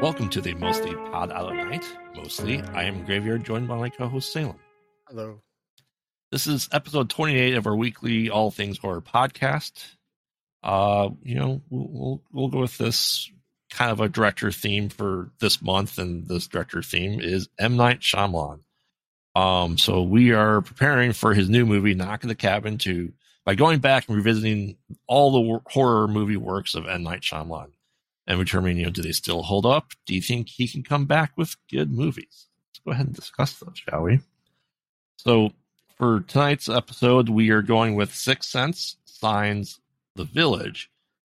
Welcome to the Mostly Pod Out at Night. Mostly, I am Graveyard, joined by my co-host Salem. Hello. This is episode 28 of our weekly All Things Horror podcast. Uh, you know, we'll, we'll we'll go with this kind of a director theme for this month, and this director theme is M Night Shyamalan. Um, so we are preparing for his new movie, Knock in the Cabin, to by going back and revisiting all the horror movie works of M Night Shyamalan and determining, you know, do they still hold up? Do you think he can come back with good movies? Let's go ahead and discuss those, shall we? So for tonight's episode, we are going with Sixth Sense, Signs, The Village,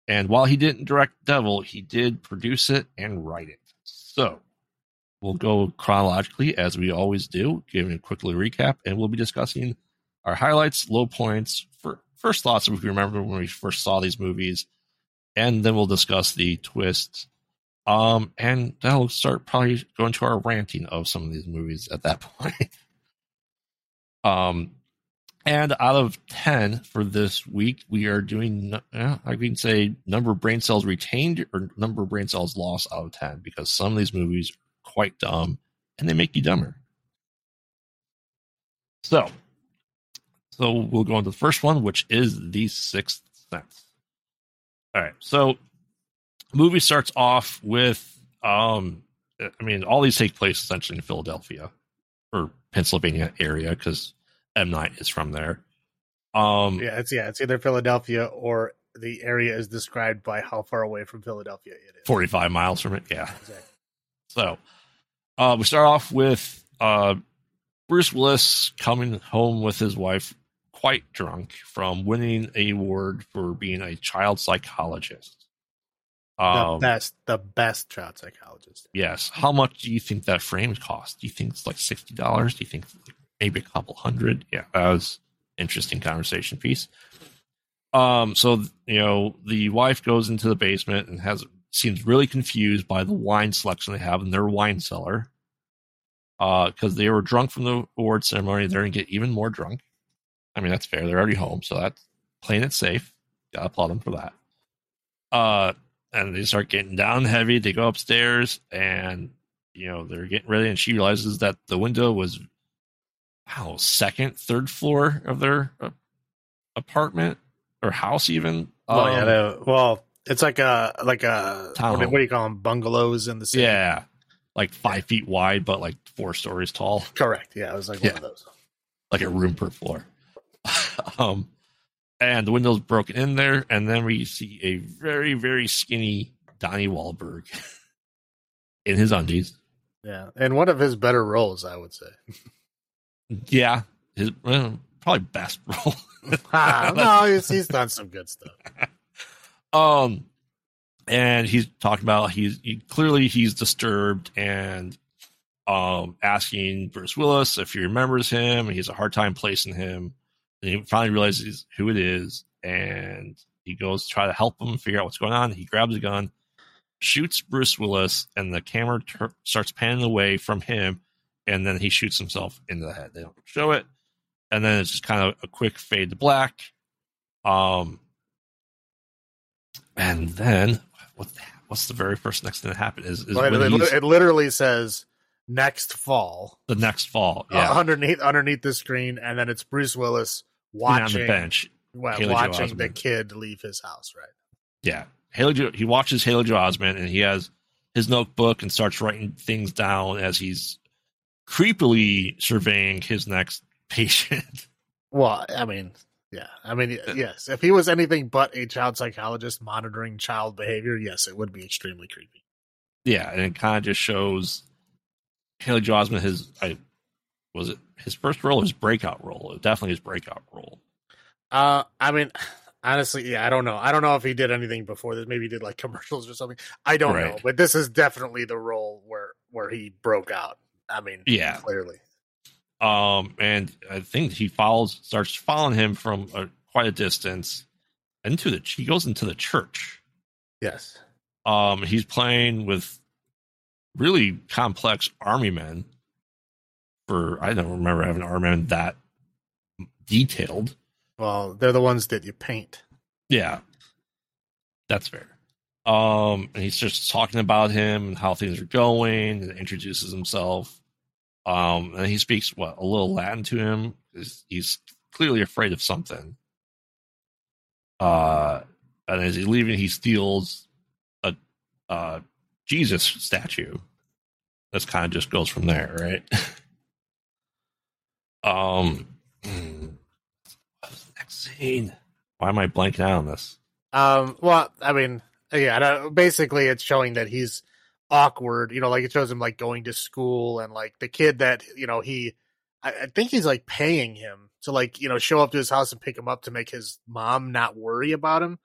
and while he didn't direct Devil, he did produce it and write it. So we'll go chronologically as we always do, giving a quickly recap, and we'll be discussing our highlights, low points, for first thoughts if we remember when we first saw these movies, and then we'll discuss the twists. Um, and that'll start probably going to our ranting of some of these movies at that point. um, and out of 10 for this week, we are doing, I can say number of brain cells retained or number of brain cells lost out of 10 because some of these movies are quite dumb and they make you dumber. So, so we'll go into the first one, which is The Sixth Sense. All right. So, movie starts off with, um, I mean, all these take place essentially in Philadelphia or Pennsylvania area because M Night is from there. Um, Yeah, it's yeah, it's either Philadelphia or the area is described by how far away from Philadelphia it is. 45 miles from it. Yeah. Exactly. So, uh, we start off with uh, Bruce Willis coming home with his wife, quite drunk from winning a award for being a child psychologist. The Um, best, the best child psychologist. yes. How much do you think that frame cost? Do you think it's like sixty dollars? Do you think maybe a couple hundred? Yeah, that was interesting conversation piece. Um, so you know, the wife goes into the basement and has seems really confused by the wine selection they have in their wine cellar. Uh, because they were drunk from the award ceremony, they're gonna get even more drunk. I mean, that's fair. They're already home, so that's playing it safe. Gotta applaud them for that. Uh, and they start getting down heavy. They go upstairs and you know they're getting ready, and she realizes that the window was wow second, third floor of their uh, apartment or house, even. Oh yeah, Um, the, well, it's like a like a what, do- what do you call them? Bungalows in the city. yeah, like five feet wide, but like four stories tall, correct. Yeah, it was like Yeah. one of those. like a room per floor. um, and the window's broken in there, and then we see a very very skinny Donnie Wahlberg in his undies. Yeah, and one of his better roles, I would say. Yeah, his well, probably best role. ah, no, he's, he's done some good stuff. um, and he's talking about he's he, clearly he's disturbed and um asking Bruce Willis if he remembers him, and he has a hard time placing him. And he finally realizes who it is, and he goes to try to help him figure out what's going on. He grabs a gun, shoots Bruce Willis, and the camera tur starts panning away from him, and then he shoots himself in the head. They don't show it, and then it's just kind of a quick fade to black. Um, and then what? The, what's the very first next thing that happened? Is, is Well, it, it literally says next fall the next fall? uh, Yeah, underneath underneath the screen, and then it's Bruce Willis Sitting on watching the bench. well, Haley watching the kid leave his house. Right. Yeah, Haley. Jo- He watches Haley Joel Osment, and he has his notebook and starts writing things down as he's creepily surveying his next patient. Well, I mean, yeah, I mean, uh, yes. If he was anything but a child psychologist monitoring child behavior, yes, it would be extremely creepy. yeah, and it kind of just shows Haley Joel Osment his. I was it his first role, or his breakout role. Definitely his breakout role. Uh, I mean, honestly, yeah, I don't know. I don't know if he did anything before this. Maybe he did like commercials or something. I don't know, but this is definitely the role where where he broke out. I mean, Yeah. clearly. Um, and I think he follows, starts following him from a, quite a distance into the. He goes into the church. Yes. Um, he's playing with really complex army men. For I don't remember having army men that detailed. Well, they're the ones that you paint. Yeah, that's fair. Um, and he's just talking about him and how things are going and introduces himself. Um, and he speaks what a little Latin to him. He's, he's clearly afraid of something. Uh, and as he's leaving, he steals a, a Jesus statue. This kind of just goes from there, right? um, next scene? Why am I blanking out on this? Um, well, I mean, yeah, basically, it's showing that he's awkward. You know, like it shows him like going to school and like the kid that you know he, I, I think he's like paying him to like you know show up to his house and pick him up to make his mom not worry about him.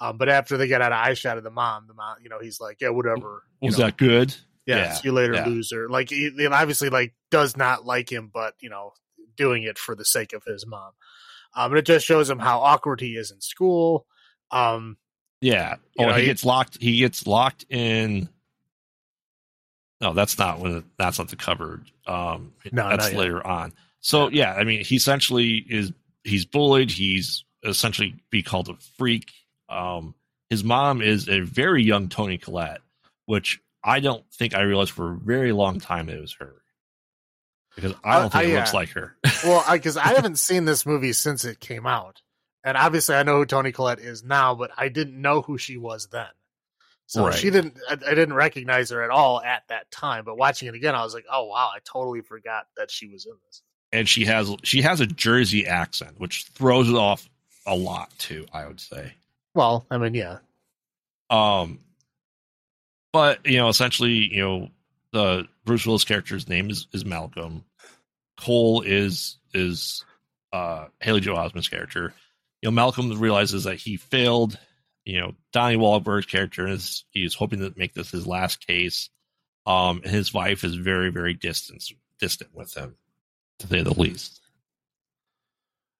Um, but after they get out of eye shot of the mom, the mom, you know, he's like, yeah, whatever. Was know, that good? Yeah, yeah, see you later, yeah. loser. Like he, he obviously like does not like him, but you know, doing it for the sake of his mom. Um, and it just shows him how awkward he is in school. Um, yeah. Oh, know, he, he gets locked. He gets locked in. No, that's not when. It, that's not the cover. Um, no, that's later yet. on. So yeah, I mean, he essentially is. He's bullied. He's essentially be called a freak. Um, his mom is a very young Toni Collette, which I don't think I realized for a very long time it was her because I don't uh, think I, it looks uh, like her. well, because I, I, haven't seen this movie since it came out, and obviously I know who Toni Collette is now, but I didn't know who she was then. So right. she didn't. I, I, didn't recognize her at all at that time. But watching it again, I was like, "Oh wow, I totally forgot that she was in this." And she has she has a Jersey accent, which throws it off a lot too. I would say. Well, I mean, yeah. Um, but you know, essentially, you know, the Bruce Willis character's name is is Malcolm. Cole is is uh Haley Joel Osment's character. You know, Malcolm realizes that he failed. You know, Donnie Wahlberg's character is he's hoping to make this his last case. Um, and his wife is very, very distant distant with him, to say the least.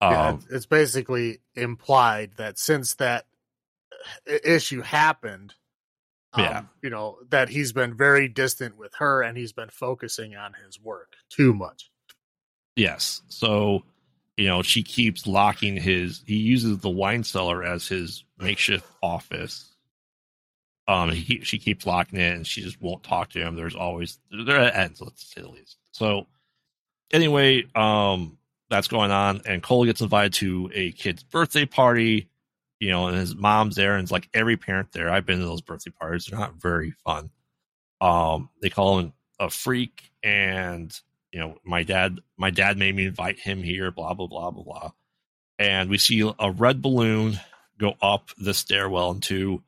Yeah, um, it's basically implied that since that issue happened, um, yeah. you know, that he's been very distant with her and he's been focusing on his work too much. Yes. So, you know, she keeps locking his, he uses the wine cellar as his makeshift office. Um, he, she keeps locking it and she just won't talk to him. There's always, there at ends, let's say the least. So, anyway, um, that's going on, and Cole gets invited to a kid's birthday party you know, and his mom's there, and it's like every parent there. I've been to those birthday parties; they're not very fun. Um, they call him a freak, and you know, my dad, my dad made me invite him here. Blah blah blah blah blah. And we see a red balloon go up the stairwell into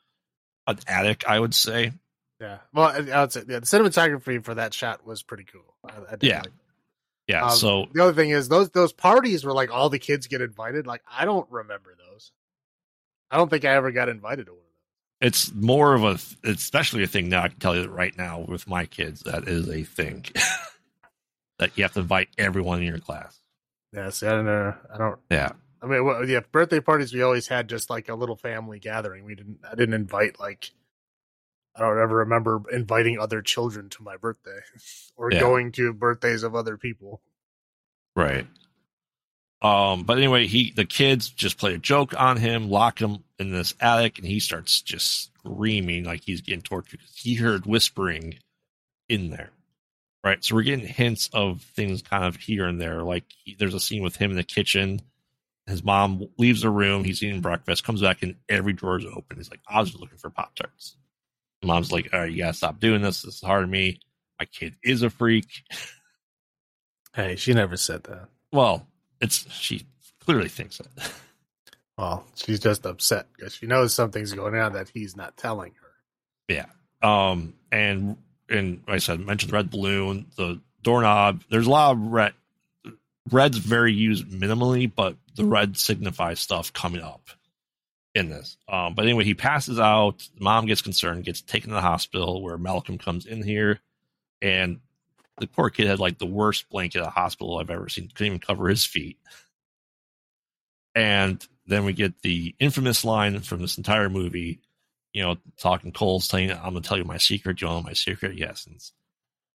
an attic. I would say. Yeah. Well, I would say yeah, the cinematography for that shot was pretty cool. I, I yeah. Like yeah. Um, so the other thing is those those parties were like all the kids get invited. Like I don't remember those. I don't think I ever got invited to one of them. It's more of a, especially a thing now. I can tell you right now with my kids, that is a thing that you have to invite everyone in your class. Yeah, see, I don't know. Uh, I don't. Yeah. I mean, well, yeah, birthday parties we always had just like a little family gathering. We didn't. I didn't invite like. I don't ever remember inviting other children to my birthday or yeah. going to birthdays of other people. Right. Um, but anyway, he the kids just play a joke on him, lock him in this attic, and he starts just screaming like he's getting tortured because he heard whispering in there. Right, so we're getting hints of things kind of here and there. Like he, there's a scene with him in the kitchen. His mom leaves the room. He's eating breakfast. Comes back and every drawer is open. He's like, "I was just looking for pop tarts." Mom's like, "All right, you gotta stop doing this. This is hard on me. My kid is a freak." Hey, she never said that. Well, it's she clearly thinks it. Well, she's just upset because she knows something's going on that he's not telling her. Yeah. Um. And and like I said, mentioned the red balloon, the doorknob. There's a lot of red. Red's very used minimally, but the red signifies stuff coming up in this. Um, but anyway, he passes out. Mom gets concerned, gets taken to the hospital where Malcolm comes in here, and the poor kid had like the worst blanket at the hospital I've ever seen. Couldn't even cover his feet. And then we get the infamous line from this entire movie, you know, talking Cole's saying, I'm going to tell you my secret. Do you want my secret? Yes. And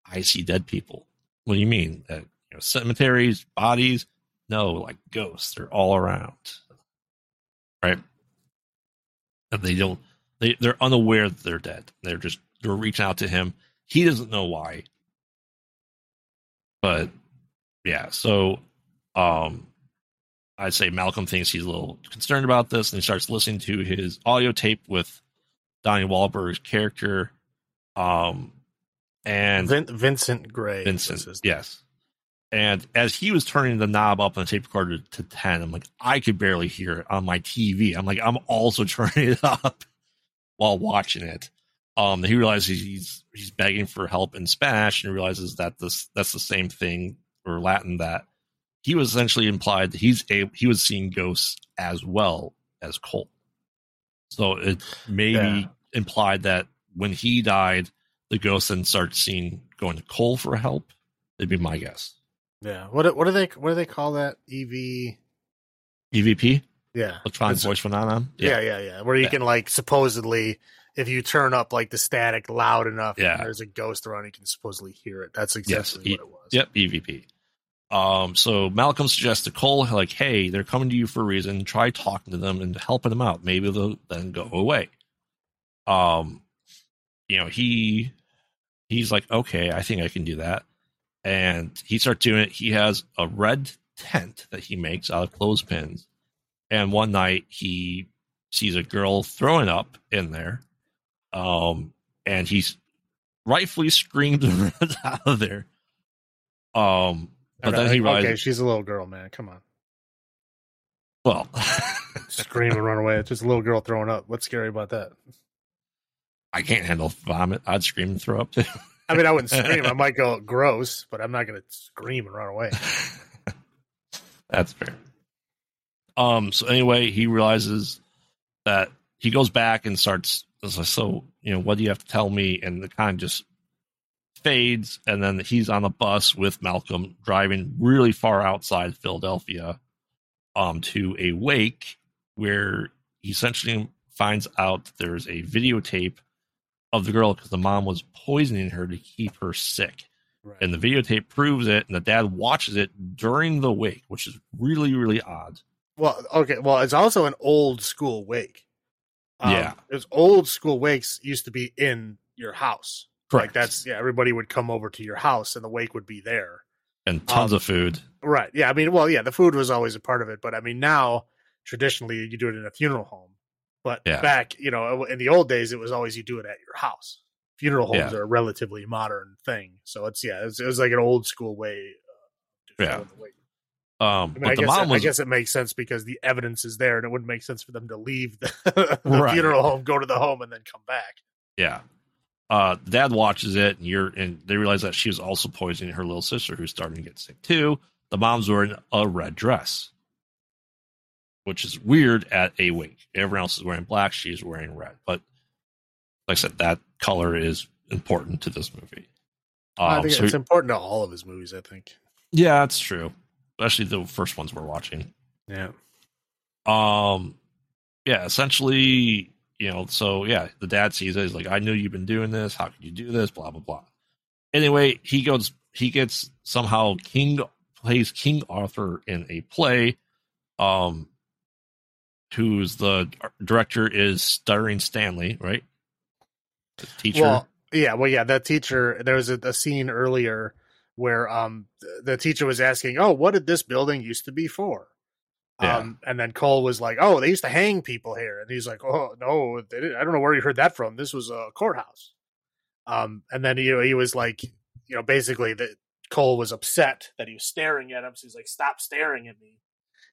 I see dead people. What do you mean? That, you know, cemeteries, bodies? No, like ghosts. They're all around. Right. And they don't, they they're unaware that they're dead. They're just they're reaching out to him. He doesn't know why. But yeah, so um I'd say Malcolm thinks he's a little concerned about this and he starts listening to his audio tape with Donnie Wahlberg's character. Um and Vin- Vincent Gray. Vincent, yes. And as he was turning the knob up on the tape recorder to 10, I'm like, I could barely hear it on my TV. I'm like, I'm also turning it up while watching it. Um, he realizes he's he's begging for help in Spanish and realizes that this that's the same thing or Latin that he was essentially implied that he's a he was seeing ghosts as well as Cole. So it maybe Yeah. implied that when he died, the ghost then starts seeing going to Cole for help. It'd be my guess. Yeah. What do- what do they what do they call that? EV. EVP, Yeah. electronic It's- voice phenomenon. Yeah, yeah, yeah. Where you Yeah. can like supposedly, if you turn up like the static loud enough, Yeah. and there's a ghost around, you can supposedly hear it. That's Yes, exactly e- what it was. Yep, EVP. Um, so Malcolm suggests to Cole, like, hey, they're coming to you for a reason. Try talking to them and helping them out. Maybe they'll then go away. Um, you know, he he's like, okay, I think I can do that. And he starts doing it. He has a red tent that he makes out of clothespins. And one night he sees a girl throwing up in there. Um, and he's rightfully screamed out of there. Um, but then he okay, she's a little girl, man. Come on, well, scream and run away. It's just a little girl throwing up. What's scary about that? I can't handle vomit. I'd scream and throw up too. I mean, I wouldn't scream. I might go gross, but I'm not going to scream and run away. That's fair. Um. So anyway, he realizes that he goes back and starts. It's like, So you know, what do you have to tell me? And the kind of just fades, and then he's on the bus with Malcolm driving really far outside Philadelphia, um, to a wake where he essentially finds out that there's a videotape of the girl because the mom was poisoning her to keep her sick Right. and the videotape proves it and the dad watches it during the wake which is really really odd Well, okay. Well, it's also an old school wake. Yeah. It's old school wakes used to be in your house. Correct. Like that's yeah. Everybody would come over to your house, and the wake would be there. and tons um, of food Right. Yeah. I mean, well, yeah. The food was always a part of it, but I mean, now traditionally you do it in a funeral home. But Yeah. back, you know, in the old days, it was always you do it at your house. Funeral homes Yeah. are a relatively modern thing, so it's yeah, it's, it was like an old school way. Uh, to Yeah. Show the wake. um I mean, but I the guess, mom it, was I guess it makes sense because the evidence is there, and it wouldn't make sense for them to leave the, the Right. funeral home, go to the home, and then come back. yeah uh dad watches it and you're and they realize that she was also poisoning her little sister who's starting to get sick too the mom's wearing a red dress which is weird at a wake everyone else is wearing black she's wearing red but like i said that color is important to this movie I Um, think so- it's important to all of his movies. I think. yeah that's true especially the first ones we're watching Yeah. Um, yeah, essentially, you know, so yeah, the dad sees it. He's like, I knew you've been doing this. How could you do this? Blah, blah, blah. Anyway, he goes, he gets somehow King plays King Arthur in a play. Um, who's the director is Stuttering Stanley, right? The teacher. Well, yeah, well, yeah. That teacher. There was a, a scene earlier where um the teacher was asking, "Oh, what did this building used to be for?" Yeah. Um, and then Cole was like, "Oh, they used to hang people here," and he's like, "Oh no, they didn't, I don't know where you heard that from. This was a courthouse." Um, and then you know he was like, you know, basically that Cole was upset that he was staring at him, so he's like, "Stop staring at me,"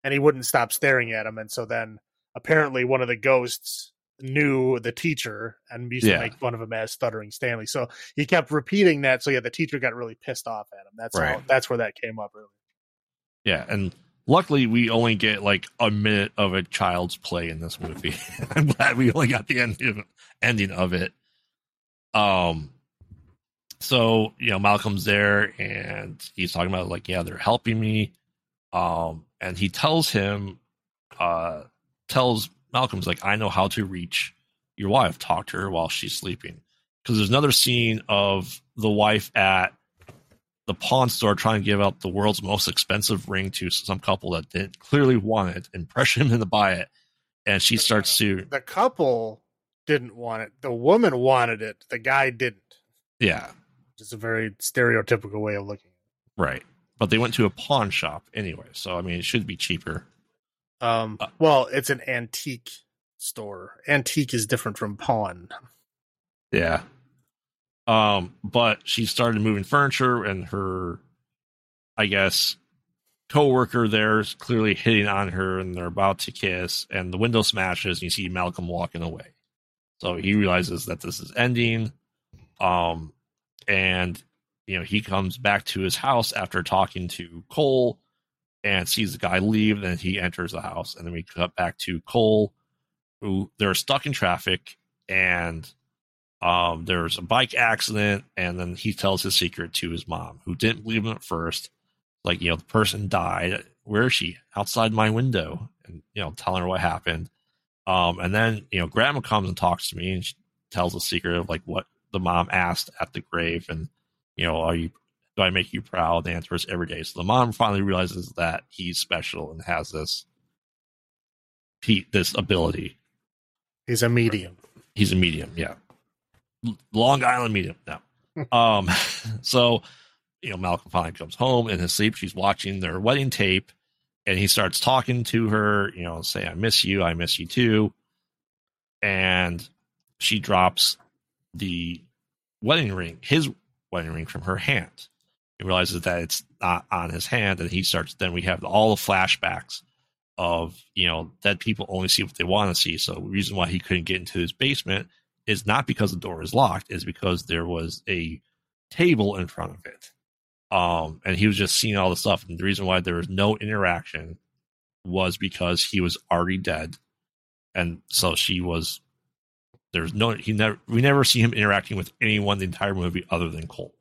and he wouldn't stop staring at him, and so then apparently one of the ghosts knew the teacher and used Yeah. to make fun of him as stuttering Stanley. So he kept repeating that. So yeah, the teacher got really pissed off at him. That's how, that's where that came up. Really. yeah. And luckily, we only get like a minute of a child's play in this movie. I'm glad we only got the ending, ending of it. Um, so you know, Malcolm's there and he's talking about like, yeah, they're helping me. Um, and he tells him, uh, tells Malcolm's like, I know how to reach your wife. Talk to her while she's sleeping. Because there's another scene of the wife at the pawn store trying to give out the world's most expensive ring to some couple that didn't clearly want it and pressure him into buy it. And she starts uh, to the couple didn't want it. The woman wanted it. The guy didn't. Yeah, It's a very stereotypical way of looking. right. But they went to a pawn shop anyway, so I mean, it should be cheaper. Um, Uh, well, it's an antique store. Antique is different from pawn. Yeah. Um, but she started moving furniture, and her, I guess, coworker there is clearly hitting on her, and they're about to kiss, and the window smashes, and you see Malcolm walking away. So he realizes that this is ending. Um, and you know he comes back to his house after talking to Cole, and sees the guy leave. Then he enters the house, and then we cut back to Cole, who they're stuck in traffic, and um, there's a bike accident, and then he tells his secret to his mom, who didn't believe him at first. Like, you know, the person died. Where is she? Outside my window, and you know, telling her what happened. Um, and then you know, grandma comes and talks to me, and she tells the secret of like what the mom asked at the grave, and you know, are you? Do I make you proud? The answer is every day. So the mom finally realizes that he's special and has this, this ability. He's a medium. he's a medium yeah. Long island medium no. Um so you know malcolm finally comes home in his sleep. She's watching their wedding tape and he starts talking to her you know say i miss you. I miss you too. And she drops the wedding ring his wedding ring from her hand he realizes that it's not on his hand and he starts then we have all the flashbacks of you know that people only see what they want to see. So the reason why he couldn't get into his basement is not because the door is locked is because there was a table in front of it. Um and he was just seeing all the stuff and the reason why there was no interaction was because he was already dead and so she was there's no he never we never see him interacting with anyone the entire movie other than cole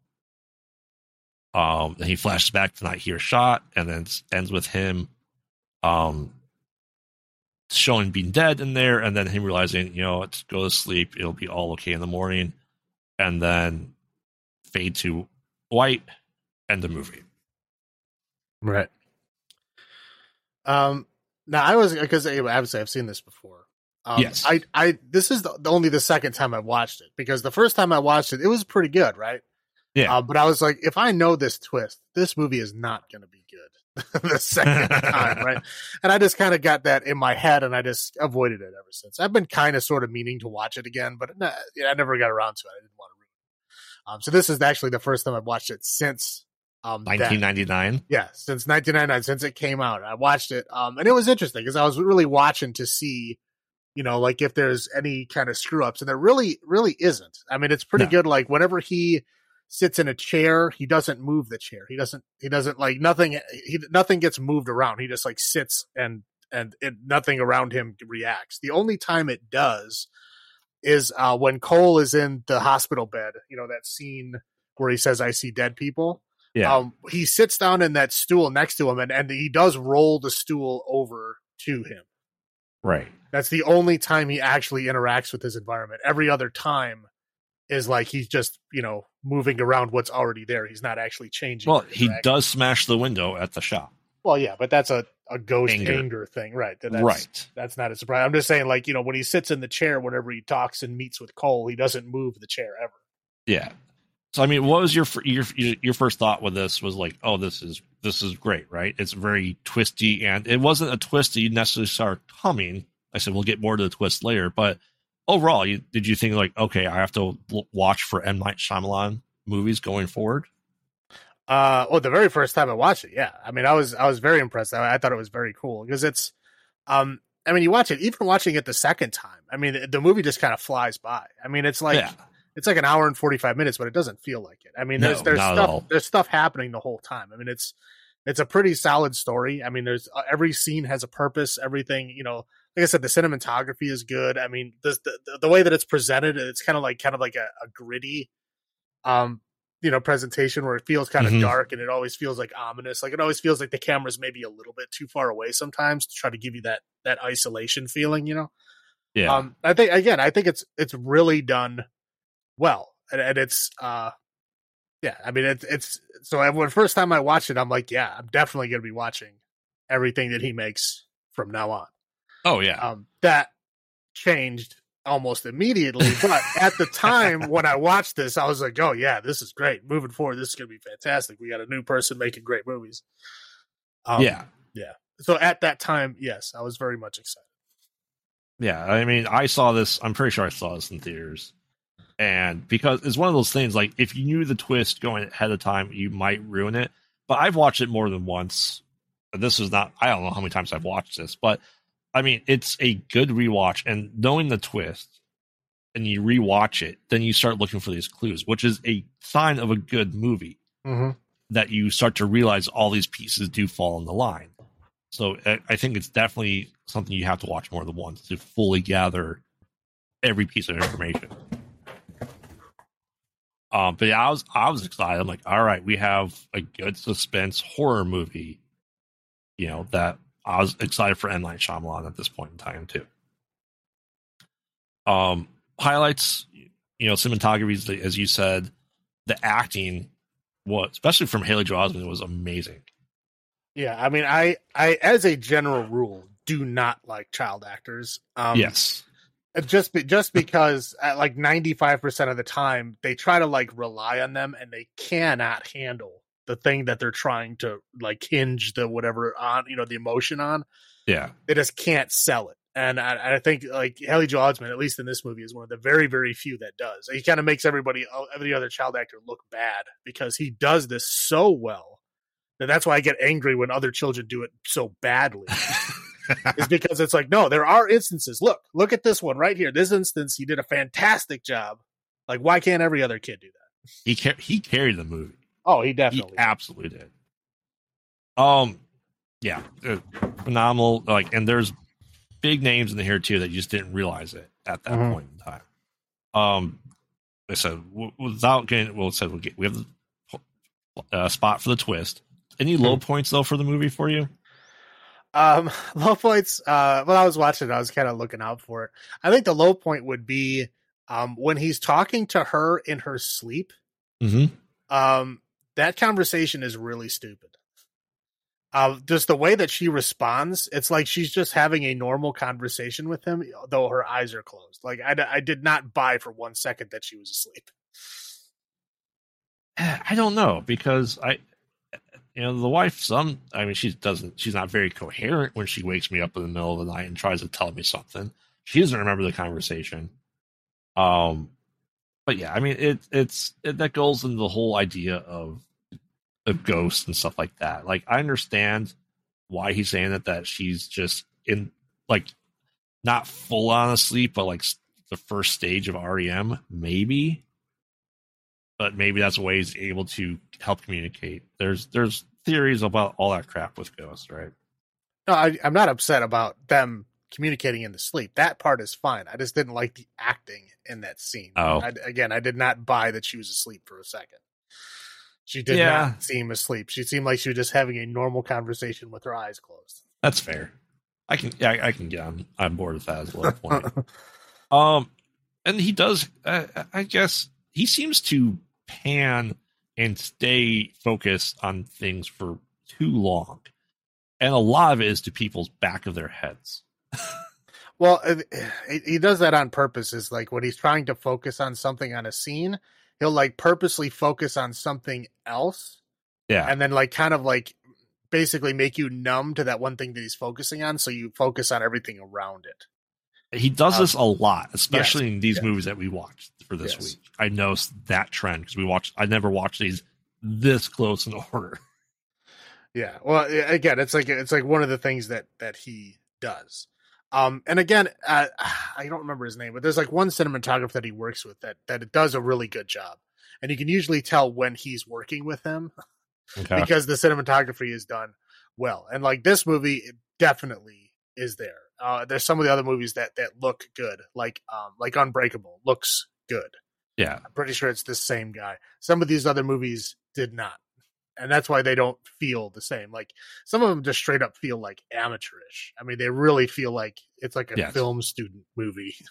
um and he flashes back to not hear shot and then ends with him um showing being dead in there and then him realizing you know let's go to sleep it'll be all okay in the morning and then fade to white and the movie Right. Um. Now I was because obviously I've seen this before. Um, Yes. I I this is the, the only the second time I've watched it because the first time I watched it it was pretty good, right? Yeah. Uh, but I was like, if I know this twist, this movie is not going to be good the second time, right? And I just kind of got that in my head, and I just avoided it ever since. I've been kind of sort of meaning to watch it again, but I never got around to it. I didn't want to ruin it. Um, so this is actually the first time I've watched it since um that. 1999 Yeah, since 1999, since it came out, I watched it, um, and it was interesting because I was really watching to see, you know, like if there's any kind of screw ups, and there really, really isn't. I mean, it's pretty No. good. Like whenever he sits in a chair, he doesn't move the chair. He doesn't. He doesn't like nothing. He nothing gets moved around. He just like sits and and it, nothing around him reacts. The only time it does is uh, when Cole is in the hospital bed. You know that scene where he says, "I see dead people." yeah Um, he sits down in that stool next to him, and and he does roll the stool over to him. right That's the only time he actually interacts with his environment. Every other time is like he's just you know moving around what's already there. He's not actually changing. well he does smash the window at the shop Well, yeah, but that's a a ghost Anger. anger, thing, right? That's, right That's not a surprise. I'm just saying, like you know, when he sits in the chair, whenever he talks and meets with Cole, he doesn't move the chair ever. yeah so i mean what was your your your first thought with this was like oh this is this is great right it's very twisty and it wasn't a twist that you necessarily saw coming i said we'll get more to the twist later but overall you, did you think like okay i have to l- watch for m night Shyamalan movies going forward Uh, well, the very first time I watched it, yeah. I mean, I was I was very impressed. I, I thought it was very cool because it's, um, I mean, you watch it, even watching it the second time. I mean, the, the movie just kind of flies by. I mean, it's like yeah it's like an hour and forty five minutes, but it doesn't feel like it. I mean, No, there's there's not at all. stuff there's stuff happening the whole time. I mean, it's it's a pretty solid story. I mean, there's uh, every scene has a purpose. Everything, you know, like I said, the cinematography is good. I mean, this, the the way that it's presented, it's kind of like kind of like a, a gritty, um, you know, presentation where it feels kind of Mhm. dark and it always feels like ominous. Like it always feels like the camera's maybe a little bit too far away sometimes to try to give you that that isolation feeling. You know. yeah Um, I think again, I think it's it's really done well, and, and it's uh, yeah. I mean, it's it's so I, when first time I watched it, I'm like, yeah, I'm definitely gonna be watching everything that he makes from now on. Oh yeah Um, that changed almost immediately. But at the time when I watched this, I was like, "Oh yeah, this is great. Moving forward, this is going to be fantastic. We got a new person making great movies." Um, yeah, yeah. So at that time, yes, I was very much excited. Yeah, I mean, I saw this. I'm pretty sure I saw this in theaters, and because it's one of those things. Like, if you knew the twist going ahead of time, you might ruin it. But I've watched it more than once. This is not. I don't know how many times I've watched this, but I mean, it's a good rewatch. And knowing the twist, and you rewatch it, then you start looking for these clues, which is a sign of a good movie. Mm-hmm. That you start to realize all these pieces do fall in the line. So I think it's definitely something you have to watch more than once to fully gather every piece of information. Um, but yeah, I was I was excited. I'm like, all right, we have a good suspense horror movie. You know that I was excited for M Night Shyamalan at this point in time too. Um, highlights, you know, cinematography, as you said, the acting, what especially from Haley Joel Osment was amazing. Yeah, I mean, I, I, as a general rule, do not like child actors. Um, yes, just be, just because at like ninety five percent of the time they try to like rely on them and they cannot handle the thing that they're trying to like hinge the whatever on you know the emotion on. Yeah, they just can't sell it. And I, I think like Haley Joel Osment, at least in this movie, is one of the very, very few that does. He kind of makes everybody, every other child actor, look bad because he does this so well that that's why I get angry when other children do it so badly. is because it's like, no, there are instances. Look, look at this one right here. This instance, he did a fantastic job. Like, why can't every other kid do that? He car- he carried the movie. Oh, he definitely, he absolutely did. Um, yeah, phenomenal. Like, and there's big names in here too that you just didn't realize it at that mm-hmm. point in time. Um, I said without getting well, said we'll get we have the uh, spot for the twist. Any low mm-hmm. points though for the movie for you? Um, low points. Uh, when I was watching, I was kind of looking out for it. I think the low point would be um when he's talking to her in her sleep. Mm-hmm. Um, that conversation is really stupid. Uh, just the way that she responds, it's like she's just having a normal conversation with him, though her eyes are closed. Like I, I did not buy for one second that she was asleep. I don't know because I you know the wife some i mean she doesn't she's not very coherent when she wakes me up in the middle of the night and tries to tell me something she doesn't remember the conversation um but yeah i mean it it's it, that goes into the whole idea of of ghosts and stuff like that like i understand why he's saying that that she's just in like not full on asleep but like the first stage of rem maybe but maybe that's a way he's able to help communicate. There's there's theories about all that crap with ghosts, right? No, I, am not upset about them communicating in the sleep. That part is fine. I just didn't like the acting in that scene. Oh, I, again, I did not buy that she was asleep for a second. She did yeah. not seem asleep. She seemed like she was just having a normal conversation with her eyes closed. That's fair. I can yeah, I, can get on, on board with that as well. Point. um, and he does. Uh, I guess he seems to pan and stay focused on things for too long. And a lot of it is to people's back of their heads. Well, he does that on purpose. Is like when he's trying to focus on something on a scene, he'll like purposely focus on something else. Yeah. And then like kind of like basically make you numb to that one thing that he's focusing on so you focus on everything around it. He does um, this a lot, especially yes, in these yes. movies that we watched for this yes. week. I noticed that trend because we watched. I never watched these this close in order. Yeah. Well, again, it's like it's like one of the things that that he does. Um, and again, uh, I don't remember his name, but there's like one cinematographer that he works with that that it does a really good job, and you can usually tell when he's working with him okay. because the cinematography is done well. And like this movie, definitely is there. Uh, there's some of the other movies that that look good, like um, like Unbreakable looks good. Yeah, I'm pretty sure it's the same guy. Some of these other movies did not, and that's why they don't feel the same. Like some of them just straight up feel like amateurish. I mean, they really feel like it's like a yes. film student movie.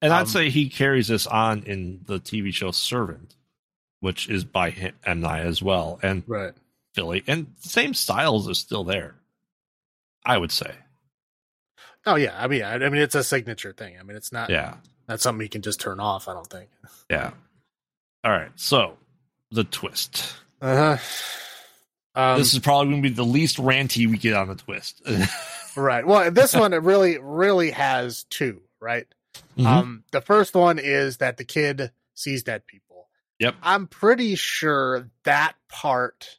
And um, I'd say he carries this on in the TV show Servant, which is by him, M Night as well, and right Philly, and same styles is still there. I would say. Oh yeah, I mean, I, mean, it's a signature thing. I mean, it's not. Yeah. That's something you can just turn off. I don't think. Yeah. All right. So the twist. Uh huh. Um, this is probably going to be the least ranty we get on the twist. right. Well, this one it really, really has two. Right. Mhm. Um, the first one is that the kid sees dead people. Yep. I'm pretty sure that part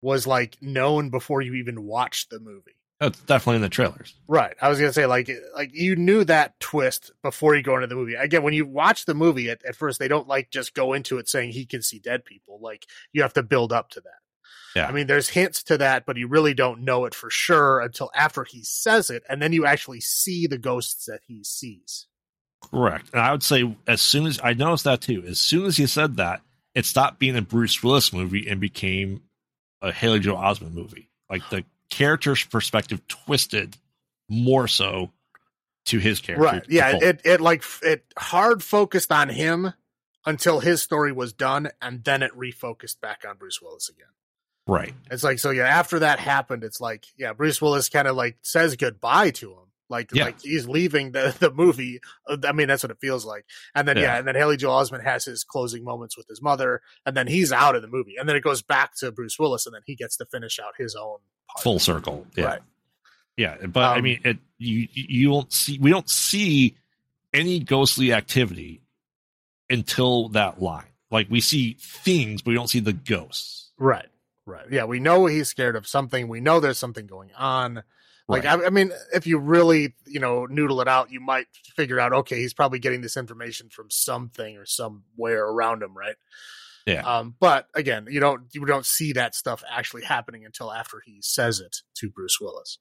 was like known before you even watched the movie. Oh, That's definitely in the trailers. Right. I was gonna say like like you knew that twist before you go into the movie. Again, when you watch the movie at, at first, they don't like just go into it saying he can see dead people. Like you have to build up to that. Yeah. I mean, there's hints to that, but you really don't know it for sure until after he says it, and then you actually see the ghosts that he sees. Correct. And I would say as soon as I noticed that too, as soon as he said that, it stopped being a Bruce Willis movie and became a Haley Joel Osment movie. Like the character's perspective twisted more so to his character. Right. Yeah. It it like it hard focused on him until his story was done, and then it refocused back on Bruce Willis again. right. It's like so yeah, after that happened, it's like yeah, Bruce Willis kind of like says goodbye to him. Like Yeah. like he's leaving the the movie. Uh, I mean, that's what it feels like. And then yeah, Yeah. and then Haley Joel Osment has his closing moments with his mother, and then he's out of the movie. And then it goes back to Bruce Willis, and then he gets to finish out his own part. Full circle. Yeah. Right. Yeah. But I Um, mean it you you don't see we don't see any ghostly activity until that line. Like we see things, but we don't see the ghosts. Right. Right. Yeah, we know he's scared of something. We know there's something going on. Like Right. I, I mean, if you really, you know, noodle it out, you might figure out, okay, he's probably getting this information from something or somewhere around him, right? Yeah. Um, but again, you don't you don't see that stuff actually happening until after he says it to Bruce Willis.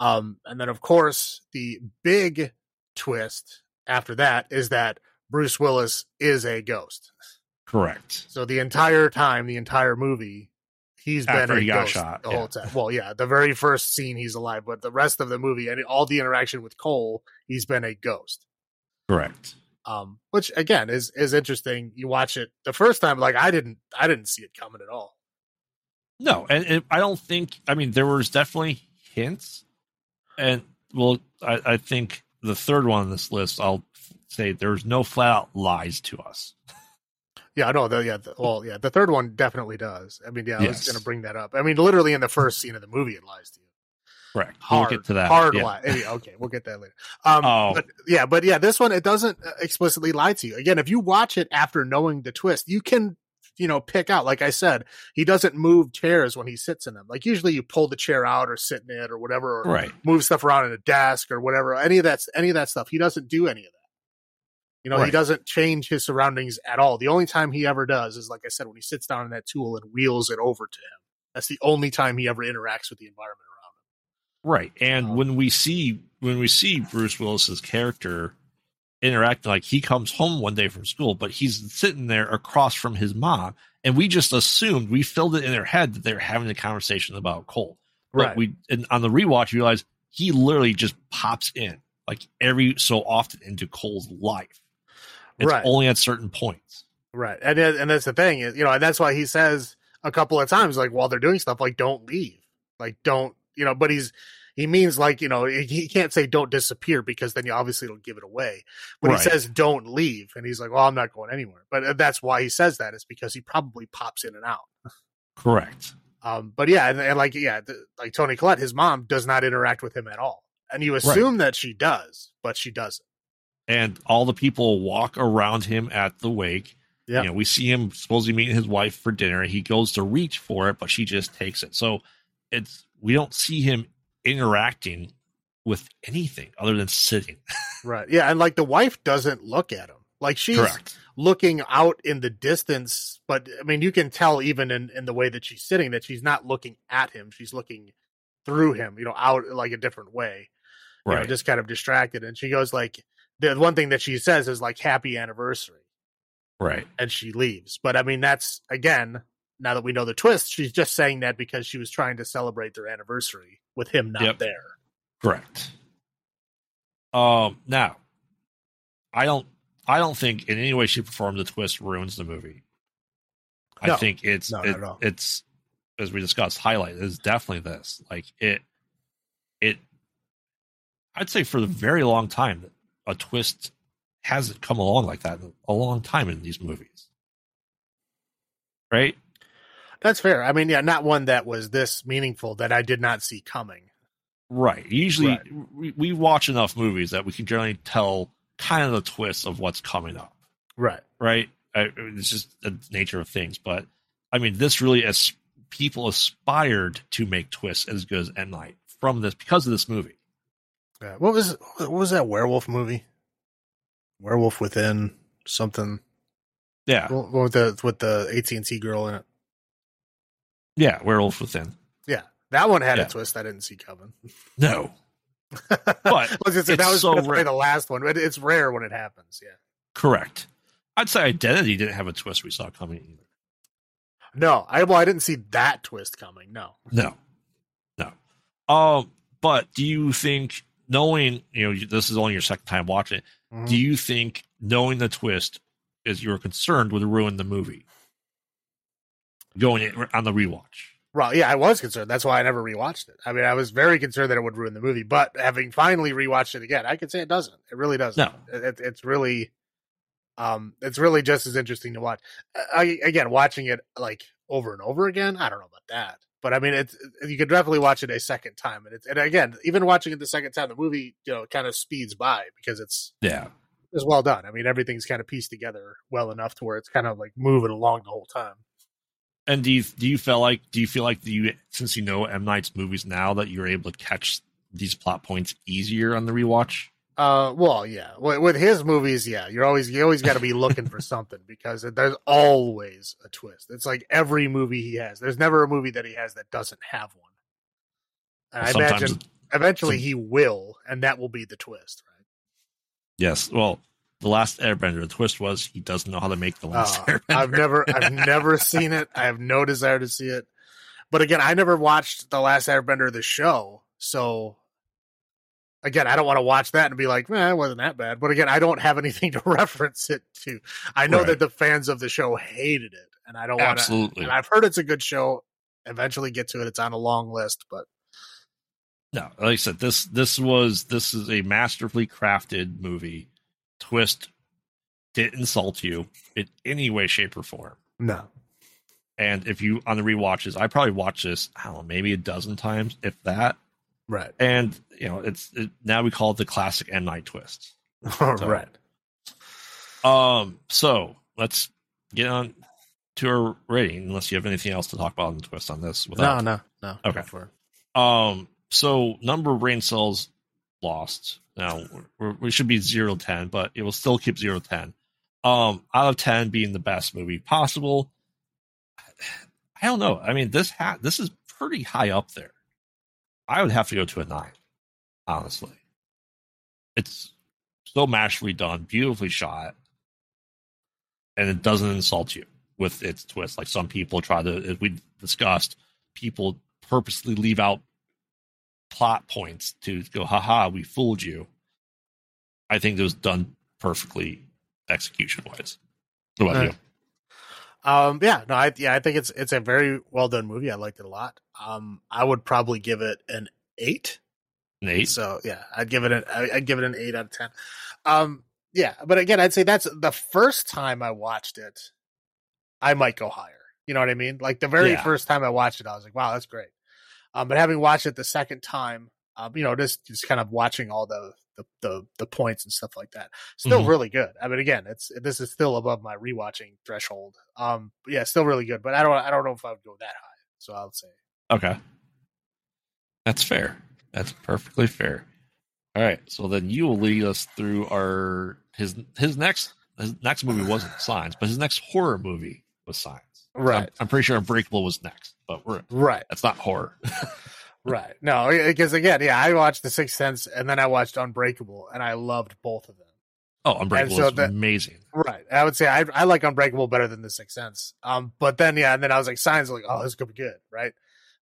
Um, and then of course the big twist after that is that Bruce Willis is a ghost. Correct. So the entire time, the entire movie, he's been a he ghost shot, the yeah. whole time. Well, yeah, the very first scene he's alive, but the rest of the movie and all the interaction with Cole, he's been a ghost. Correct. Um, which again is is interesting. You watch it the first time, like I didn't, I didn't see it coming at all. No, and, and I don't think. I mean, there was definitely hints, and well, I, I think the third one on this list, I'll say there's no flat out lies to us. Yeah, I know. The, yeah, the, well, yeah, the third one definitely does. I mean, yeah, I was going to bring that up. I mean, literally in the first scene of the movie, it lies to you. Correct. Hard, we'll get to that. Hard yeah. lie. Maybe- Okay, we'll get that later. Um, Oh. but yeah, but yeah, this one it doesn't uh, explicitly lie to you. Again, if you watch it after knowing the twist, you can you know pick out. Like I said, he doesn't move chairs when he sits in them. Like usually, you pull the chair out or sit in it or whatever, or Right. move stuff around in a desk or whatever. Any of that, any of that stuff, he doesn't do any of that. You know, he doesn't change his surroundings at all. The only time he ever does is, like I said, when he sits down in that tool and wheels it over to him. That's the only time he ever interacts with the environment around him. Right. And Um, when we see when we see Bruce Willis's character interacting like he comes home one day from school, but he's sitting there across from his mom, and we just assumed we filled it in their head that they're having a conversation about Cole. But Right. we and on the rewatch you realize he literally just pops in like every so often into Cole's life. It's Right. only at certain points. Right. And and that's the thing is, you know, and that's why he says a couple of times, like while they're doing stuff, like don't leave, like don't, you know. But he's he means like you know he can't say don't disappear because then you obviously don't give it away. But Right. he says don't leave, and he's like, well, I'm not going anywhere. But uh, that's why he says that is because he probably pops in and out. Correct. Um, but yeah, and, and like yeah, the, like Toni Collette, his mom does not interact with him at all, and you assume that she does, but she doesn't. And all the people walk around him at the wake. Yeah. You know, we see him supposedly meeting his wife for dinner. He goes to reach for it, but she just takes it. So it's we don't see him interacting with anything other than sitting. Right. Yeah, and like the wife doesn't look at him. Like she's Correct. looking out in the distance, but I mean, you can tell even in, in the way that she's sitting that she's not looking at him. She's looking through him, you know, out like a different way, you know, Right. just kind of distracted. And she goes like, the one thing that she says is like, happy anniversary. right. And she leaves. But I mean, that's again, now that we know the twist, she's just saying that because she was trying to celebrate their anniversary with him not Yep. there. Correct. Um. Now, I don't. I don't think in any way, she performed the twist ruins the movie. I think it's No, it- not at all. it's as we discussed. Highlight is definitely this. Like it. It. I'd say for the very long time, a twist hasn't come along like that in a long time in these movies. Right? That's fair. I mean, yeah, not one that was this meaningful that I did not see coming. Right. Usually Right. We, we watch enough movies that we can generally tell kind of the twist of what's coming up. Right. Right? I, it's just the nature of things. But I mean, this really as people aspired to make twists as good as M Night from this because of this movie. Yeah. What was what was that werewolf movie? Werewolf Within something. Yeah. With the with the AT and T girl in it? Yeah. Werewolf Within. Yeah, that one had Yeah. a twist I didn't see coming. No. but But let's just say it's that was so rare. the last one. But it's rare when it happens. Yeah. Correct. I'd say Identity didn't have a twist we saw coming either. No, I well, I didn't see that twist coming. No. No, no. Um, but do you think knowing you know this is only your second time watching it? Mhm. Do you think knowing the twist as you were concerned would ruin the movie? Going on the rewatch. Well, yeah, I was concerned. That's why I never rewatched it. I mean, I was very concerned that it would ruin the movie. But having finally rewatched it again, I can say it doesn't. It really doesn't. No. It- it's really, um, it's really just as interesting to watch. I, again, watching it like over and over again. I don't know about that, but I mean, it's you can definitely watch it a second time, and it's and again, even watching it the second time, the movie you know kind of speeds by because it's Yeah, it's well done. I mean, everything's kind of pieced together well enough to where it's kind of like moving along the whole time. and do you do you feel like do you feel like you since you know M Night's movies now that you're able to catch these plot points easier on the rewatch? Uh, well, yeah. With, with his movies, yeah, you're always you always got to be looking for something because there's always a twist. It's like every movie he has. There's never a movie that he has that doesn't have one. And I imagine eventually he will, and that will be the twist, right? Yes. Well, the last Airbender, the twist was he doesn't know how to make the last Uh. I've never, I've never seen it. I have no desire to see it. But again, I never watched the last Airbender, of the show. So again, I don't want to watch that and be like, man, it wasn't that bad. But again, I don't have anything to reference it to. I know Right. that the fans of the show hated it, and I don't want to. Absolutely. And I've heard it's a good show. Eventually, get to it. It's on a long list, but No, like I said, this this was this is a masterfully crafted movie. Twist didn't insult you in any way, shape, or form. no. And if you on the rewatches, I probably watched this, I don't know, maybe a dozen times, if that. Right. And you know, it's it, now we call it the classic M Night twist. right. Um, so let's get on to our rating, unless you have anything else to talk about on the twist on this. No, Without, no, no. Okay. For. Um, so number of brain cells lost. Now we're, we should be zero to ten, but it will still keep zero to ten. Um, out of ten being the best movie possible. I don't know. I mean, this ha- this is pretty high up there. I would have to go to a nine, honestly. It's so masterfully done, beautifully shot, and it doesn't insult you with its twist. Like some people try to, as we discussed, people purposely leave out plot points to go, haha, we fooled you. I think it was done perfectly execution wise. What about Uh, you? Um, yeah, no, I yeah, I think it's it's a very well done movie. I liked it a lot. Um, I would probably give it an eight. Eight. So yeah, I'd give it an I'd give it an eight out of ten. Um, yeah, but again, I'd say that's the first time I watched it. I might go higher. You know what I mean? Like the very Yeah. first time I watched it, I was like, wow, that's great. Um, but having watched it the second time, um, you know, just just kind of watching all the the the, the points and stuff like that, still Mhm. really good. I mean, again, it's this is still above my rewatching threshold. Um, yeah, still really good. But I don't I don't know if I would go that high. So I'll say Okay. That's fair. That's perfectly fair. All right. So then you will lead us through our his his next his next movie wasn't Signs, but his next horror movie was Signs. So I'm- Right. I'm, pretty sure Unbreakable was next, but we're right. that's not horror. Right. No, because again, yeah, I watched The Sixth Sense and then I watched Unbreakable and I loved both of them. oh, Unbreakable so is that- amazing. Right. I would say I I like Unbreakable better than The Sixth Sense. Um, but then yeah, and then I was like, signs like, oh, this could be good, right?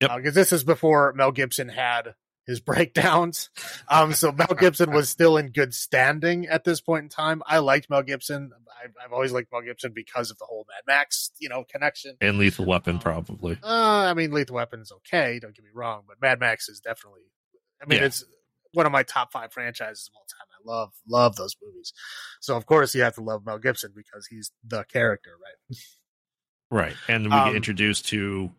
Yep. Because this is before Mel Gibson had his breakdowns. Um, so Mel Gibson was still in good standing at this point in time. I liked Mel Gibson. I've, I've always liked Mel Gibson because of the whole Mad Max, you know, connection. And Lethal Weapon, probably. Uh, I mean, Lethal Weapon's okay. Don't get me wrong, but Mad Max is definitely. I mean, Yeah. it's one of my top five franchises of all time. I love love those movies. So of course you have to love Mel Gibson because he's the character, right? Right, and we Um, get introduced to,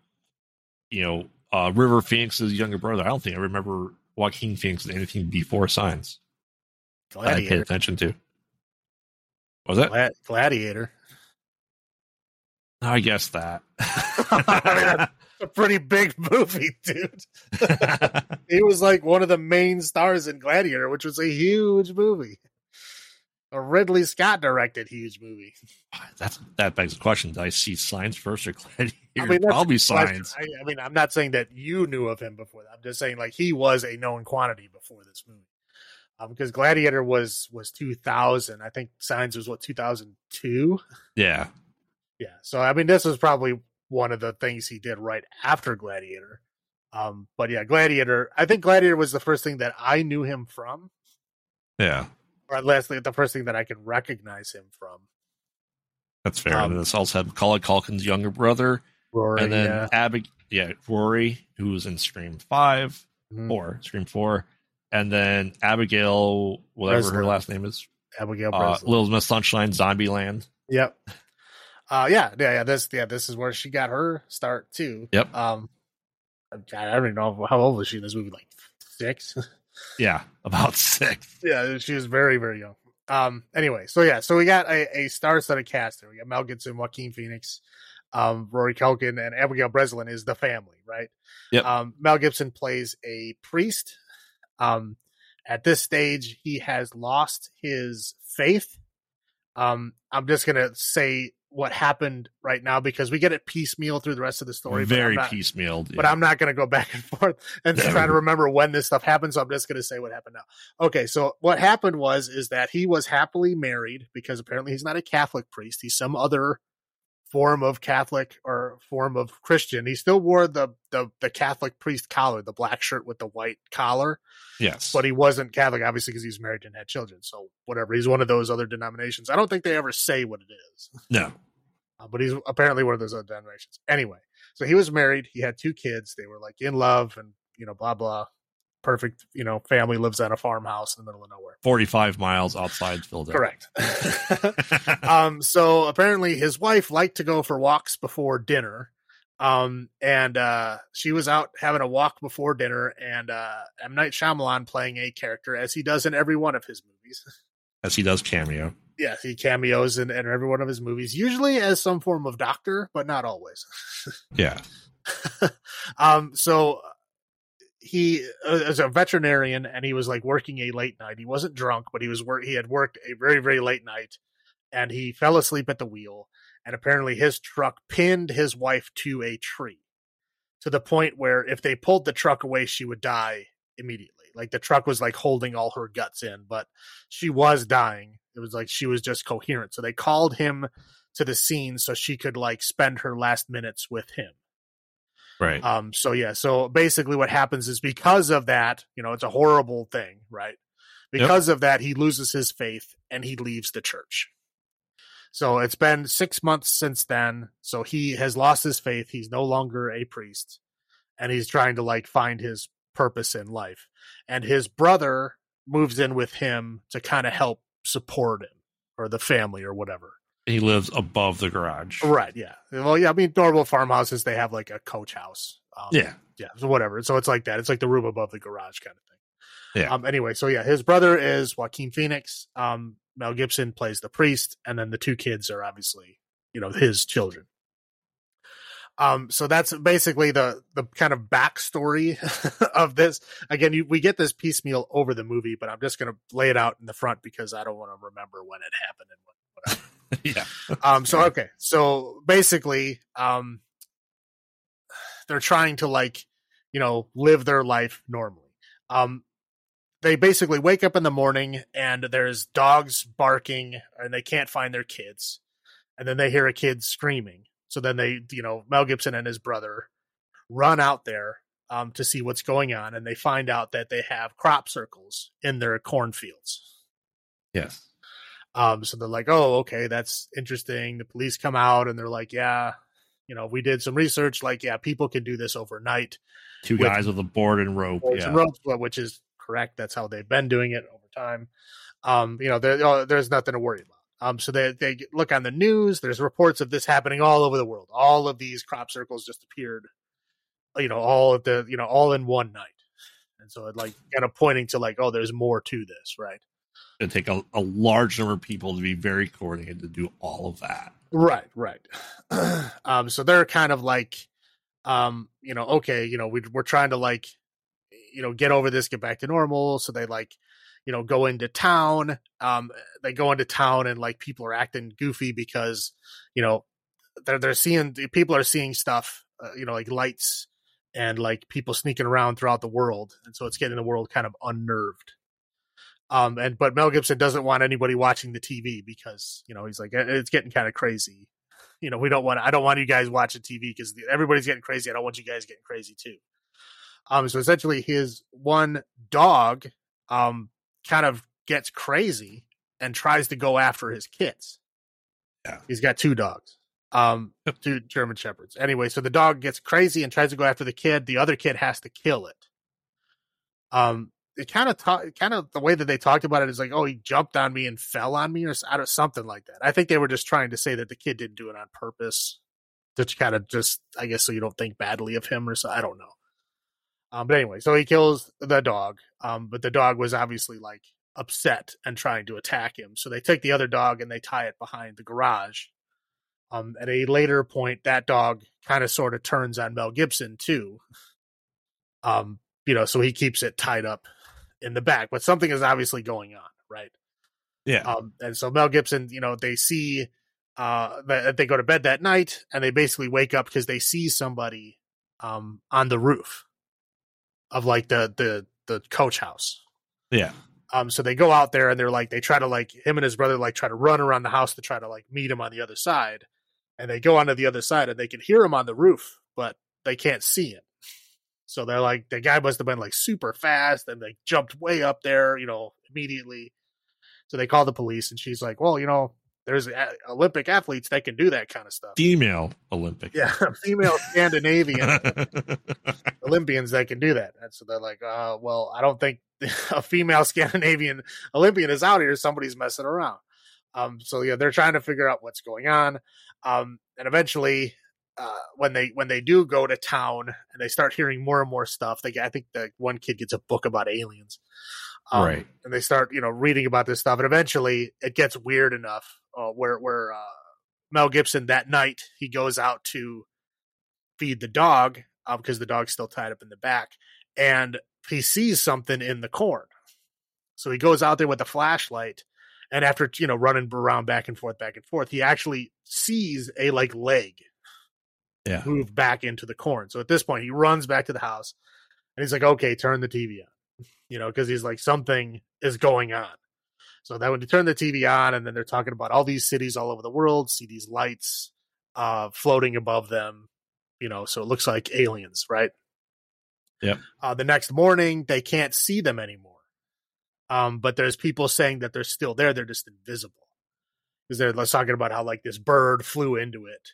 you know, uh, River Phoenix's younger brother. I don't think I remember Joaquin Phoenix in anything before Signs. that I paid attention to. Was it? Glad- Gladiator. I guess that. A pretty big movie, dude. he was like one of the main stars in Gladiator, which was a huge movie. A Ridley Scott directed huge movie. That's that begs the question: Did I see Signs first or Gladiator? I mean, Probably. Signs. I, I mean, I'm not saying that you knew of him before that. I'm just saying like he was a known quantity before this movie. Um, because Gladiator was was 2000. I think Signs was what 2002. Yeah, Yeah. So I mean, this was probably one of the things he did right after Gladiator. Um, but yeah, Gladiator. I think Gladiator was the first thing that I knew him from, yeah, or at least the first thing that I can recognize him from. that's fair. Um, and this also had Colin Culkin's younger brother, Rory, and then yeah. Yeah, Rory, who was in Scream Five, Mhm. four, Scream Four, and then Abigail, whatever her last name is, Abigail uh, Breslin. Little Miss Sunshine, Zombieland. Yep. Uh, yeah, yeah, yeah. This, yeah, this is where she got her start too. Yep. Um, I don't even know how old was she in this movie. Like six. Yeah, about six. yeah, she was very, very young. Um. Anyway, so yeah, so we got a, a star-studded cast here. We got Mel Gibson, Joaquin Phoenix, um, Rory Culkin, and Abigail Breslin is the family, right? Yep. Um, Mel Gibson plays a priest. Um, at this stage, he has lost his faith. Um, I'm just gonna say what happened right now because we get it piecemeal through the rest of the story. Very not- piecemeal. but I'm not going to go back and forth and Yeah. try to remember when this stuff happened. So I'm just going to say what happened now. Okay, so what happened was is that he was happily married because apparently he's not a Catholic priest. He's some other form of Catholic or form of Christian. He still wore the the, the Catholic priest collar, the black shirt with the white collar, yes, but he wasn't Catholic obviously because he's married and had children. So whatever, he's one of those other denominations. I don't think they ever say what it is. no, Uh, but he's apparently one of those other denominations. Anyway, so he was married. He had two kids. They were like in love and, you know, blah, blah. Perfect, you know, family lives at a farmhouse in the middle of nowhere. forty-five miles outside Philadelphia. Correct. um, so apparently his wife liked to go for walks before dinner. Um, and uh, she was out having a walk before dinner, and uh, M. Night Shyamalan playing a character as he does in every one of his movies. As he does cameo. Yeah, he cameos in, in every one of his movies, usually as some form of doctor, but not always. Yeah, um, so he uh, is a veterinarian, and he was like working a late night. He wasn't drunk, but he was work. He had worked a very very late night, and he fell asleep at the wheel. And apparently, his truck pinned his wife to a tree, to the point where if they pulled the truck away, she would die immediately. Like the truck was like holding all her guts in, but she was dying. It was like she was just coherent. So they called him to the scene so she could like spend her last minutes with him. right. Um, so yeah, so basically what happens is because of that, you know, it's a horrible thing, right? Because of that, he loses his faith and he leaves the church. So it's been six months since then. So he has lost his faith. He's no longer a priest and he's trying to like find his purpose in life. And his brother moves in with him to kind of help support him or the family or whatever. he lives above the garage. Right. Yeah. Well, yeah. I mean, normal farmhouses, they have like a coach house. Um, Yeah, yeah, so whatever. So it's like that. It's like the room above the garage kind of thing. Yeah. Um. Anyway, so yeah, his brother is Joaquin Phoenix. Um. Mel Gibson plays the priest, and then the two kids are obviously, you know, his children. Um. So that's basically the the kind of backstory of this. Again, you, we get this piecemeal over the movie, but I'm just going to lay it out in the front because I don't want to remember when it happened and what. yeah. Um, so okay, so basically, um, they're trying to like, you know, live their life normally. Um, they basically wake up in the morning and there's dogs barking and they can't find their kids, and then they hear a kid screaming. So then they, you know, Mel Gibson and his brother run out there um, to see what's going on, and they find out that they have crop circles in their cornfields. Yes. Um, so they're like, oh, okay, that's interesting. The police come out and they're like, yeah, you know, we did some research. Like, yeah, people can do this overnight. Two With- guys with a board and rope. Yeah. and ropes, which is correct. That's how they've been doing it over time. Um, you know, there, there's nothing to worry about. Um, so they they look on the news. There's reports of this happening all over the world. All of these crop circles just appeared, you know, all at the you know all in one night, and so it like kind of pointing to like, oh, there's more to this, right? It'd take a, a large number of people to be very coordinated to do all of that. Right, right. um, so they're kind of like, um, you know, okay, you know, we, we're trying to like, you know, get over this, get back to normal. So they like, you know, go into town. Um, they go into town and like people are acting goofy because, you know, they're they're seeing people are seeing stuff, uh, you know, like lights and like people sneaking around throughout the world, and so it's getting the world kind of unnerved. Um, and but Mel Gibson doesn't want anybody watching the TV because you know he's like it's getting kind of crazy. You know, we don't want I don't want you guys watching TV because everybody's getting crazy. I don't want you guys getting crazy too. Um, so essentially, his one dog, um, kind of gets crazy and tries to go after his kids. Yeah, he's got two dogs, um, two German shepherds. Anyway, so the dog gets crazy and tries to go after the kid. The other kid has to kill it. Um, it kind of talk, kind of the way that they talked about it is like, oh, he jumped on me and fell on me, or out of something like that. I think they were just trying to say that the kid didn't do it on purpose, to kind of just, I guess, so you don't think badly of him or so. I don't know. Um, but anyway, so he kills the dog. Um, but the dog was obviously like upset and trying to attack him. So they take the other dog and they tie it behind the garage. Um, at a later point, that dog kind of sort of turns on Mel Gibson too. Um, you know, so he keeps it tied up in the back, but something is obviously going on, right? Yeah. Um, and so Mel Gibson, you know, they see uh that they go to bed that night and they basically wake up because they see somebody um on the roof of like the the the coach house. Yeah. Um so they go out there and they're like they try to like him and his brother like try to run around the house to try to like meet him on the other side. And they go onto the other side and they can hear him on the roof, but they can't see him. So they're like, the guy must have been like super fast and they jumped way up there, you know, immediately. So they call the police and she's like, well, you know, there's a- Olympic athletes that can do that kind of stuff. Female Olympic. Yeah, female Scandinavian Olympians that can do that. And so they're like, uh, well, I don't think a female Scandinavian Olympian is out here. Somebody's messing around. Um, so yeah, they're trying to figure out what's going on. Um, and eventually uh, when they when they do go to town and they start hearing more and more stuff, they I think the one kid gets a book about aliens, um, right? And they start you know reading about this stuff, and eventually it gets weird enough uh, where where uh, Mel Gibson that night he goes out to feed the dog because uh, the dog's still tied up in the back, and he sees something in the corn, so he goes out there with a flashlight. And after you know running around back and forth, back and forth, he actually sees a like leg yeah. move back into the corn. So at this point, he runs back to the house and he's like, okay, turn the TV on, you know, because he's like, something is going on. So that when you turn the TV on, and then they're talking about all these cities all over the world, see these lights uh, floating above them, you know, so it looks like aliens, right? Yeah. Uh, the next morning, they can't see them anymore. Um, but there's people saying that they're still there, they're just invisible. Because they're talking about how like this bird flew into it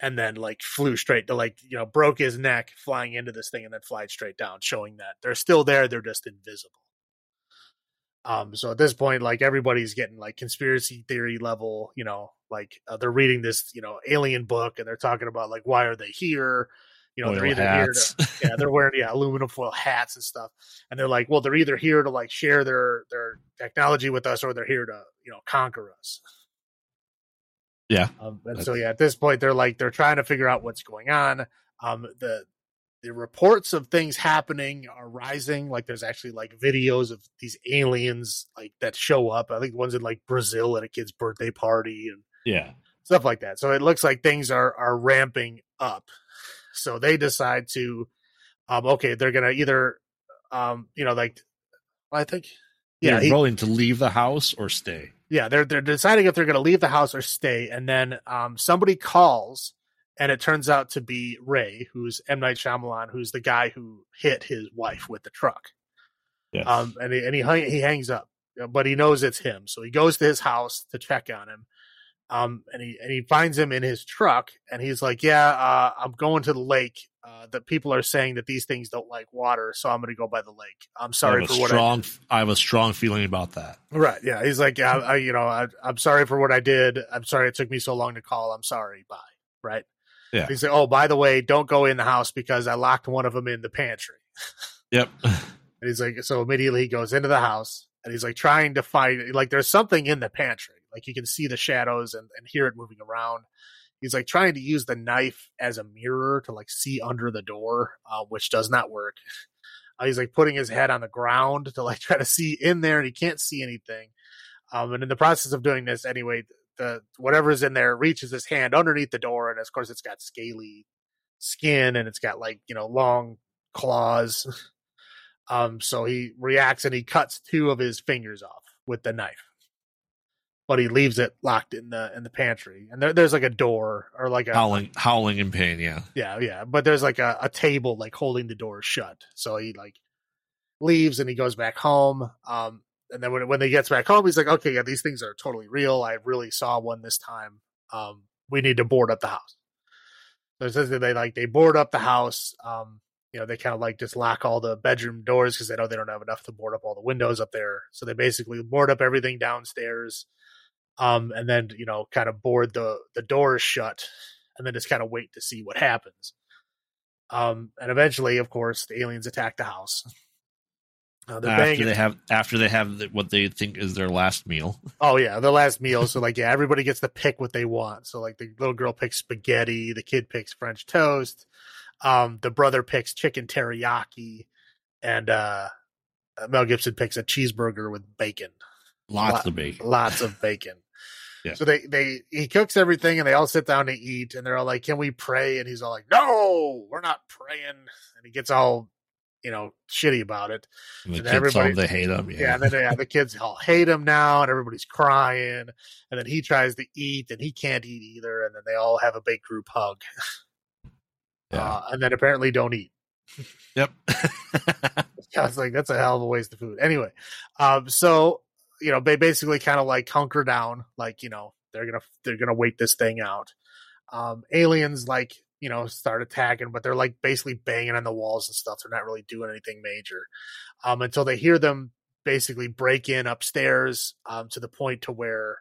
and then like flew straight to like you know broke his neck flying into this thing and then flied straight down showing that they're still there they're just invisible. Um so at this point like everybody's getting like conspiracy theory level you know like uh, they're reading this you know alien book and they're talking about like why are they here? You know Oil they're either hats. here to yeah they're wearing yeah aluminum foil hats and stuff and they're like well they're either here to like share their their technology with us or they're here to you know conquer us Yeah. um, and so yeah, at this point they're like they're trying to figure out what's going on. Um, the the reports of things happening are rising. Like there's actually like videos of these aliens like that show up. I think the ones in like Brazil at a kid's birthday party and Yeah. stuff like that. So it looks like things are are ramping up. So they decide to, um, okay, they're gonna either, um, you know, like I think, yeah, he- willing to leave the house or stay. yeah, they're they're deciding if they're going to leave the house or stay, and then um, somebody calls, and it turns out to be Ray, who's M Night Shyamalan, who's the guy who hit his wife with the truck. Yes. Um, and he and he hang- he hangs up, but he knows it's him, so he goes to his house to check on him. Um, and he and he finds him in his truck, and he's like, "Yeah, uh, I'm going to the lake. Uh, that people are saying that these things don't like water, so I'm going to go by the lake. I'm sorry for what strong. I, have a strong feeling about that. Right. Yeah, he's like, I, I, you know, I, I'm sorry for what I did. I'm sorry it took me so long to call. I'm sorry. Bye. Right. Yeah. He's like, oh, by the way, don't go in the house because I locked one of them in the pantry. Yep. And he's like, so immediately he goes into the house and he's like trying to find, like, there's something in the pantry. Like, you can see the shadows and, and hear it moving around. He's like trying to use the knife as a mirror to like see under the door, uh, which does not work. Uh, he's like putting his head on the ground to like try to see in there and he can't see anything. Um, and in the process of doing this, anyway, the whatever's in there reaches his hand underneath the door, and of course, it's got scaly skin and it's got like you know long claws. Um, so he reacts and he cuts two of his fingers off with the knife, but he leaves it locked in the in the pantry. And there, there's like a door or like a howling, howling in pain. Yeah. yeah, yeah. But there's like a, a table like holding the door shut. So he like leaves and he goes back home. Um, and then when when he gets back home, he's like, okay, yeah, these things are totally real. I really saw one this time. Um, we need to board up the house. So they like they board up the house. Um, you know, they kind of like just lock all the bedroom doors because they know they don't have enough to board up all the windows up there. So they basically board up everything downstairs. Um, and then you know, kind of board the the doors shut, and then just kind of wait to see what happens. Um, and eventually, of course, the aliens attack the house. Uh, After banging- they have, after they have the, what they think is their last meal. Oh yeah, the last meal. So like, yeah, everybody gets to pick what they want. So like, the little girl picks spaghetti, the kid picks French toast, um, the brother picks chicken teriyaki, and uh, Mel Gibson picks a cheeseburger with bacon, Lots Lot- of bacon. lots of bacon. Yeah. So they they he cooks everything, and they all sit down to eat, and they're all like, "Can we pray?" And he's all like, "No, we're not praying." And he gets all, you know, shitty about it. And the and kids them they hate them. Yeah, Yeah. and then yeah, the kids all hate him now, and everybody's crying. And then he tries to eat, and he can't eat either. And then they all have a big group hug, yeah. uh, and then apparently don't eat. yep. I was like, that's a hell of a waste of food. Anyway, um, so you know, they basically kind of like hunker down, like you know, they're gonna they're gonna wait this thing out. Um, aliens like you know start attacking, but they're like basically banging on the walls and stuff. They're not really doing anything major um, until they hear them basically break in upstairs um, to the point to where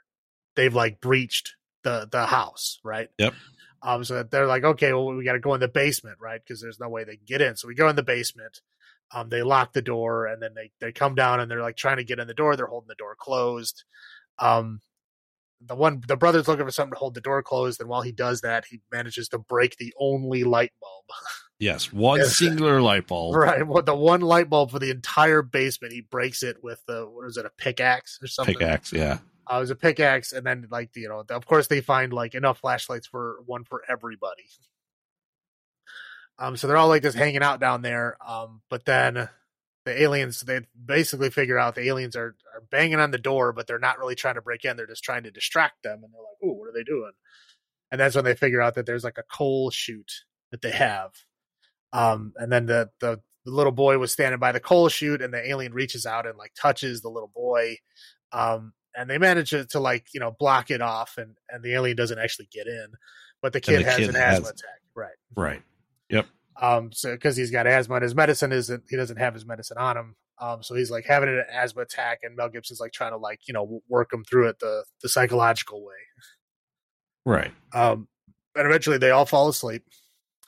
they've like breached the the house, right? Yep. Um, so they're like, okay, well, we got to go in the basement, right? Because there's no way they can get in. So we go in the basement. Um, they lock the door and then they, they come down and they're like trying to get in the door. They're holding the door closed. Um, the one, the brother's looking for something to hold the door closed. And while he does that, he manages to break the only light bulb. yes. One Yes. singular light bulb. Right. Well, the one light bulb for the entire basement, he breaks it with the, what is it, a pickaxe or something? Pickaxe. Yeah. Uh, it was a pickaxe. And then, like, you know, of course, they find like enough flashlights for one for everybody. Um, so they're all like just hanging out down there. Um, but then the aliens, they basically figure out the aliens are, are banging on the door, but they're not really trying to break in. They're just trying to distract them. And they're like, "Ooh, what are they doing?" And that's when they figure out that there's like a coal chute that they have. Um, and then the, the the little boy was standing by the coal chute, and the alien reaches out and like touches the little boy. Um, and they manage to, to like you know block it off, and and the alien doesn't actually get in, but the kid the has kid an has- asthma attack, right? Right. Um so because he's got asthma and his medicine isn't he doesn't have his medicine on him. Um so he's like having an asthma attack and mel gibson's like trying to like you know work him through it the the psychological way. Right. um and eventually they all fall asleep.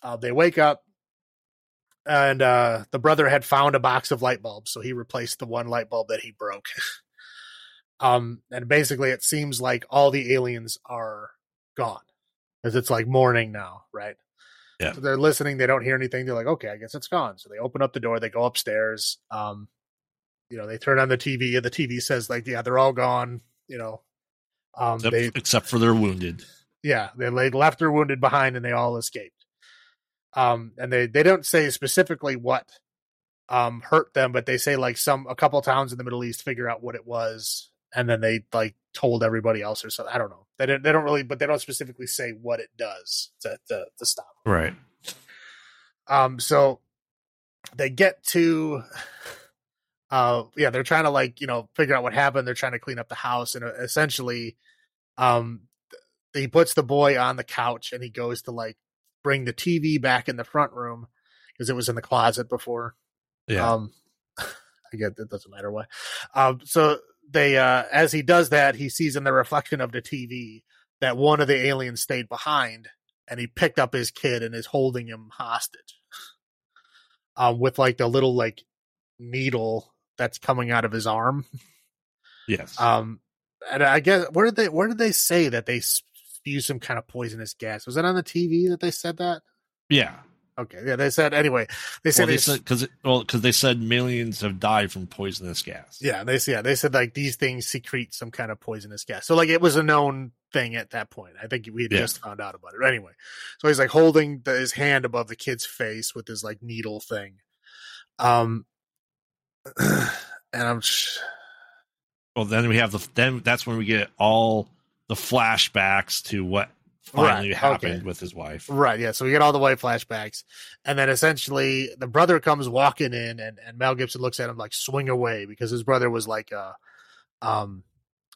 Uh, they wake up and uh the brother had found a box of light bulbs so he replaced the one light bulb that he broke. Um and basically it seems like all the aliens are gone because it's like morning now right Yeah. so they're listening they don't hear anything they're like okay i guess it's gone so they open up the door they go upstairs um you know they turn on the tv and the tv says like yeah they're all gone you know um Except, they except for they're wounded. yeah, they laid left their wounded behind, and they all escaped. Um, and they they don't say specifically what um hurt them, but they say like some a couple towns in the Middle East figure out what it was, and then they like told everybody else or something. I don't know. They don't they don't really, but they don't specifically say what it does to to, to stop. Right. Um, so they get to, uh, yeah, they're trying to like you know figure out what happened. They're trying to clean up the house, and uh, essentially, um, he puts the boy on the couch and he goes to like bring the TV back in the front room because it was in the closet before. Yeah. Um, I get it doesn't matter why. Um, so they, uh, as he does that, he sees in the reflection of the TV that one of the aliens stayed behind and he picked up his kid and is holding him hostage. Um, with like the little like needle that's coming out of his arm. yes. Um, and I guess where did they where did they say that they spew some kind of poisonous gas? Was it on the TV that they said that? yeah. Okay, yeah, they said anyway. They Well, said they they said because well because they said millions have died from poisonous gas. yeah, they yeah they said like these things secrete some kind of poisonous gas. So like it was a known thing at that point. I think we had Yeah. just found out about it. Anyway, so he's like holding the, his hand above the kid's face with his like needle thing. Um, and I'm. sh- Well, then we have the then that's when we get all the flashbacks to what finally Right, happened okay. with his wife. Right, yeah. So we get all the white flashbacks, and then essentially the brother comes walking in, and, and Mel Gibson looks at him like swing away because his brother was like a um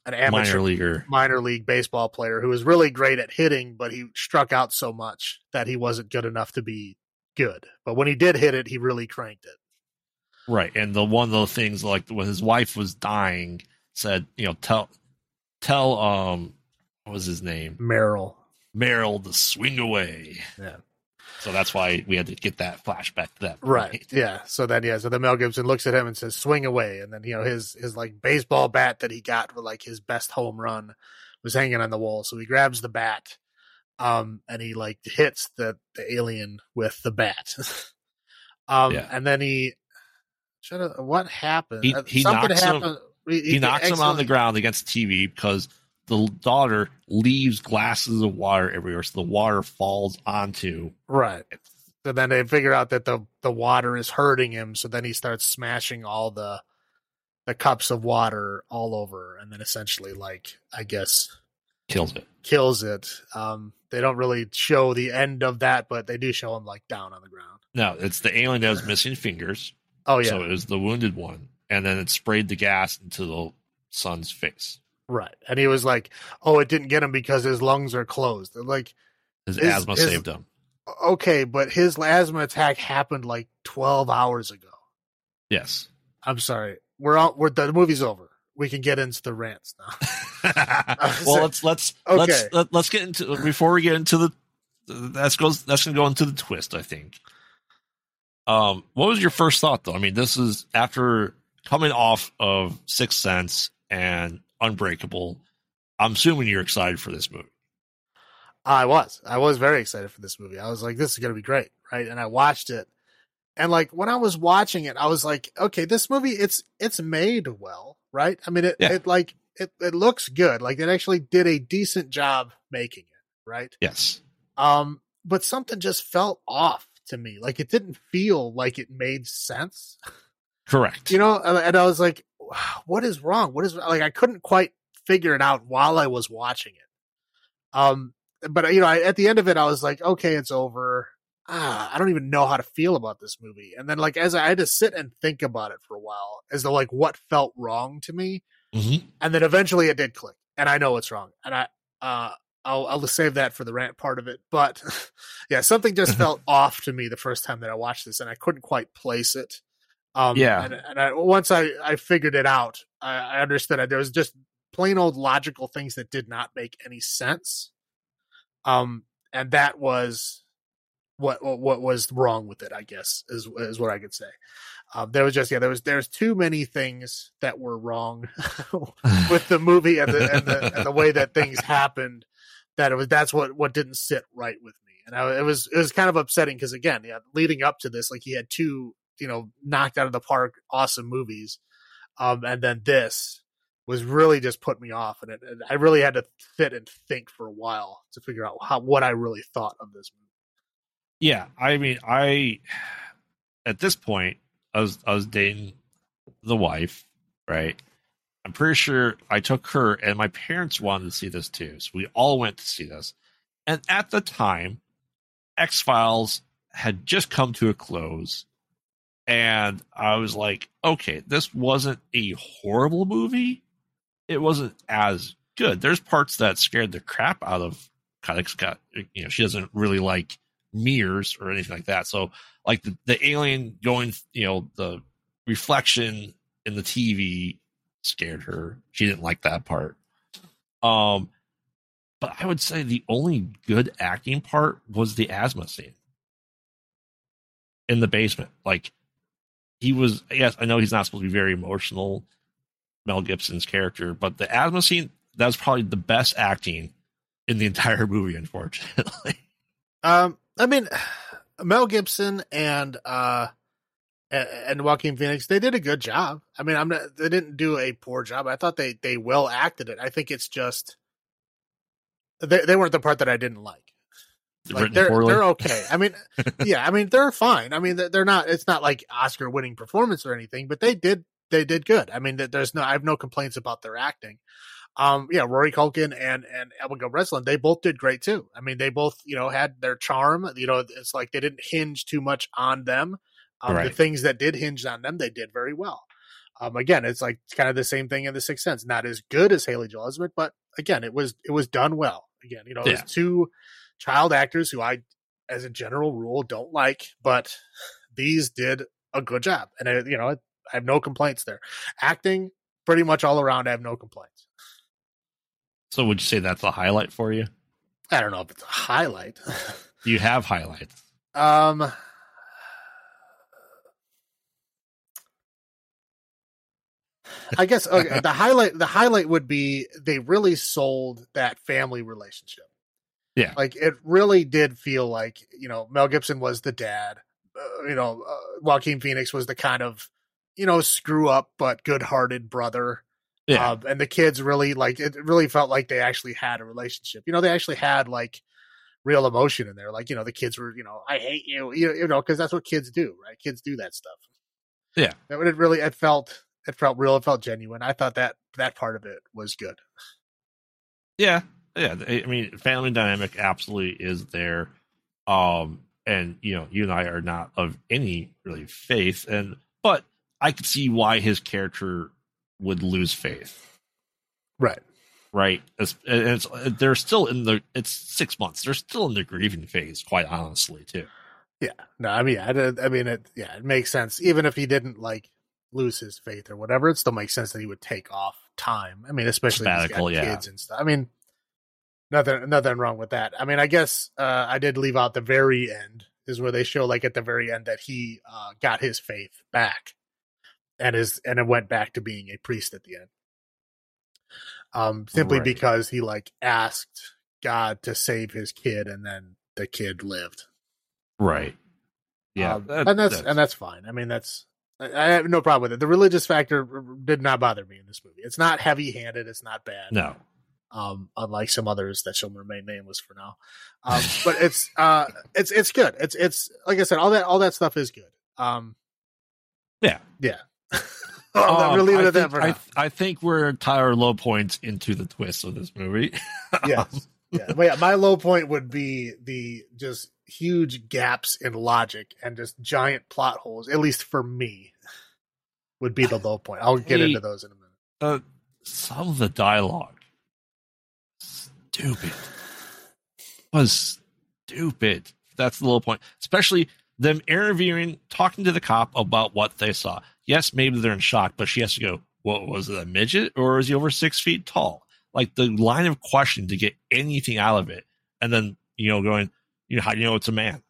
an amateur Minor leaguer. minor league baseball player who was really great at hitting, but he struck out so much that he wasn't good enough to be good. But when he did hit it, he really cranked it. Right. And the one of the things like when his wife was dying said, you know, tell tell um what was his name? Merrill. Merrill to swing away. Yeah. So that's why we had to get that flashback to that. Right. Yeah. So then yeah, so then Mel Gibson looks at him and says, swing away. And then, you know, his his like baseball bat that he got for like his best home run was hanging on the wall. So he grabs the bat, um, and he like hits the, the alien with the bat. um Yeah. and then he what happened? He- Uh, he knocks him- happened. He, knocks him on the ground against TV because the daughter leaves glasses of water everywhere. So the water falls onto Right. So then they figure out that the the water is hurting him. So then he starts smashing all the the cups of water all over, and then essentially, like I guess, kills it. kills it. Um, they don't really show the end of that, but they do show him like down on the ground. No, it's the alien that was missing fingers. Oh yeah, So it was the wounded one. And then it sprayed the gas into the son's face. Right. And he was like, "Oh, it didn't get him because his lungs are closed." Like, His Is- asthma is- saved him. okay, but his asthma attack happened like twelve hours ago. Yes. I'm sorry. We're all we're the movie's over. We can get into the rants now. well, let's let's Okay. let's let, let's get into before we get into the that's goes that's gonna go into the twist. I think. Um, what was your first thought though? I mean, this is after coming off of Sixth Sense and Unbreakable. I'm assuming you're excited for this movie. I was. I was very excited for this movie. I was like, this is going to be great. Right. And I watched it. And like when I was watching it, I was like, okay, this movie, it's, it's made well. Right. I mean, it, Yeah. it like, it, it looks good. Like it actually did a decent job making it. Right. Yes. Um, but something just felt off to me. Like it didn't feel like it made sense. Correct. you know and and i was like what is wrong what is like i couldn't quite figure it out while i was watching it um but you know I, at the end of it i was like okay it's over ah, i don't even know how to feel about this movie and then like as i had to sit and think about it for a while as though like what felt wrong to me Mhm. and then eventually it did click and i know it's wrong and i uh I'll, I'll save that for the rant part of it. But yeah, something just felt off to me the first time that I watched this, and I couldn't quite place it. Um, Yeah. And, and I, once I, I figured it out, I, I understood that there was just plain old logical things that did not make any sense. Um, and that was what what, what was wrong with it. I guess is is what I could say. Um, there was just yeah, there was there's too many things that were wrong with the movie and the and the, and the way that things happened. That it was that's what what didn't sit right with me, and I, it was it was kind of upsetting because again, yeah, leading up to this, like he had two you know knocked out of the park awesome movies, um, and then this was really just put me off, and, it, and I really had to sit and think for a while to figure out how what I really thought of this movie. Yeah, I mean, I at this point, I was I was dating the wife, right? I'm pretty sure I took her, and my parents wanted to see this too, so we all went to see this. And at the time, X Files had just come to a close, and I was like, okay, this wasn't a horrible movie. It wasn't as good. There's parts that scared the crap out of Alex Scott. You know, she doesn't really like mirrors or anything like that. So like the, the alien going, you know, the reflection in the TV scared her. She didn't like that part. Um, but I would say the only good acting part was the asthma scene in the basement. Like he was, yes, I know he's not supposed to be very emotional, Mel Gibson's character, but the asthma scene, that was probably the best acting in the entire movie, unfortunately. Um, I mean, Mel Gibson and uh and Joaquin Phoenix, they did a good job. I mean, I'm not, they didn't do a poor job. I thought they they well acted it. I think it's just they they weren't the part that I didn't like. Like they're poorly. they're okay. I mean, yeah, I mean they're fine. I mean they're not. It's not like Oscar winning performance or anything, but they did they did good. I mean, there's no I have no complaints about their acting. Um, yeah, Rory Culkin and and Abigail Breslin, they both did great too. I mean, they both you know had their charm. You know, it's like they didn't hinge too much on them. Um, right. The things that did hinge on them, they did very well. Um, again, it's like it's kind of the same thing in The Sixth Sense. Not as good as Haley Joel Osment, but again, it was it was done well. Again, you know, yeah. it was two child actors who I, as a general rule, don't like, but these did a good job, and I, you know, I have no complaints there. Acting, pretty much all around, I have no complaints. So, would you say that's a highlight for you? I don't know if it's a highlight. You have highlights? Um, I guess okay, the highlight the highlight would be they really sold that family relationship. Yeah, like it really did feel like you know Mel Gibson was the dad, uh, you know uh, Joaquin Phoenix was the kind of you know screw up but good hearted brother. Yeah, uh, and the kids really like it. Really felt like they actually had a relationship. You know, they actually had like real emotion in there. Like you know, the kids were you know I hate you, you, you know, because that's what kids do, right? Kids do that stuff. Yeah, That it really it felt it felt real. It felt genuine. I thought that that part of it was good. Yeah, yeah. I mean, family dynamic absolutely is there. Um, and you know, you and I are not of any really faith, and but I could see why his character would lose faith. Right. Right. It's, it's they're still in the. It's six months. They're still in the grieving phase, quite honestly, too. Yeah. No, I mean, I, I mean, it. Yeah, it makes sense. Even if he didn't like lose his faith or whatever, it still makes sense that he would take off time. I mean, especially Sabbatical, yeah. kids and stuff. I mean, nothing nothing wrong with that. I mean, I guess uh, I did leave out the very end is where they show like at the very end that he uh, got his faith back and is and it went back to being a priest at the end. Um, simply right. because he like asked God to save his kid and then the kid lived. Right. Yeah. Um, that, and that's, that's and that's fine. I mean, that's I have no problem with it. The religious factor did not bother me in this movie. It's not heavy handed. It's not bad. No. Um, unlike some others that shall remain nameless for now. Um, but it's uh, it's it's good. It's it's like I said, all that all that stuff is good. Um, yeah, yeah. um, we're leaving it at that for now. I, I think we're entire low points into the twist of this movie. yes. Yeah. But yeah, my low point would be the just huge gaps in logic and just giant plot holes, at least for me, would be the low point. I'll get hey, into those in a minute. Uh, some of the dialogue, stupid, was stupid. That's the low point. Especially them interviewing, talking to the cop about what they saw. Yes, maybe they're in shock, but she has to go, what was it, a midget or is he over six feet tall? Like the line of question to get anything out of it. And then, you know, going, you know, how do you know it's a man?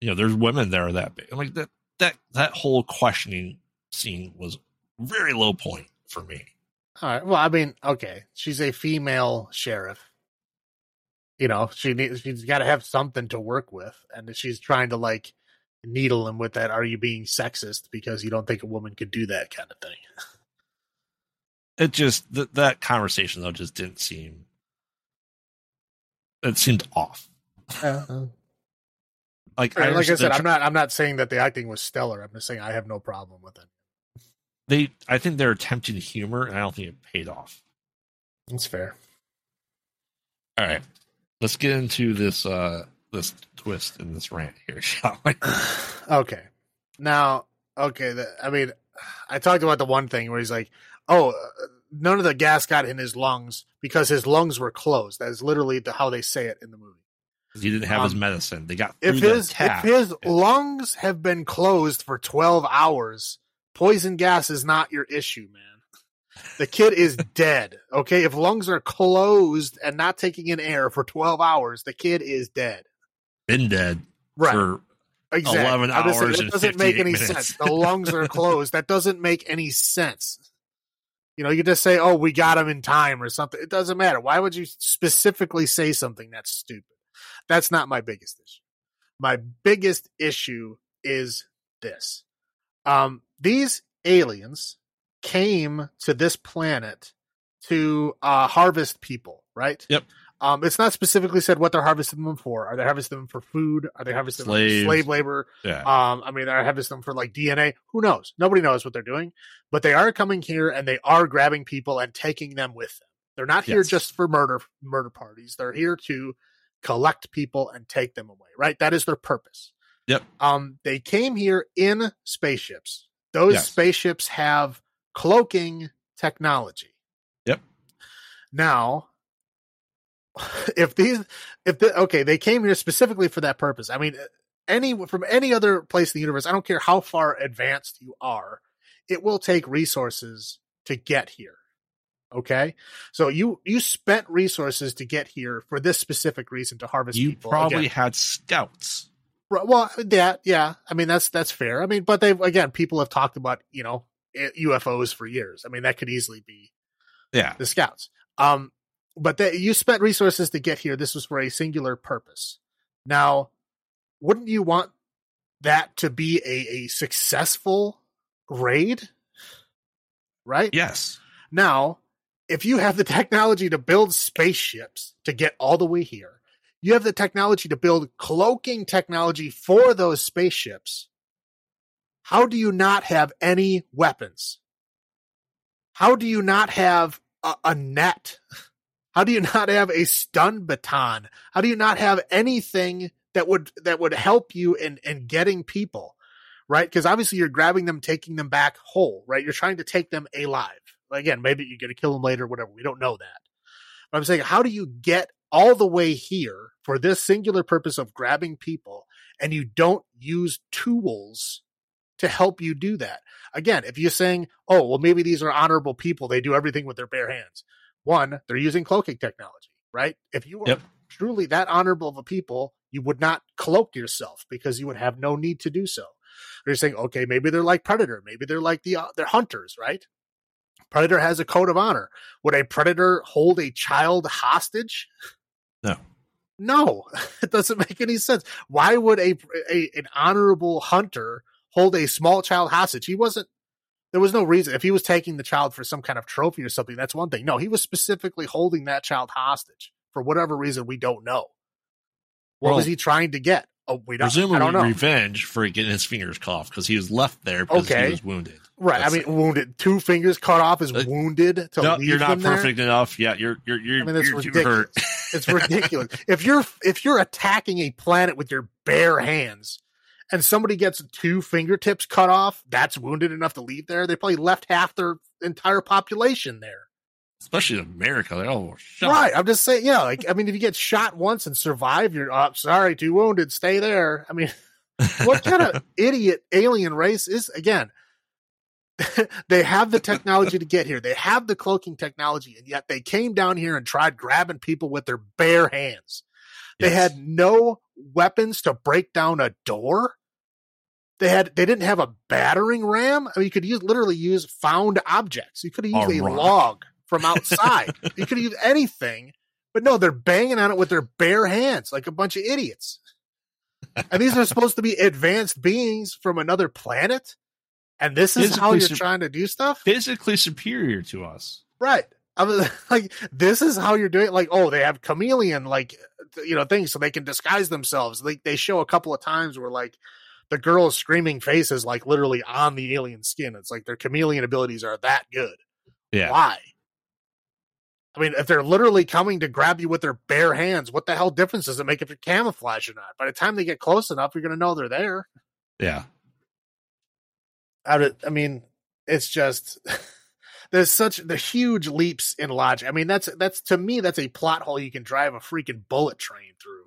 You know, there's women there that big. Like that that that whole questioning scene was very low point for me. All right. Well, I mean, okay, she's a female sheriff. You know, she needs she's got to have something to work with, and she's trying to like needle him with that. Are you being sexist because you don't think a woman could do that kind of thing? It just th- that conversation though just didn't seem. It seemed off. Uh, like, I like I said, I'm not. I'm not saying that the acting was stellar. I'm just saying I have no problem with it. They, I think they're attempting humor, and I don't think it paid off. That's fair. All right, let's get into this uh this twist in this rant here, shall we? okay. Now, okay. The, I mean, I talked about the one thing where he's like, "Oh, uh, none of the gas got in his lungs because his lungs were closed." That is literally the, how they say it in the movie. He didn't have his Um, medicine. They got if his if his lungs have been closed for 12 hours poison gas is not your issue man the kid is dead okay? If lungs are closed and not taking in air for 12 hours the kid is dead. Been dead right. for 11 I'm saying, hours it and doesn't make any minutes. sense. The lungs are closed. That doesn't make any sense. You know you just say oh we got him in time or something. It doesn't matter. Why would you specifically say something that's stupid? That's not my biggest issue. My biggest issue is this. Um these aliens came to this planet to uh harvest people right Yep. um it's not specifically said what they're harvesting them for are they harvesting them for food are they harvesting them for slave labor yeah. um, I mean, they're harvesting them for like DNA. Who knows? Nobody knows what they're doing, but they are coming here and they are grabbing people and taking them with them. They're not here Yes. just for murder murder parties. They're here to collect people and take them away. Right? That is their purpose. Yep. Um, they came here in spaceships. Those Yes. spaceships have cloaking technology. Yep. Now, if these, if the, okay, they came here specifically for that purpose. I mean, uh, any from any other place in the universe, I don't care how far advanced you are, it will take resources to get here. Okay, so you you spent resources to get here for this specific reason to harvest you probably Again, had scouts. Right, Well, that yeah, I mean that's that's fair. I mean, but they've again, people have talked about you know UFOs for years. I mean, that could easily be Yeah. the scouts. Um, but that you spent resources to get here. This was for a singular purpose. Now, wouldn't you want that to be a, a successful raid? Right? Yes. Now, if you have the technology to build spaceships to get all the way here, you have the technology to build cloaking technology for those spaceships. How do you not have any weapons? How do you not have a, a net? How do you not have a stun baton? How do you not have anything that would that would help you in in getting people? Right? Because obviously you're grabbing them, taking them back whole, right? You're trying to take them alive. Again, maybe you're going to kill them later, whatever. We don't know that. But I'm saying, how do you get all the way here for this singular purpose of grabbing people and you don't use tools to help you do that? Again, if you're saying, oh, well, maybe these are honorable people, they do everything with their bare hands. One, they're using cloaking technology, right? If you were Yep. truly that honorable of a people, you would not cloak yourself because you would have no need to do so. They're saying, okay, maybe they're like Predator, maybe they're like the uh, they're hunters, right? Predator has a code of honor. Would a predator hold a child hostage? No. No, it doesn't make any sense. Why would a, a an honorable hunter hold a small child hostage? He wasn't. There was no reason. If he was taking the child for some kind of trophy or something, that's one thing. No, he was specifically holding that child hostage for whatever reason we don't know. What Well, was he trying to get? Oh, we don't. I Presumably don't know. revenge for getting his fingers cut because he was left there because Okay. he was wounded. Right. I That's mean, wounded. Two fingers cut off is Uh, wounded to No, you're not him there? perfect enough. Yeah, you're you're you're, I mean, that's ridiculous. It's ridiculous. if you're if you're attacking a planet with your bare hands and somebody gets two fingertips cut off, that's wounded enough to leave there. They probably left half their entire population there. Especially in America. Like, oh, shut Right. I'm just saying, yeah, like I mean if you get shot once and survive, you're oh, sorry, too wounded, stay there. I mean, what kind of idiot alien race is again they have the technology to get here they have the cloaking technology and yet they came down here and tried grabbing people with their bare hands they Yes. had no weapons to break down a door they had they didn't have a battering ram i mean you could use literally use found objects you could have A used a, rock. log from outside you could use anything but no they're banging on it with their bare hands like a bunch of idiots and these are supposed to be advanced beings from another planet and this is how you're sup- trying to do stuff physically superior to us. right I mean, like this is how you're doing it. like oh they have chameleon like you know things so they can disguise themselves like they show a couple of times where like the girl's screaming face is like literally on the alien skin it's like their chameleon abilities are that good Yeah. why I mean, if they're literally coming to grab you with their bare hands, what the hell difference does it make if you're camouflage or not? By the time they get close enough, you're going to know they're there. Yeah. I, would- I mean, it's just there's such the huge leaps in logic. I mean, that's that's to me that's a plot hole you can drive a freaking bullet train through.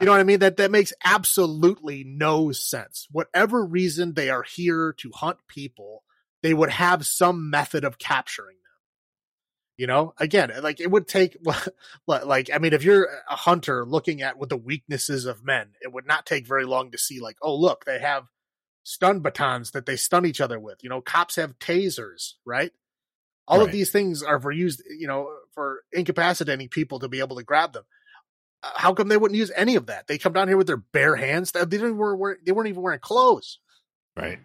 You know what I mean? That that makes absolutely no sense. Whatever reason they are here to hunt people, they would have some method of capturing them. You know, again, like it would take, like, I mean, if you're a hunter looking at what the weaknesses of men, it would not take very long to see, like, oh, look, they have stun batons that they stun each other with. You know, cops have tasers, right? All right. of these things are for used, you know, for incapacitating people to be able to grab them. Uh, how come they wouldn't use any of that? They come down here with their bare hands. They didn't wear, they weren't even wearing clothes. Right.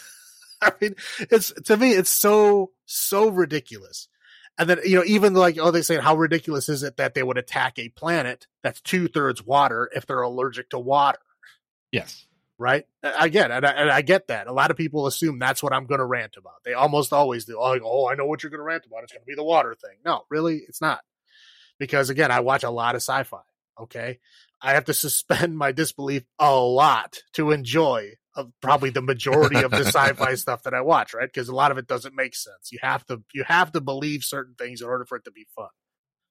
I mean, it's to me, it's so so ridiculous. And then, you know, even like, oh, they say, how ridiculous is it that they would attack a planet that's two thirds water if they're allergic to water? Yes. Right. Again, and I, and I get that. A lot of people assume that's what I'm going to rant about. They almost always do. Like, oh, I know what you're going to rant about. It's going to be the water thing. No, really, it's not. Because again, I watch a lot of sci fi. Okay. I have to suspend my disbelief a lot to enjoy of probably the majority of the sci-fi stuff that I watch, right? Because a lot of it doesn't make sense. You have to you have to believe certain things in order for it to be fun.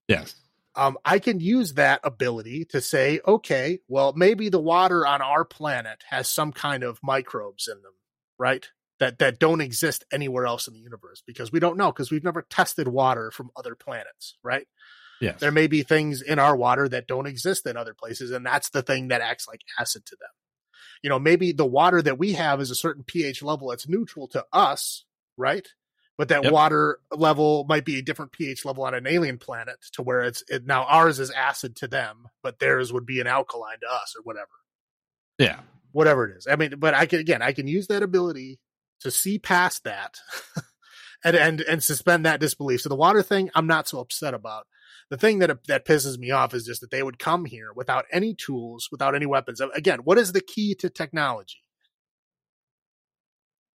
Yes. Um, I can use that ability to say, okay, well, maybe the water on our planet has some kind of microbes in them, right? That that don't exist anywhere else in the universe because we don't know because we've never tested water from other planets, right? Yes. There may be things in our water that don't exist in other places, and that's the thing that acts like acid to them you know, maybe the water that we have is a certain pH level that's neutral to us, right? But that yep. water level might be a different pH level on an alien planet to where it's it, now ours is acid to them, but theirs would be an alkaline to us or whatever. Yeah. Whatever it is. I mean, but I can again, I can use that ability to see past that and and and suspend that disbelief. So the water thing, I'm not so upset about the thing that that pisses me off is just that they would come here without any tools, without any weapons. Again, what is the key to technology?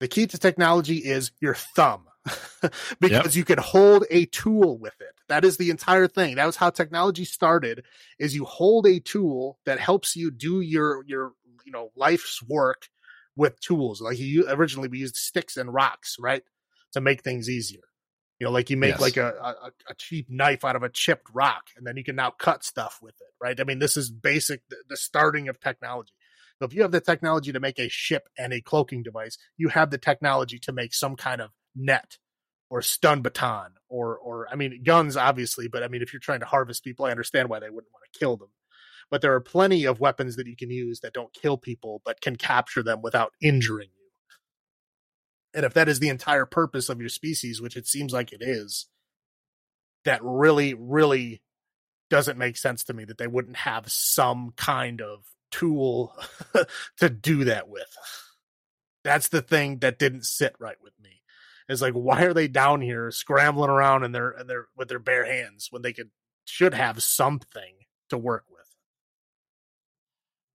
The key to technology is your thumb. because yep. you can hold a tool with it. That is the entire thing. That was how technology started is you hold a tool that helps you do your your you know life's work with tools. Like you originally we used sticks and rocks, right? To make things easier. You know, like you make yes. like a, a, a cheap knife out of a chipped rock, and then you can now cut stuff with it, right? I mean, this is basic the, the starting of technology. So if you have the technology to make a ship and a cloaking device, you have the technology to make some kind of net or stun baton or or I mean guns obviously, but I mean if you're trying to harvest people, I understand why they wouldn't want to kill them. But there are plenty of weapons that you can use that don't kill people but can capture them without injuring you. And if that is the entire purpose of your species, which it seems like it is, that really, really doesn't make sense to me that they wouldn't have some kind of tool to do that with. That's the thing that didn't sit right with me. Is like, why are they down here scrambling around in their in their with their bare hands when they could should have something to work with?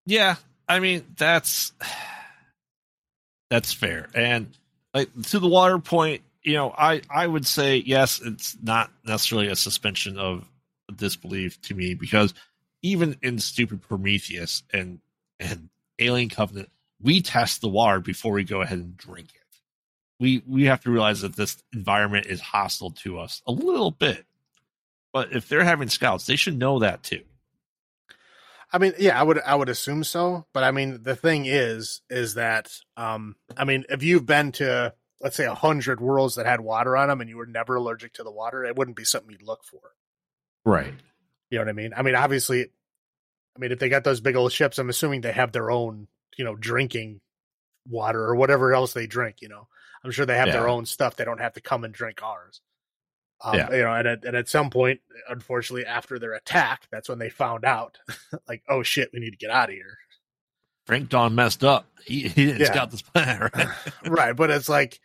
Yeah, I mean that's that's fair. And like to the water point, you know, I I would say yes, it's not necessarily a suspension of disbelief to me because even in stupid Prometheus and and Alien Covenant, we test the water before we go ahead and drink it. We we have to realize that this environment is hostile to us a little bit. But if they're having scouts, they should know that too. I mean, yeah, I would I would assume so, but I mean, the thing is, is that um, I mean, if you've been to let's say a hundred worlds that had water on them and you were never allergic to the water, it wouldn't be something you'd look for, right? You know what I mean? I mean, obviously, I mean, if they got those big old ships, I'm assuming they have their own, you know, drinking water or whatever else they drink. You know, I'm sure they have yeah. their own stuff. They don't have to come and drink ours. Um, yeah. You know, and at, and at some point, unfortunately, after their attack, that's when they found out, like, oh shit, we need to get out of here. Frank Don messed up. He, he didn't yeah. scout this plan, right? right. But it's like,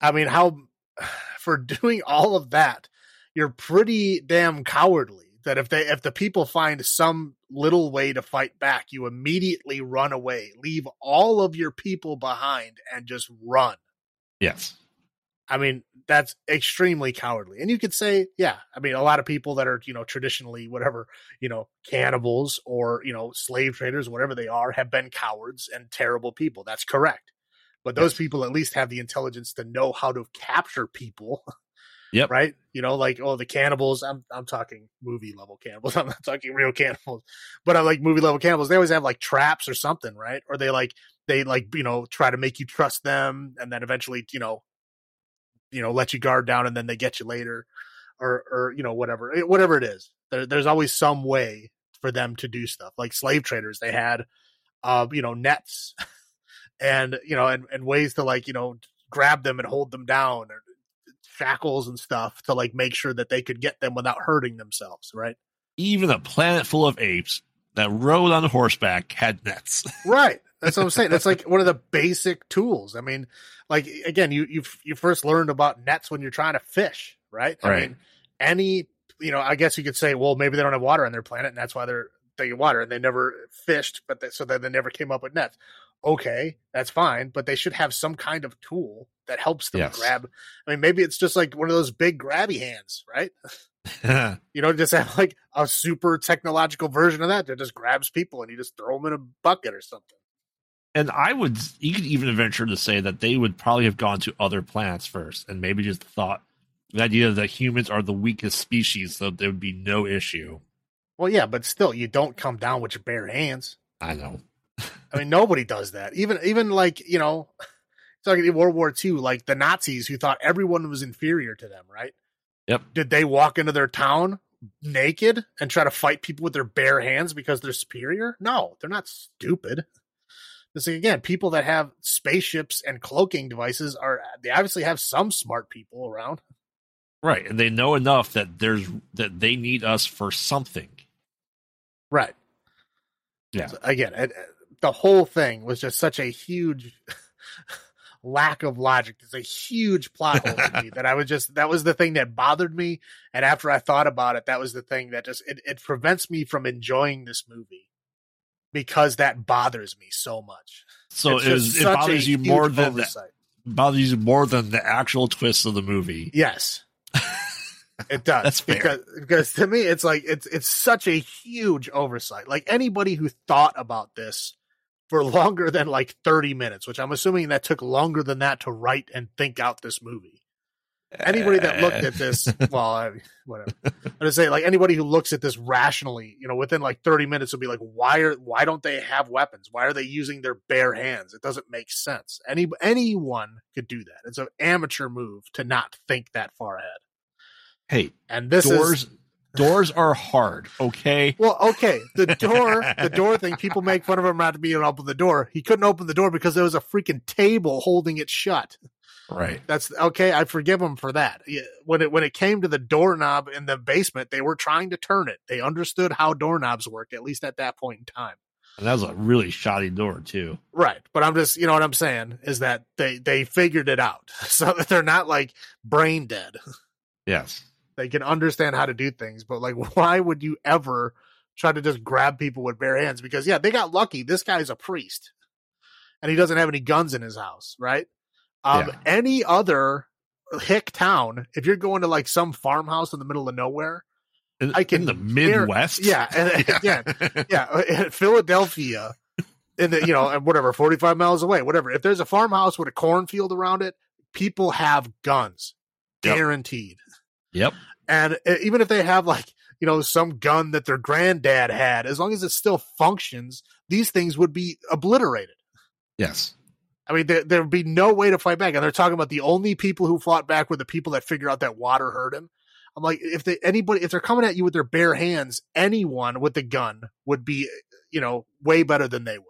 I mean, how, for doing all of that, you're pretty damn cowardly that if they, if the people find some little way to fight back, you immediately run away, leave all of your people behind and just run. Yes. I mean, that's extremely cowardly. And you could say, yeah, I mean, a lot of people that are, you know, traditionally whatever, you know, cannibals or, you know, slave traders, whatever they are, have been cowards and terrible people. That's correct. But those yes. people at least have the intelligence to know how to capture people. Yep. Right. You know, like oh, the cannibals. I'm I'm talking movie level cannibals. I'm not talking real cannibals, but I'm like movie level cannibals. They always have like traps or something, right? Or they like they like you know try to make you trust them, and then eventually you know, you know, let you guard down, and then they get you later, or or you know whatever eh, whatever it is. There, there's always some way for them to do stuff. Like slave traders, they had, uh, you know, nets, and you know, and and ways to like you know grab them and hold them down, or shackles and stuff to like make sure that they could get them without hurting themselves, right? Even a planet full of apes that rode on horseback had nets. right. That's what I'm saying. That's like one of the basic tools. I mean, like again, you you you first learned about nets when you're trying to fish, right? I Right. mean, any you know, I guess you could say, well, maybe they don't have water on their planet, and that's why they're they get water, and they never fished, but they, so then they never came up with nets. Okay, that's fine, but they should have some kind of tool that helps them Yes. grab. I mean, maybe it's just like one of those big grabby hands, right? You know, just have like a super technological version of that that just grabs people and you just throw them in a bucket or something. I would, you could even venture to say that they would probably have gone to other planets first and maybe just thought the idea that humans are the weakest species, so there would be no issue. Well, yeah, but still, you don't come down with your bare hands. I know. I mean, nobody does that. Even, even like you know, talking in World War II, like the Nazis who thought everyone was inferior to them, right? Yep. Did they walk into their town naked and try to fight people with their bare hands because they're superior? No, they're not stupid. This again, people that have spaceships and cloaking devices are they obviously have some smart people around. Right. And they know enough that there's that they need us for something. Right. Yeah. So, again, it, uh, the whole thing was just such a huge lack of logic. It's a huge plot hole to me that I was just that was the thing that bothered me. And after I thought about it, that was the thing that just it, it prevents me from enjoying this movie because that bothers me so much. So It's it, was, it bothers you more than the, bothers you more than the actual twist of the movie. Yes. It does. That's fair. Because because to me it's like it's it's such a huge oversight. Like anybody who thought about this for longer than like 30 minutes, which I'm assuming that took longer than that to write and think out this movie. Anybody that looked at this, well, I, whatever. I'm just saying, like anybody who looks at this rationally, you know, within like 30 minutes will be like, why are why don't they have weapons? Why are they using their bare hands? It doesn't make sense. Any anyone could do that. It's an amateur move to not think that far ahead. Hey, And this doors is doors are hard, okay? well, okay. The door, the door thing. People make fun of him not to be able to open the door. He couldn't open the door because there was a freaking table holding it shut. Right. That's okay. I forgive them for that. When it when it came to the doorknob in the basement, they were trying to turn it. They understood how doorknobs work, at least at that point in time. And that was a really shoddy door too. Right. But I'm just, you know what I'm saying is that they they figured it out, so that they're not like brain dead. Yes. they can understand how to do things but like why would you ever try to just grab people with bare hands because yeah they got lucky this guy's a priest and he doesn't have any guns in his house right um Yeah. any other hick town if you're going to like some farmhouse in the middle of nowhere In, I can in the Midwest. yeah and again yeah philadelphia in the you know and whatever 45 miles away whatever if there's a farmhouse with a cornfield around it people have guns Yep. guaranteed Yep. and uh, even if they have like, you know, some gun that their granddad had, as long as it still functions, these things would be obliterated. Yes. I mean, there there would be no way to fight back. And they're talking about the only people who fought back were the people that figure out that water hurt him. I'm like, if they anybody if they're coming at you with their bare hands, anyone with a gun would be, you know, way better than they would.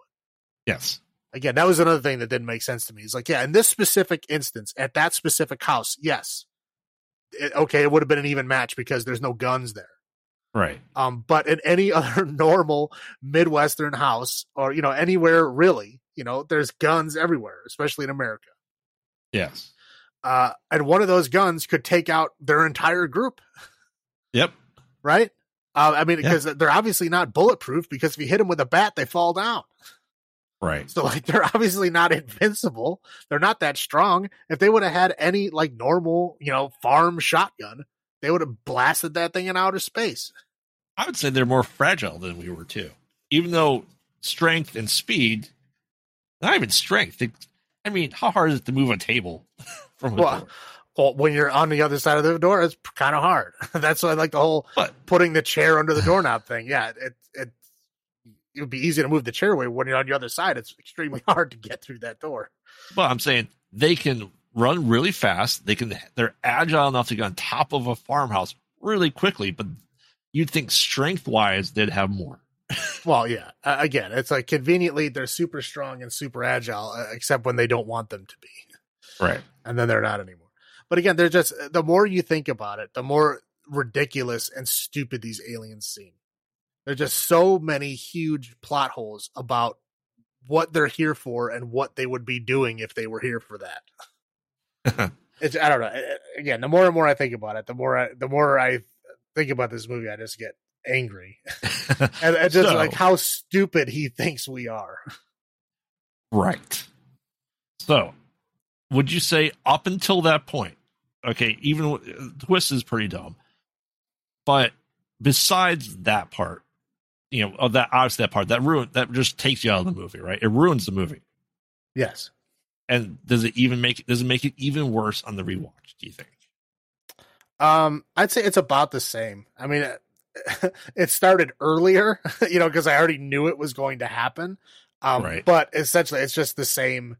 Yes. Again, that was another thing that didn't make sense to me. It's like, yeah, in this specific instance, at that specific house, yes, it, okay, it would have been an even match because there's no guns there. Right. Um, but in any other normal Midwestern house or, you know, anywhere really, you know, there's guns everywhere, especially in America. Yes. Uh, and one of those guns could take out their entire group, Yep. right? Uh, I mean, Yeah. because they're obviously not bulletproof because if you hit them with a bat, they fall down. Right. So, like, they're obviously not invincible. They're not that strong. If they would have had any, like, normal, you know, farm shotgun, they would have blasted that thing in outer space. I would say they're more fragile than we were too. Even though strength and speed, not even strength. It, I mean, how hard is it to move a table from a Well, door? Well, when you're on the other side of the door, it's kind of hard. That's why I like the whole But putting the chair under the doorknob thing. Yeah, it it it would be easy to move the chair away when you're on the other side. It's extremely hard to get through that door. Well, I'm saying they can run really fast. They can they're agile enough to get on top of a farmhouse really quickly. But you'd think strength wise they'd have more. Well, yeah. Uh, again, it's like conveniently they're super strong and super agile, uh, except when they don't want them to be, Right. and then they're not anymore. But again, they're just the more you think about it, the more ridiculous and stupid these aliens seem. There's just so many huge plot holes about what they're here for and what they would be doing if they were here for that. It's I don't know. Again, the more and more I think about it, the more I, the more I think about this movie, I just get angry and, just So- like how stupid he thinks we are. Right. So, would you say up until that point, okay, even twist is pretty dumb, but besides that part, you know, of that obviously that part that ruin that just takes you out of the movie, right? It ruins the movie. Yes. And does it even make does it make it even worse on the rewatch? Do you think? Um, I'd say it's about the same. I mean, it, started earlier, you know, because I already knew it was going to happen. Um, Right. but essentially, it's just the same,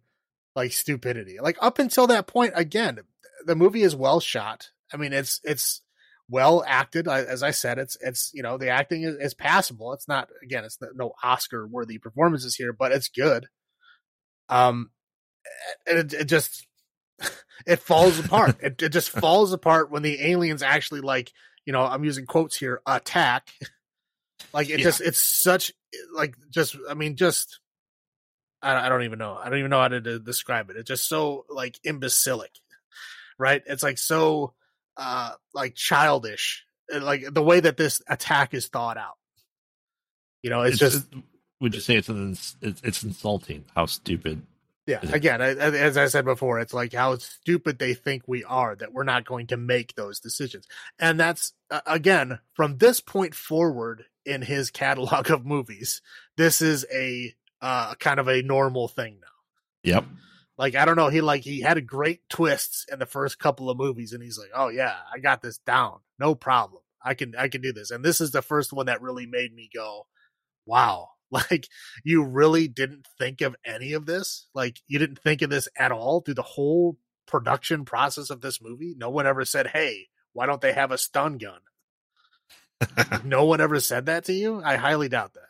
like stupidity. Like up until that point, again, the movie is well shot. I mean, it's it's well acted. As I said, it's it's you know the acting is, is passable. It's not again, it's no Oscar worthy performances here, but it's good. Um, and it, it just it falls apart. it, it just falls apart when the aliens actually like you know I'm using quotes here attack. Like it Yeah. just it's such like just I mean just I, I don't even know I don't even know how to, de- describe it. It's just so like imbecilic, right? It's like so uh like childish, uh, like the way that this attack is thought out. You know, it's, just would you say it's it's, it's insulting how stupid? Yeah, again, as I said before, it's like how stupid they think we are that we're not going to make those decisions. And that's, uh, again, from this point forward in his catalog of movies, this is a uh, kind of a normal thing now. Yep. Like, I don't know, he like, he had great twists in the first couple of movies, and he's like, oh, yeah, I got this down. No problem. I can, I can do this. And this is the first one that really made me go, wow. Like, you really didn't think of any of this? Like, you didn't think of this at all through the whole production process of this movie? No one ever said, hey, why don't they have a stun gun? no one ever said that to you? I highly doubt that.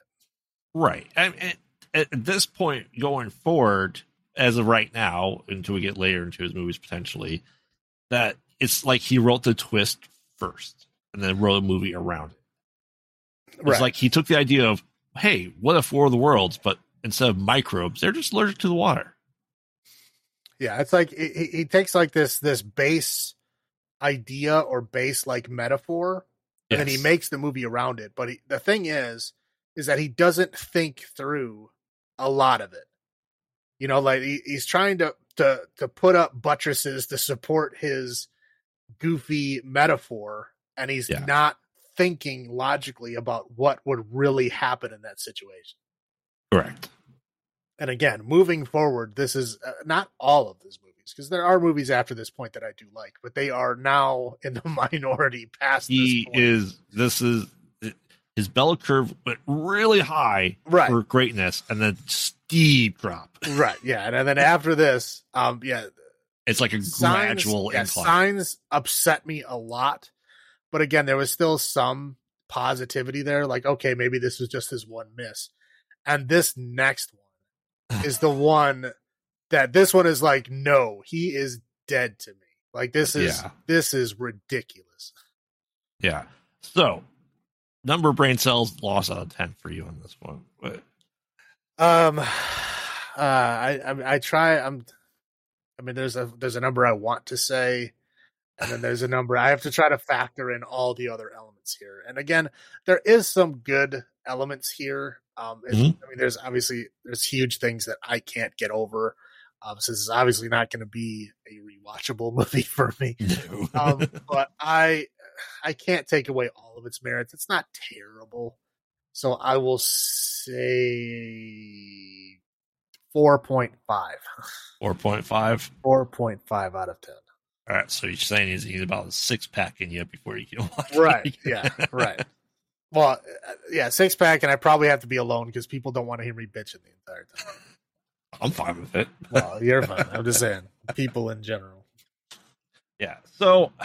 Right. And, and at this point, going forward, as of right now, until we get later into his movies potentially, that it's like he wrote the twist first and then wrote a movie around it. It's like he took the idea of, hey, what if War of the Worlds, but instead of microbes, they're just allergic to the water. Yeah, it's like he, he- takes like this this base idea or base like metaphor, and then he makes the movie around it. But he, the thing is, is that he doesn't think through a lot of it. You know, like he, he's trying to to to put up buttresses to support his goofy metaphor, and he's Yeah. not thinking logically about what would really happen in that situation. Correct. and again, moving forward, this is uh, not all of these movies because there are movies after this point that I do like, but they are now in the minority past He this point. is, this is, his bell curve went really high right, for greatness and then steep drop. right, yeah, and, then after this, um, yeah, It's like a signs, gradual yeah, incline. signs upset me a lot, but again, there was still some positivity there. Like, okay, maybe this was just his one miss, and this next one is the one that this one is like, no, he is dead to me. Like this is Yeah. this is ridiculous. Yeah. So, number of brain cells lost out of 10 for you on this one. But Um, uh, I, I I try. I'm. I mean, there's a there's a number I want to say, and then there's a number I have to try to factor in all the other elements here. And again, there is some good elements here. Um, Mhm. I mean, there's obviously there's huge things that I can't get over. Um, so this is obviously not going to be a rewatchable movie for me. no. um, but I I can't take away all of its merits. It's not terrible, so I will say four point five. 4.5. Four point five out of ten. All right, so you're saying he's, he's about a six pack in you before you can watch. Right. it. Yeah. Right. Well, uh, yeah, six pack, and I probably have to be alone because people don't want to hear me bitching the entire time. I'm fine with it. Well, you're fine. I'm just saying, people in general. Yeah. So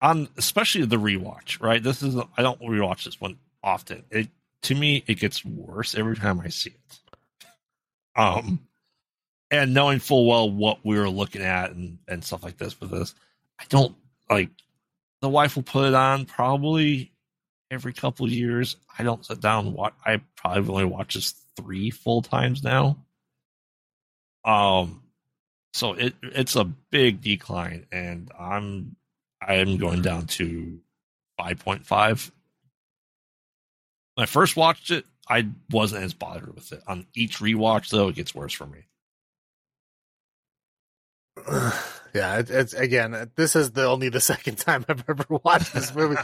on especially the rewatch, right? This is I don't rewatch this one often. It to me it gets worse every time I see it. Um and knowing full well what we were looking at and, and stuff like this with this, I don't like the wife will put it on probably every couple years. I don't sit down and watch I probably only watch this three full times now. Um so it it's a big decline and i'm i am going down to 5.5 when i first watched it i wasn't as bothered with it on each rewatch though it gets worse for me yeah, it, it's again. This is the only the second time I've ever watched this movie.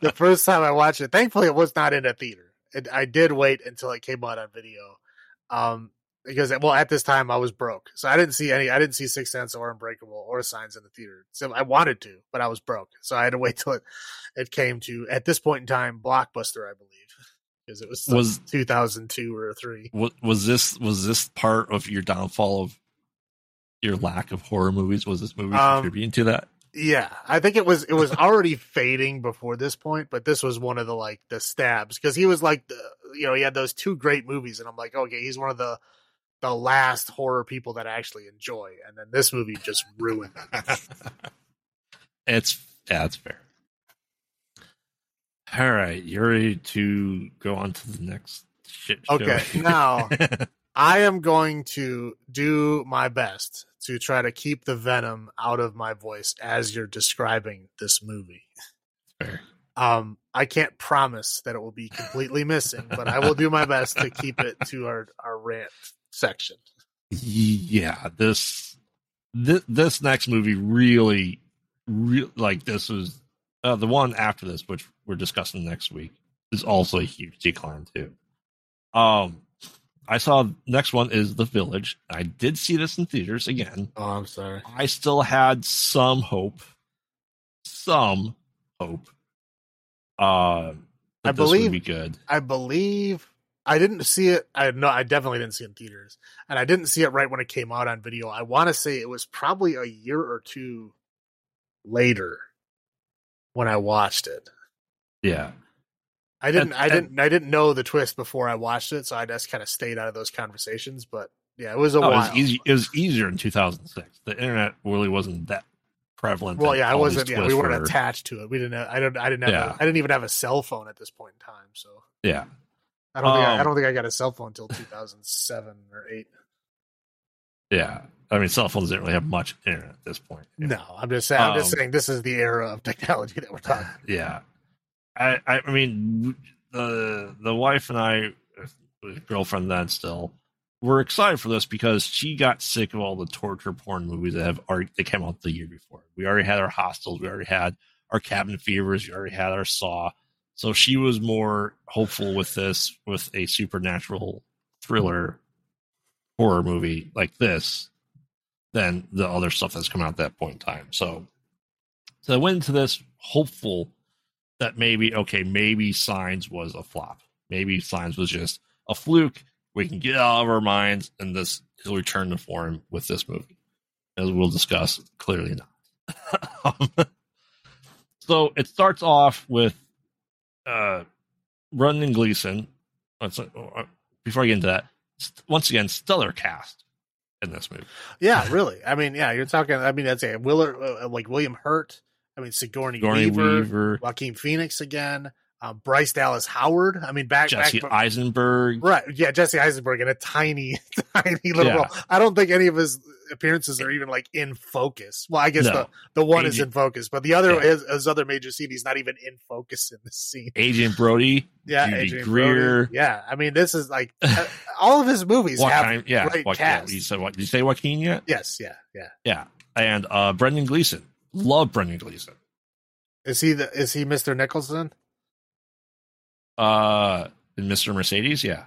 the first time I watched it, thankfully, it was not in a theater. It, I did wait until it came out on video, um, because well, at this time I was broke, so I didn't see any. I didn't see Sixth Sense or Unbreakable or Signs in the theater. So I wanted to, but I was broke, so I had to wait till it it came to at this point in time Blockbuster, I believe, because it was, Was- 2002 or three. was, was this was this part of your downfall of your lack of horror movies was this movie Um, contributing to that Yeah, I think it was it was already fading before this point, but this was one of the like the stabs because he was like the you know he had those two great movies, and I'm like, okay, he's one of the the last horror people that I actually enjoy, and then this movie just ruined it. it's yeah it's fair all right you're ready to go on to the next shit show. Okay, now I am going to do my best to try to keep the venom out of my voice as you're describing this movie. fair Um, I can't promise that it will be completely missing, but I will do my best to keep it to our our rant section. yeah this this, this next movie really real like this was uh, the one after this which we're discussing next week is also a huge decline too um i saw next one is the village i did see this in theaters again Oh, I'm sorry. i still had some hope some hope uh that I this would believe- be good I believe I didn't see it. I no, I definitely didn't see it in theaters, and I didn't see it right when it came out on video. I want to say it was probably a year or two later when I watched it. yeah I didn't. And- I didn't. I didn't know the twist before I watched it, so I just kind of stayed out of those conversations. But yeah, it was a Oh, it was easy. It was easier in 2006. The internet really wasn't that prevalent. Well, yeah, I wasn't. Yeah, we weren't were- attached to it. We didn't. Have, I don't. I didn't have. Yeah. A, I didn't even have a cell phone at this point in time. So Yeah, I don't think. I, I Um, don't think I got a cell phone until 2007 or eight. yeah. I mean, cell phones didn't really have much internet at this point. No, I'm just saying. I'm just Um, saying this is the era of technology that we're talking. Yeah, I, I, mean, the the wife and I, girlfriend then still, were excited for this because she got sick of all the torture porn movies that have already that came out the year before. We already had our hostels, we already had our cabin fevers, we already had our Saw. So she was more hopeful with this, with a supernatural thriller horror movie like this, than the other stuff that's come out at that point in time. So, so I went into this hopeful that maybe okay, maybe Signs was a flop. Maybe Signs was just a fluke. We can get out of our minds, and this he'll return to form with this movie, as we'll discuss. Clearly not. Um, so it starts off with uh, Brendan Gleeson. Let's, uh, before I get into that, once again, stellar cast in this movie. Yeah, really. I mean, yeah, you're talking. I mean, that's a Willard, uh, like William Hurt. I mean, Sigourney, Sigourney Weaver, Weaver, Joaquin Phoenix again, uh, Bryce Dallas Howard. I mean, back Jesse back, Eisenberg. right? Yeah, Jesse Eisenberg in a tiny, tiny little Yeah. role. I don't think any of his appearances are even like in focus. Well, I guess No. the the one is in focus, but the other Yeah. his, his other major scene, he's not even in focus in this scene. Adrien Brody, Yeah, Judy Adrien Greer. Brody. Yeah, I mean, this is like uh, all of his movies have yeah, great Joaquin, cast. You said what? Did you say Joaquin yet? Yes, yeah, yeah. Yeah, and uh, Brendan Gleeson. Love Brendan Gleeson. Is he the is he Mr. Nicholson? Uh, Mr. Mercedes, yeah.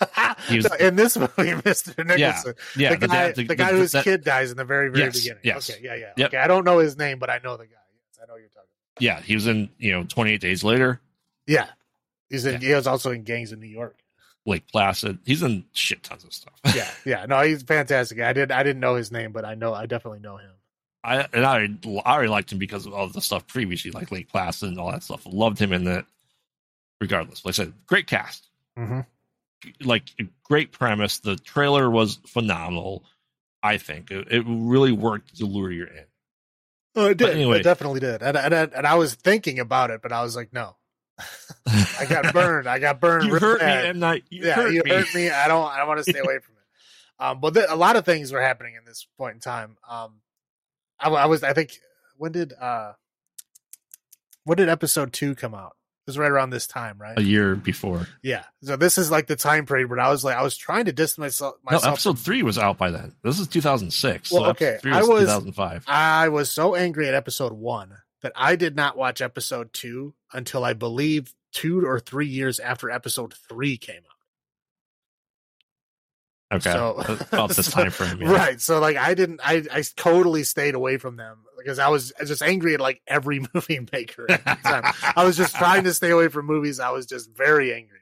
was, in this movie, Mr. Nicholson. yeah, yeah the guy, dad- the, guy whose that- kid dies in the very, very Yes, beginning. yes. Okay, yeah, yeah. Yep. Okay, I don't know his name, but I know the guy. Yes, I know you're talking. yeah, he was in you know 28 Days Later, Yeah, he's in. Yeah. He was also in Gangs in New York. Lake Placid. He's in shit tons of stuff. Yeah, yeah. No, he's fantastic. I did. I didn't know his name, but I know. I definitely know him. I and I, I already liked him because of all the stuff previously, like Lake Placid and all that stuff. Loved him in that. Regardless, like I said, great cast, Mm-hmm. like great premise. The trailer was phenomenal. I think it, it really worked to lure you in. Oh, it But did. anyway. it definitely did. And, and, and I was thinking about it, but I was like, no. I got burned. I got burned. you hurt bad. me, M Night. You yeah, hurt you me. hurt me. I don't. I don't want to stay away from it. Um, but th- a lot of things were happening in this point in time. Um, I, I was. I think when did uh, when did episode two come out? It was right around this time, right? A year before. yeah. So this is like the time period where I was like, I was trying to distance myself. No, myself episode three was out by then. This is 2006. Well, so okay, three I was, was- 2005. I was so angry at episode one that I did not watch episode two until I believe two or three years after episode three came out. Okay, So- about this time frame. yeah. Right. So like I didn't I I totally stayed away from them because I was just angry at like every movie maker at the time. I was just trying to stay away from movies. I was just very angry.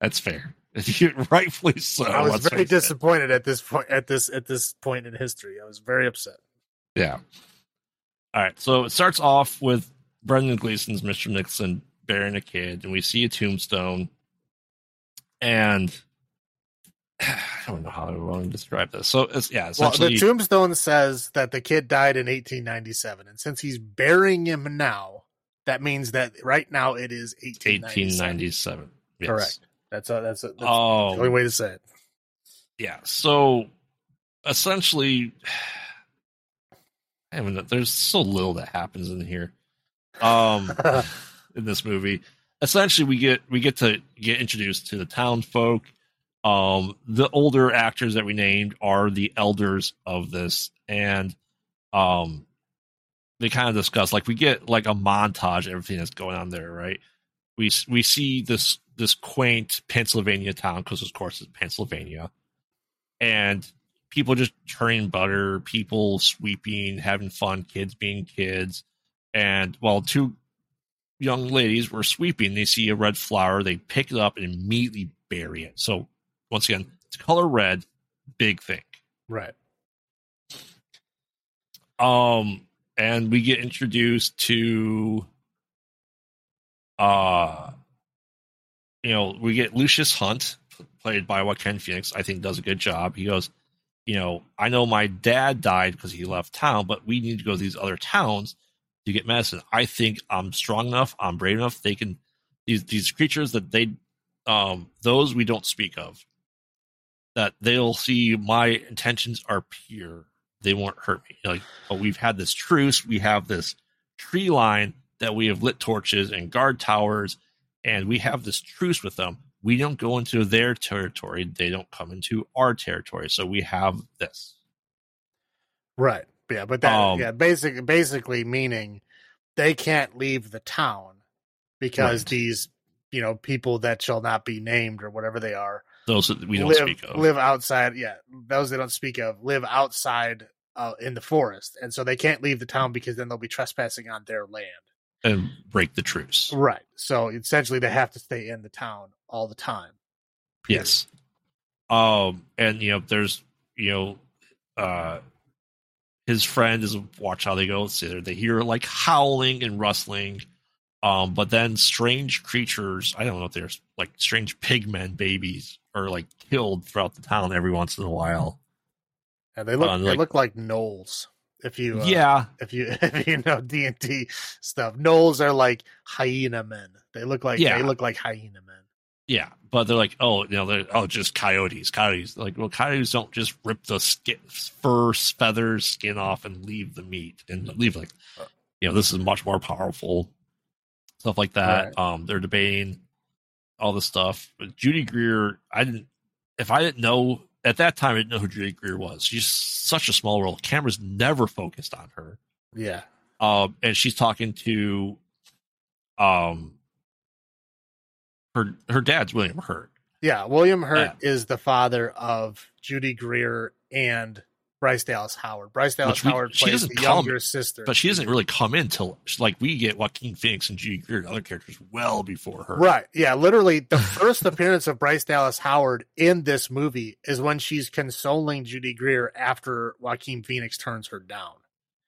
That's fair. Rightfully so. I was very disappointed at this point at this at this point in history. I was very upset. Yeah. All right. So it starts off with Brendan Gleeson's Mr. Nixon burying a kid, and we see a tombstone. And I don't know how I want to describe this. So it's yeah, Well, the tombstone says that the kid died in 1897, and since he's burying him now, that means that right now it is 1897. 1897. Yes. Correct. That's a, that's, a, that's Oh, the only way to say it. yeah. So essentially, I mean, there's so little that happens in here. Um, in this movie. Essentially, we get we get to get introduced to the townsfolk. Um, the older actors that we named are the elders of this, and um, they kind of discuss like we get like a montage everything that's going on there, right? We we see this this quaint Pennsylvania town because of course it's Pennsylvania, and people just churning butter, people sweeping, having fun, kids being kids, and while two young ladies were sweeping, they see a red flower, they pick it up and immediately bury it. So once again, it's color red, big thing. Right. Um, and we get introduced to, uh, you know, we get Lucius Hunt, played by Joaquin Phoenix. I think does a good job. He goes, you know, I know my dad died because he left town, but we need to go to these other towns to get medicine. I think I'm strong enough. I'm brave enough. They can these these creatures that they, um, those we don't speak of. That they'll see my intentions are pure they won't hurt me. Like, but we've had this truce. We have this tree line that we have lit torches and guard towers, and we have this truce with them. We don't go into their territory. They don't come into our territory. So we have this. Right. Yeah, but that Um, yeah, basic basically meaning they can't leave the town because Right. these, you know, people that shall not be named or whatever they are Those that we don't live, speak of. live outside, yeah, those they don't speak of live outside uh, in the forest. And so they can't leave the town because then they'll be trespassing on their land. and break the truce. Right. So essentially they have to stay in the town all the time. period. Yes. Um, and you know, there's you know, uh, his friend is watch how they go. See, there they hear like howling and rustling. Um, but then strange creatures, I don't know if they're like strange pigmen babies are like killed throughout the town every once in a while. And they look Uh, they like- look like gnolls. If you uh, yeah, if you if you know D and D stuff, gnolls are like hyena men. They look like Yeah. they look like hyena men. yeah. But they're like, oh, you know, they're oh, just coyotes. Coyotes, like, well, coyotes don't just rip the skin, fur, feathers, skin off and leave the meat and leave like, you know, this is much more powerful. Stuff like that. Right. Um, they're debating all this stuff. But Judy Greer, I didn't. If I didn't know at that time, I didn't know who Judy Greer was. She's such a small role. Cameras never focused on her. Yeah, um, and she's talking to um her her dad's William Hurt, Yeah, William Hurt Yeah. is the father of Judy Greer and Bryce Dallas Howard. Bryce Dallas we- Howard she plays the come- younger sister. But she doesn't really come in till like we get Joaquin Phoenix and Judy Greer and other characters well before her. Right. Yeah. Literally, the first appearance of Bryce Dallas Howard in this movie is when she's consoling Judy Greer after Joaquin Phoenix turns her down.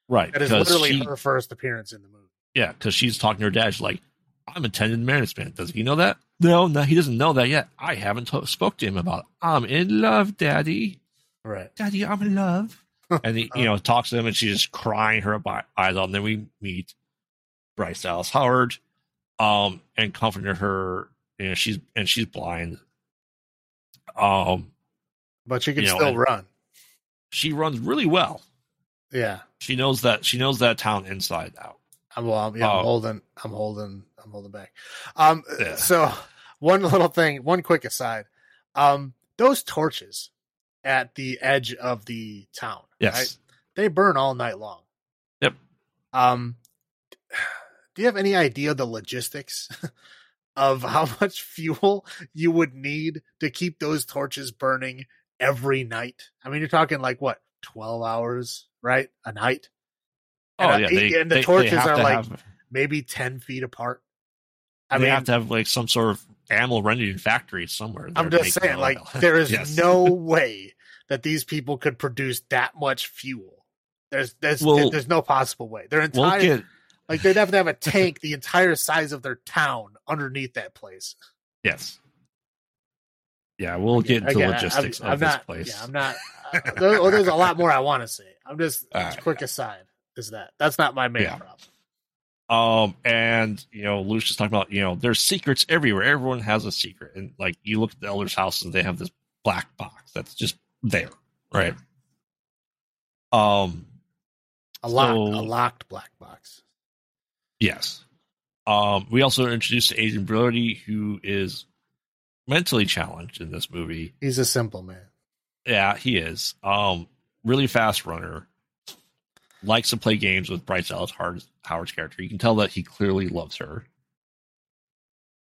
Right. That is literally she, her first appearance in the movie. yeah, because she's talking to her dad. She's like, "I'm marry this man. Does he know that? No, no, he doesn't know that yet. I haven't to- spoke to him about. It. I'm in love, Daddy. Right. Daddy, I'm in love." and he, you know, talks to him, and she's just crying her eyes out. And then we meet Bryce Dallas Howard, um, and comforting her. You know, she's and she's blind. Um, But she can You know, still run. she runs really well. Yeah. She knows that she knows that town inside out. I'm well, I'm, yeah, I'm Oh. holding I'm holding I'm holding back. Um Yeah. so one little thing, one quick aside. Um those torches at the edge of the town, Yes. right? They burn all night long. Yep. Um do you have any idea the logistics of how much fuel you would need to keep those torches burning every night? I mean, you're talking like what, 12 hours, right? A night? Oh And, yeah, uh, they, and the they- they torches have are like have, maybe 10 feet apart. I they mean, have to have like some sort of animal rendering factory somewhere. I'm just saying, like, there is Yes. no way that these people could produce that much fuel. There's there's Well- there's no possible way. Their We'll entire get like they'd have to have a tank the entire size of their town underneath that place. yes. Yeah, we'll get into Again, logistics I'm, of I'm this not, place. Yeah, I'm not. Uh, there, well, there's a lot more I want to say. I'm just right. quick aside is that that's not my main Yeah. problem. Um, and you know, Lucius is talking about you know, there's secrets everywhere. Everyone has a secret, and like you look at the elders' house and they have this black box that's just there, right? Um, A locked, So- a locked black box. yes. Um, we also introduced Adrien Brody, who is mentally challenged in this movie. He's a simple man. Yeah, he is. Um, really fast runner. Likes to play games with Bryce Dallas Howard's, character. You can tell that he clearly loves her.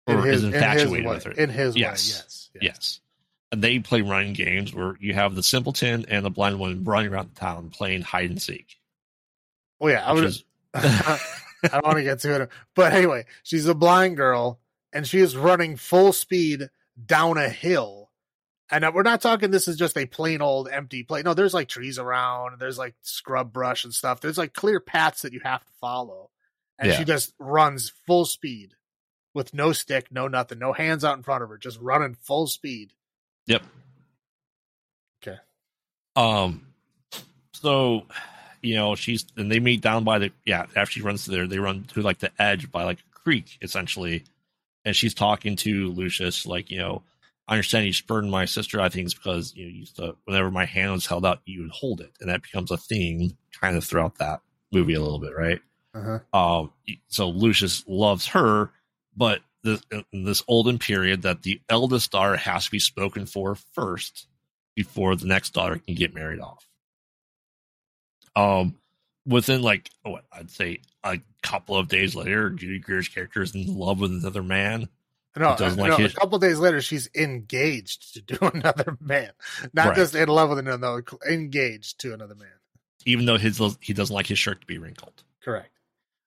In Or his, is in his infatuated way. with her. In his Yes. way, yes. yes. Yes. And they play running games where you have the simpleton and the blind woman running around the town playing hide and seek. Oh yeah, I was. is- I don't want to get to it, but anyway, she's a blind girl and she is running full speed down a hill. And uh, we're not talking. This is just a plain old empty place. No, there's like trees around. There's like scrub brush and stuff. There's like clear paths that you have to follow, and Yeah. she just runs full speed with no stick, no nothing, no hands out in front of her, just running full speed. Yep. Okay. Um. So, you know, she's and they meet down by the yeah. After she runs to there, they run to like the edge by like a creek essentially, and she's talking to Lucius like you know, I understand you spurned my sister. I think it's because you know, you used to whenever my hand was held out, you would hold it, and that becomes a theme kind of throughout that movie a little bit, right? Uh-huh. Um, so Lucius loves her, but this, in this olden period that the eldest daughter has to be spoken for first before the next daughter can get married off. Um, within like what I'd say a couple of days later, Judy Greer's character is in love with another man. No, doesn't no, like a couple days later, she's engaged to do another man, not Right. just in love with another, engaged to another man. Even though his he doesn't like his shirt to be wrinkled. Correct.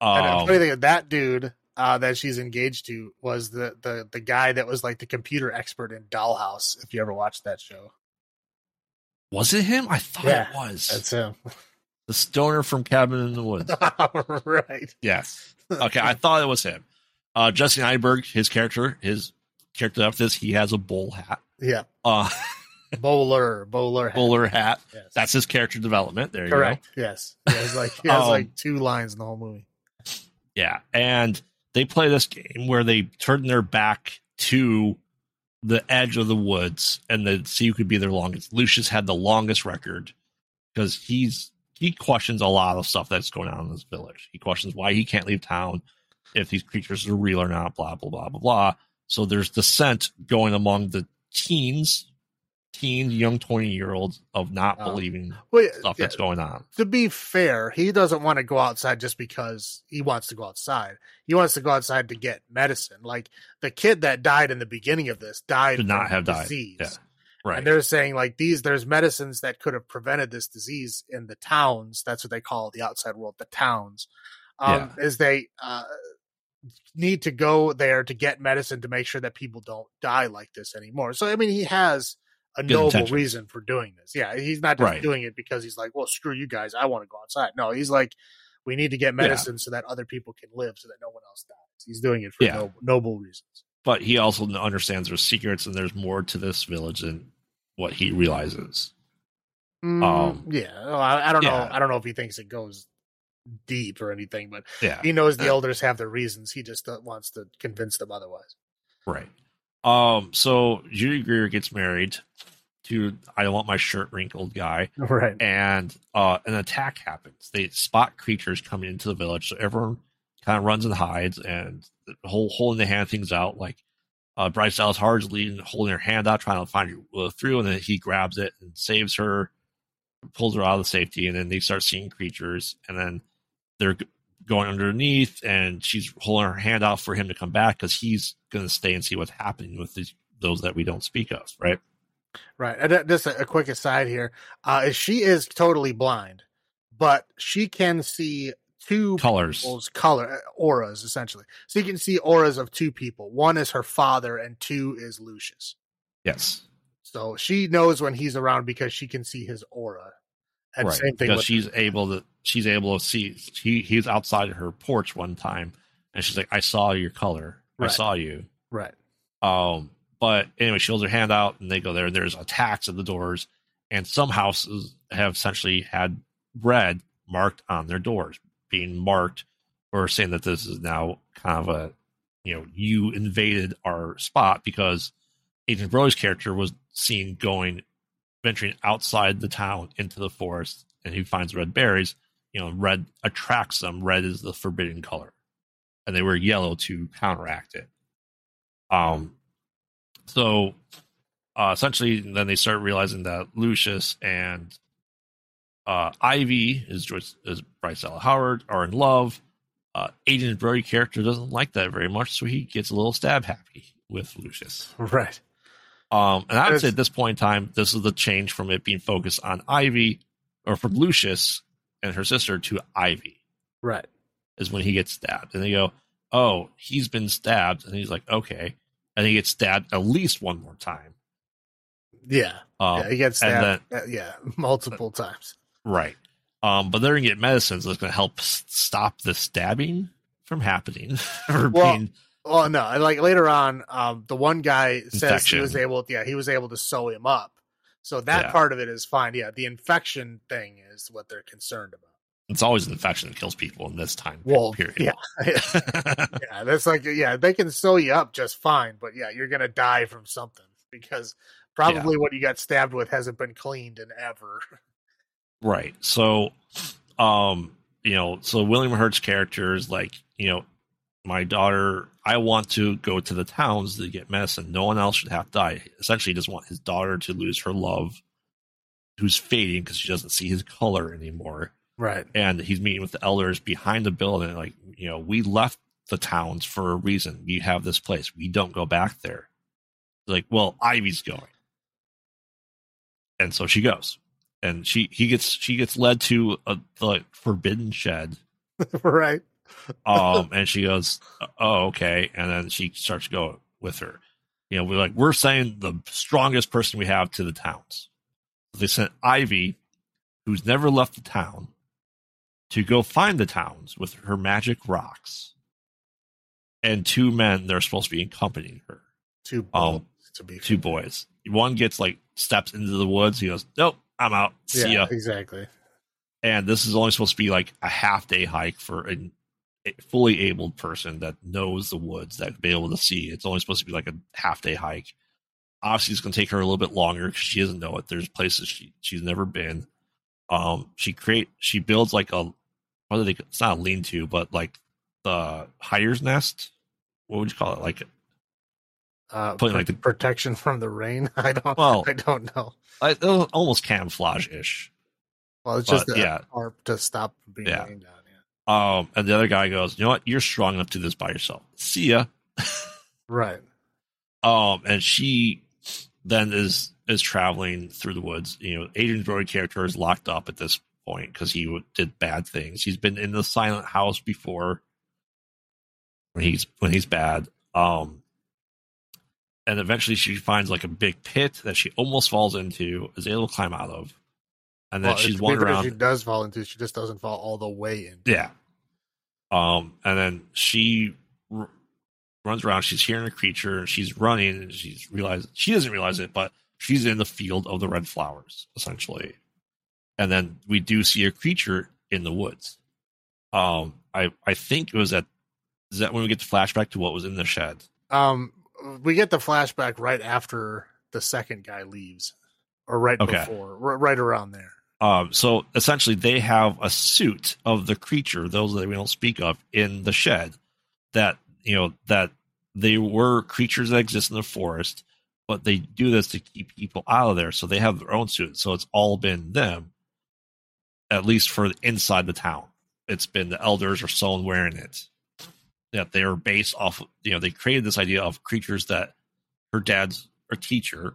and the Um, funny thing, that dude uh, that she's engaged to was the the the guy that was like the computer expert in Dollhouse. If you ever watched that show, was it him? I thought Yeah, it was that's him. the stoner from Cabin in the Woods. right. Yes. Okay, I thought it was him. Uh, Jesse Eisenberg, his character, his character after this, he has a bowl hat. Yeah. Uh, Bowler, bowler, hat. bowler hat. Yes. That's his character development. There you go. correct. Yes. He has like he has Um, like two lines in the whole movie. Yeah, and they play this game where they turn their back to the edge of the woods and they see who could be their longest. Lucius had the longest record because he's he questions a lot of stuff that's going on in this village. He questions why he can't leave town, if these creatures are real or not, blah blah blah blah blah. So there's dissent going among the teens, teen, young twenty year olds of not Oh. believing Well, stuff yeah, that's going on. to be fair, he doesn't want to go outside just because he wants to go outside. He wants to go outside to get medicine. Like the kid that died in the beginning of this died Should not have died. disease. Yeah. Right. And they're saying like these, there's medicines that could have prevented this disease in the towns. That's what they call the outside world, the towns. Um, Is they uh, need to go there to get medicine to make sure that people don't die like this anymore. So I mean, he has a Good noble intentions. reason for doing this. Yeah, he's not just Right. doing it because he's like, well, screw you guys, I want to go outside. No, he's like, we need to get medicine so that other people can live, so that no one else dies. He's doing it for Yeah. noble, noble reasons. but he also understands there's secrets and there's more to this village than what he realizes. Mm, Um, yeah, well, I, I don't yeah. know. I don't know if he thinks it goes deep or anything, but Yeah. he knows the elders have their reasons. He just uh, wants to convince them otherwise. Right. Um. So Judy Greer gets married to I want my shirt wrinkled guy, Right. and uh, an attack happens. They spot creatures coming into the village, so everyone kind of runs and hides, and the whole holding the hand things out. Like uh, Bryce Dallas Howard's leading, holding her hand out, trying to find her uh, through, and then he grabs it and saves her, pulls her out of the safety, and then they start seeing creatures, and then they're going underneath, and she's holding her hand out for him to come back because he's going to stay and see what's happening with these those that we don't speak of, right? Right. And just a, quick aside here. Uh, she is totally blind, but she can see two Colors. color uh, auras essentially. So you can see auras of two people. One is her father, and two is Lucius. Yes. So she knows when he's around because she can see his aura. And right. same thing because with she's able to she's able to see he he's outside her porch one time and she's like, I saw your color. I saw you. right. Um but anyway, she holds her hand out and they go there and there's attacks at the doors and some houses have essentially had red marked on their doors, being marked or saying that this is now kind of a you know, you invaded our spot because Adrien Brody's character was seen going venturing outside the town into the forest and he finds red berries you know red attracts them. Red is the forbidden color. And they wear yellow to counteract it. Um so uh essentially then they start realizing that lucius and uh ivy is Joyce, is bryce Dallas howard are in love. Uh Adrien Brody character doesn't like that very much so he gets a little stab happy with lucius. Right. Um, and I would say at this point in time, this is the change from it being focused on Ivy or from Lucius and her sister to Ivy Right. is when he gets stabbed. And they go, Oh, he's been stabbed. And he's like, Okay. And he gets stabbed at least one more time. Yeah. Um, yeah. He gets stabbed. uh, yeah. Multiple times. right. Um, but they're going to get medicines that's going to help s- stop the stabbing from happening or Well, being Well, no, like later on, um, the one guy says he was able, yeah, he was able to sew him up. So that Yeah. part of it is fine. Yeah, the infection thing is what they're concerned about. it's always an infection that kills people in this time Well, period. yeah, yeah, that's like, yeah, they can sew you up just fine, but yeah, you're gonna die from something because probably what you got stabbed with hasn't been cleaned in ever. Right. So, um, you know, so William Hurt's character is like, you know, my daughter, I want to go to the towns to get medicine. No one else should have to die. Essentially, he doesn't want his daughter to lose her love, who's fading because she doesn't see his color anymore. Right. And he's meeting with the elders behind the building. Like, you know, we left the towns for a reason. We have this place. We don't go back there. Like, well, Ivy's going. And so she goes. And she he gets she gets led to a the forbidden shed. right. Um and she goes, Oh, okay. And then she starts to go with her. You know, we're like, we're saying the strongest person we have to the towns. They sent Ivy, who's never left the town, to go find the towns with her magic rocks. And two men they're supposed to be accompanying her. Two Um, to be Two boys. One gets like steps into the woods. He goes, Nope, I'm out. See Yeah, ya. exactly. And this is only supposed to be like a half day hike for a, a fully abled person that knows the woods that be able to see. It's only supposed to be like a half day hike. Obviously, it's going to take her a little bit longer because she doesn't know it. There's places she she's never been. Um, she create she builds like a what they? It's not a lean to, but like the hire's nest. What would you call it? Like uh, Putting, like, the- protection from the rain. I don't. Well- I don't know. I, almost camouflage ish. Well, it's just a yeah. to stop being Yeah. rained on. Um, and the other guy goes, "You know what? You're strong enough to do this by yourself. See ya." Right. Um, and she then is is traveling through the woods. You know, Adrien Brody character is locked up at this point because he w- did bad things. He's been in the silent house before when he's when he's bad. Um, and eventually she finds like a big pit that she almost falls into, is able to climb out of, and then Well, she's wandering around. She does fall into. She just doesn't fall all the way in. Yeah. Um, and then she r- runs around. She's hearing a creature. and She's running, and she's realized she doesn't realize it, but she's in the field of the red flowers, essentially. And then we do see a creature in the woods. Um, I I think it was at is that when we get the flashback to what was in the shed? Um, we get the flashback right after the second guy leaves, or right Okay. before, r- right around there. Um, so essentially, they have a suit of the creature, those that we don't speak of, in the shed. That you know that they were creatures that exist in the forest, but they do this to keep people out of there. So they have their own suit. So it's all been them, at least for inside the town. It's been the elders or someone wearing it. That they are based off. You know, they created this idea of creatures that her dad's a teacher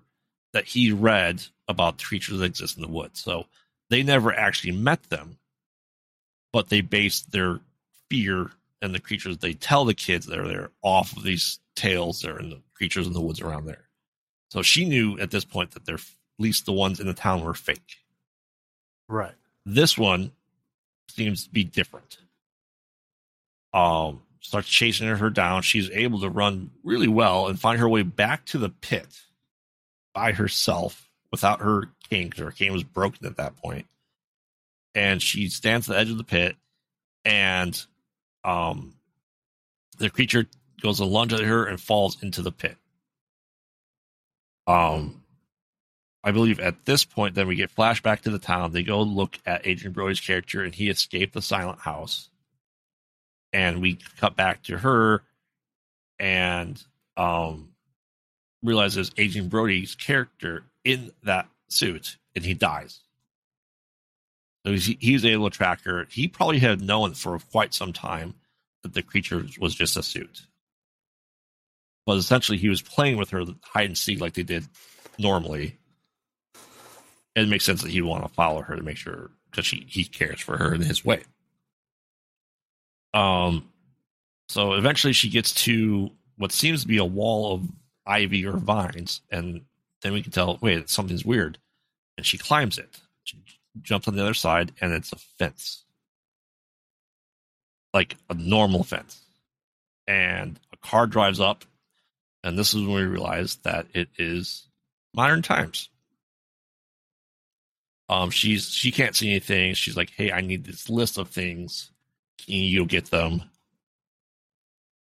that he read about creatures that exist in the woods. So they never actually met them, but they based their fear and the creatures they tell the kids that are there off of these tales that are in the creatures in the woods around there. So she knew at this point that they're at least the ones in the town were fake. Right. This one seems to be different. Um, starts chasing her down. She's able to run really well and find her way back to the pit by herself without her cane because her cane was broken at that point. And she stands at the edge of the pit, and um, the creature goes to lunge at her and falls into the pit. Um, I believe at this point, then we get flashback to the town. They go look at Adrien Brody's character, and he escaped the silent house. And we cut back to her, and um, realizes Adrien Brody's character in that suit, and he dies. So he's, he's able to track her. He probably had known for quite some time that the creature was just a suit. But essentially, he was playing with her hide and seek like they did normally. It makes sense that he'd want to follow her to make sure because she he cares for her in his way. Um, so eventually she gets to what seems to be a wall of ivy or vines, and then we can tell, wait, something's weird. And she climbs it. She jumps on the other side, and it's a fence. Like a normal fence. And a car drives up, and this is when we realize that it is modern times. Um, she's she can't see anything. She's like, "Hey, I need this list of things. Can you get them?"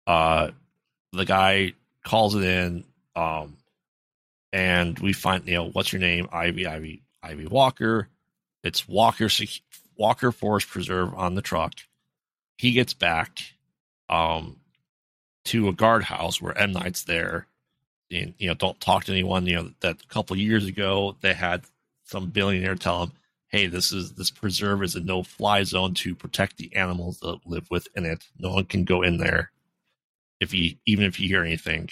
Uh, the guy calls it in. Um, and we find you know what's your name? Ivy, Ivy, Ivy Walker. It's Walker Walker Forest Preserve on the truck. He gets back, um, to a guardhouse where M Night's there. And, you know, don't talk to anyone. You know that a couple years ago they had some billionaire tell him, "Hey, this is this preserve is a no-fly zone to protect the animals that live within it. No one can go in there if you even if you hear anything."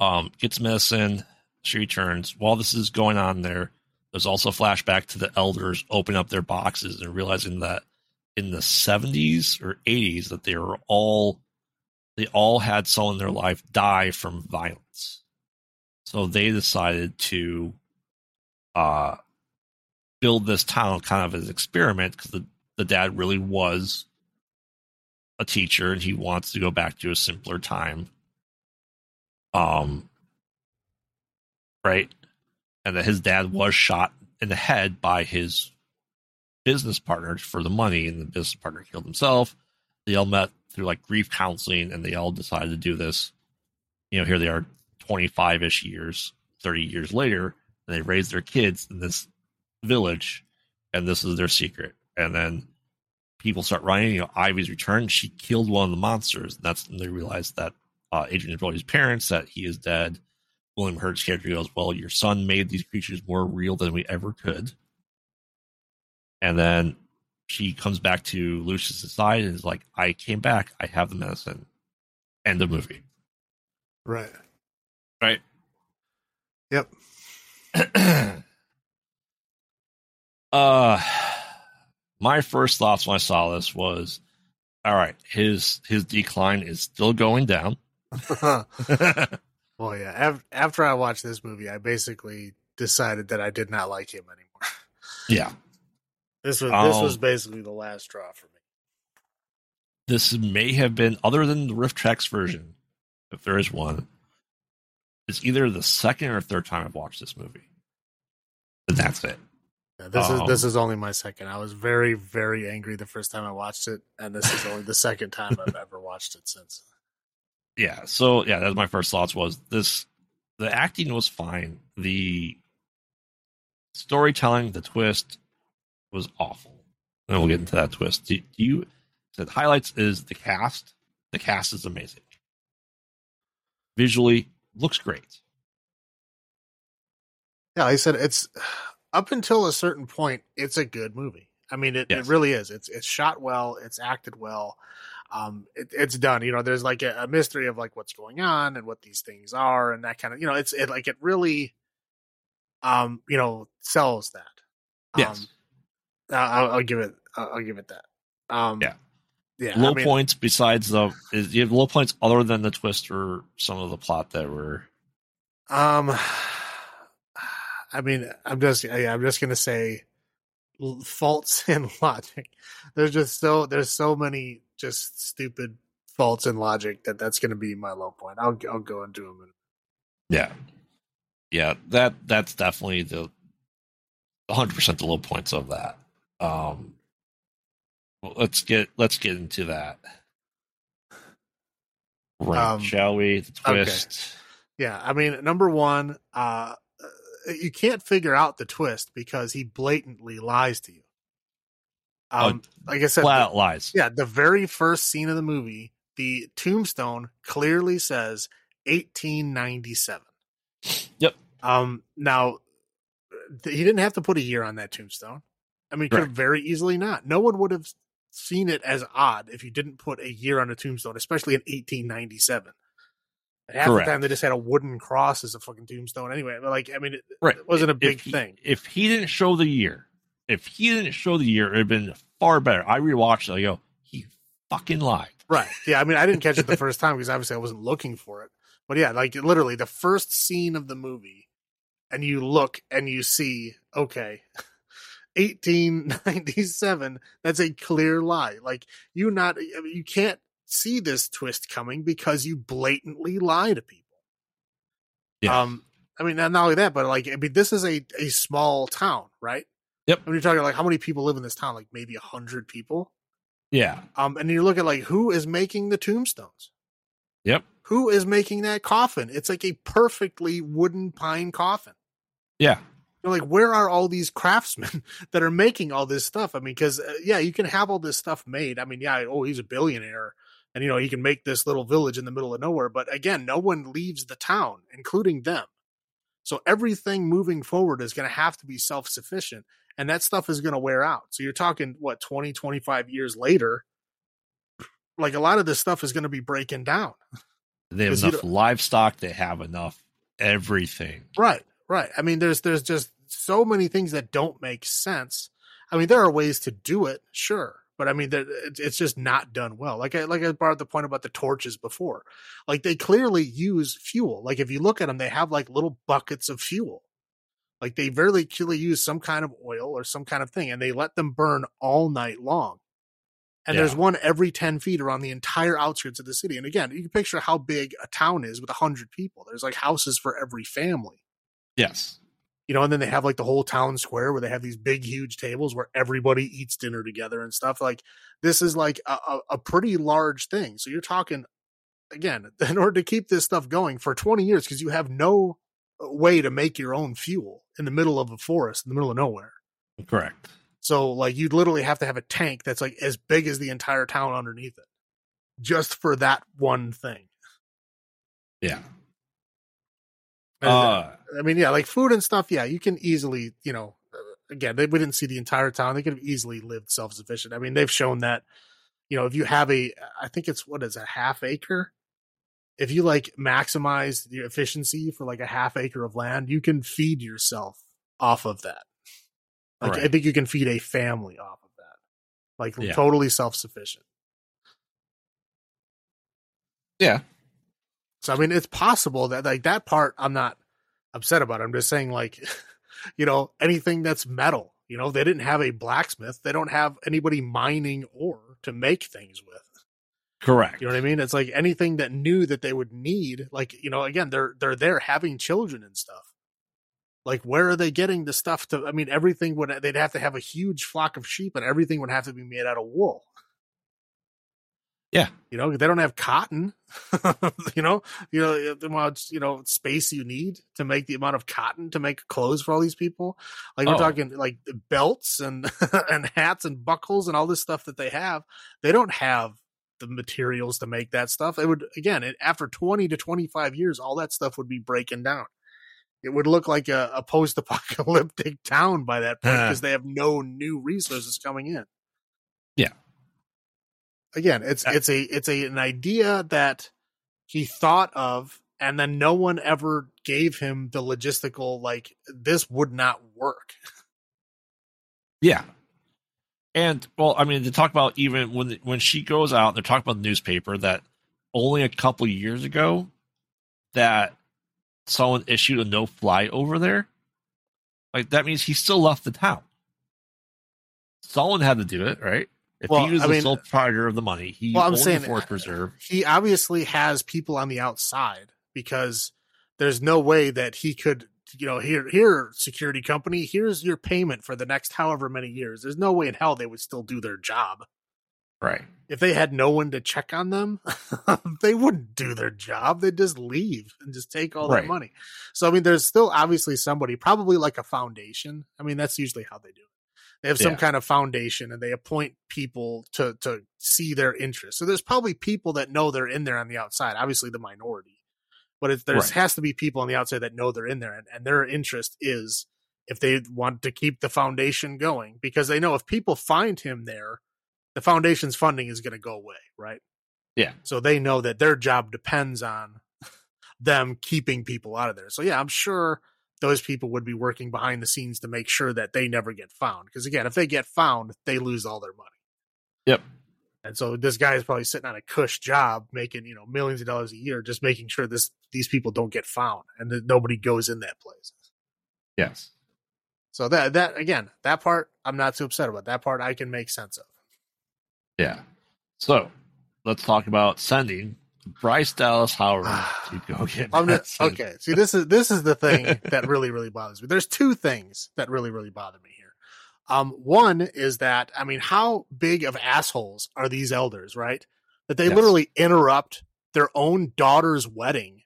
Um, gets medicine. She returns. While this is going on there, there's also flashback to the elders opening up their boxes and realizing that in the 70s or 80s that they were all they all had someone in their life die from violence. So they decided to uh, build this town kind of as an experiment because the, the dad really was a teacher and he wants to go back to a simpler time. Um, right, and that his dad was shot in the head by his business partner for the money, and the business partner killed himself. They all met through like grief counseling, and they all decided to do this. You know, here they are, twenty five ish years, thirty years later, and they raised their kids in this village, and this is their secret. And then people start running. You know, Ivy's returned. She killed one of the monsters. And that's when they realized that uh, Adrien Brody's parents that he is dead. William Hurt's character goes, "Well, your son made these creatures more real than we ever could." And then she comes back to Lucius's side and is like, "I came back. I have the medicine." End of movie. Right. Right. Yep. uh my first thoughts when I saw this was, all right, his his decline is still going down. well, yeah. Af- after I watched this movie, I basically decided that I did not like him anymore. yeah. This was this Um, was basically the last straw for me. This may have been, other than the RiffTrax version, if there is one, it's either the second or third time I've watched this movie. And that's it. Yeah, this Um, is this is only my second. I was very very angry the first time I watched it, and this is only the second time I've ever watched it since. Yeah. So yeah, that's my first thoughts was this the acting was fine. The storytelling, the twist was awful. And we'll get into that twist. Do, do you said highlights is the cast. The cast is amazing. Visually looks great. Yeah, I said it's up until a certain point, it's a good movie. I mean, it, Yes. it really is. It's it's shot well, it's acted well, um, it, it's done. You know, there's like a, a mystery of like what's going on and what these things are and that kind of. You know, it's it like it really, um, you know, sells that. Yes. Um, I'll, I'll give it. I'll, give it that. Um, Yeah. Yeah. low I mean, points besides the is you have low points other than the twist or some of the plot that were Um, I mean, I'm just, yeah, I'm just gonna say faults in logic. There's just so there's so many just stupid faults in logic that that's gonna be my low point. I'll I'll go into them. In, Yeah. Yeah, that that's definitely the 100% the low points of that. Um well, let's get let's get into that. Right, Um, shall we? The okay. twist. yeah, I mean, number one, uh, you can't figure out the twist because he blatantly lies to you. Um, like I said, Flat out lies. Yeah, the very first scene of the movie, the tombstone clearly says 1897. Yep. Um. Now, th- he didn't have to put a year on that tombstone. I mean, could have very easily not. No one would have seen it as odd if you didn't put a year on a tombstone, especially in 1897. And half Correct. the time, they just had a wooden cross as a fucking tombstone. Anyway, but like, I mean, it, Right. it wasn't a If big he- thing. If he didn't show the year, if he didn't show the year, it'd have been far better. I rewatched it. I go, he fucking lied. Right. Yeah. I mean, I didn't catch it the first time because obviously I wasn't looking for it. But yeah, like literally the first scene of the movie, and you look and you see, okay, 1897, that's a clear lie. Like you not, I mean, you can't see this twist coming because you blatantly lie to people. Yeah. Um, I mean, not not only that, but like, I mean, this is a, a small town, right? Yep. When you're talking like how many people live in this town, like maybe a hundred people. yeah. Um, and you look at like who is making the tombstones? Yep. Who is making that coffin? It's like a perfectly wooden pine coffin. Yeah. You're like, where are all these craftsmen that are making all this stuff? I mean, because uh, yeah, you can have all this stuff made. I mean, yeah, oh, he's a billionaire, and you know he can make this little village in the middle of nowhere. But again, no one leaves the town, including them. So everything moving forward is going to have to be self sufficient, and that stuff is going to wear out. So you're talking what 20, 25 years later. Like a lot of this stuff is going to be breaking down. They have enough livestock. They have enough everything. Right, right. I mean, there's there's just so many things that don't make sense. I mean, there are ways to do it, sure, but I mean, it's it's just not done well. Like I like I brought up the point about the torches before. Like they clearly use fuel. Like if you look at them, they have like little buckets of fuel. Like they very clearly use some kind of oil or some kind of thing, and they let them burn all night long. And there's one every 10 feet around the entire outskirts of the city. And again, you can picture how big a town is with 100 people. There's like houses for every family Yes. you know, and then they have like the whole town square where they have these big, huge tables where everybody eats dinner together and stuff. Like this is like a, a, a pretty large thing. So you're talking again, in order to keep this stuff going for 20 years, because you have no way to make your own fuel in the middle of a forest, in the middle of nowhere. Correct. So like you'd literally have to have a tank that's like as big as the entire town underneath it. Just for that one thing. Yeah. Uh, I mean, yeah, like food and stuff. Yeah, you can easily, you know, uh, again, they we didn't see the entire town. They could have easily lived self sufficient. I mean, they've shown that, you know, if you have a, I think it's what is a half acre. If you like maximize the efficiency for like a half acre of land, you can feed yourself off of that. Like I think you can feed a family off of that. Like Yeah. totally self sufficient. yeah. So I mean, it's possible that like that part I'm not upset about. I'm just saying like, you know, anything that's metal. You know, they didn't have a blacksmith. They don't have anybody mining ore to make things with. Correct. You know what I mean? It's like anything that knew that they would need. Like you know, again, they're they're there having children and stuff. Like where are they getting the stuff to? I mean, everything would they'd have to have a huge flock of sheep, and everything would have to be made out of wool. Yeah. you know they don't have cotton. you know, you know the amount you know space you need to make the amount of cotton to make clothes for all these people. Like we're Oh. talking like belts and and hats and buckles and all this stuff that they have. They don't have the materials to make that stuff. It would again it, after twenty to twenty five years, all that stuff would be breaking down. It would look like a, a post apocalyptic town by that point because they have no new resources coming in. Yeah. Again, it's Uh, it's a it's a an idea that he thought of and then no one ever gave him the logistical like this would not work. Yeah. And well, I mean, to talk about even when when she goes out, they're talking about the newspaper that only a couple years ago that someone issued a no fly over there. Like that means he still left the town. Someone had to do it, right? If Well, he was I the mean- sole proprietor of the money, he Well, I'm saying- the forest reserve. he obviously has people on the outside because there's no way that he could you know here here security company here's your payment for the next however many years. There's no way in hell they would still do their job. Right. if they had no one to check on them they wouldn't do their job. They'd just leave and just take all Right. that money. So i mean there's still obviously somebody probably like a foundation. I mean that's usually how they do it. They have some Yeah. kind of foundation and they appoint people to to see their interests so there's probably people that know they're in there on the outside obviously the minority but there Right. has to be people on the outside that know they're in there and, and their interest is if they want to keep the foundation going because they know if people find him there the foundation's funding is going to go away right Yeah. so they know that their job depends on them keeping people out of there so yeah i'm sure those people would be working behind the scenes to make sure that they never get found because again if they get found they lose all their money Yep. And so this guy is probably sitting on a cush job, making you know millions of dollars a year, just making sure this these people don't get found and that nobody goes in that place. Yes. So that that again, that part I'm not too upset about. That part I can make sense of. Yeah. So let's talk about sending Bryce Dallas Howard to go get. Okay. See, this is this is the thing that really really bothers me. There's two things that really really bother me. Um, one is that I mean, how big of assholes are these elders, right? That they Yes. literally interrupt their own daughter's wedding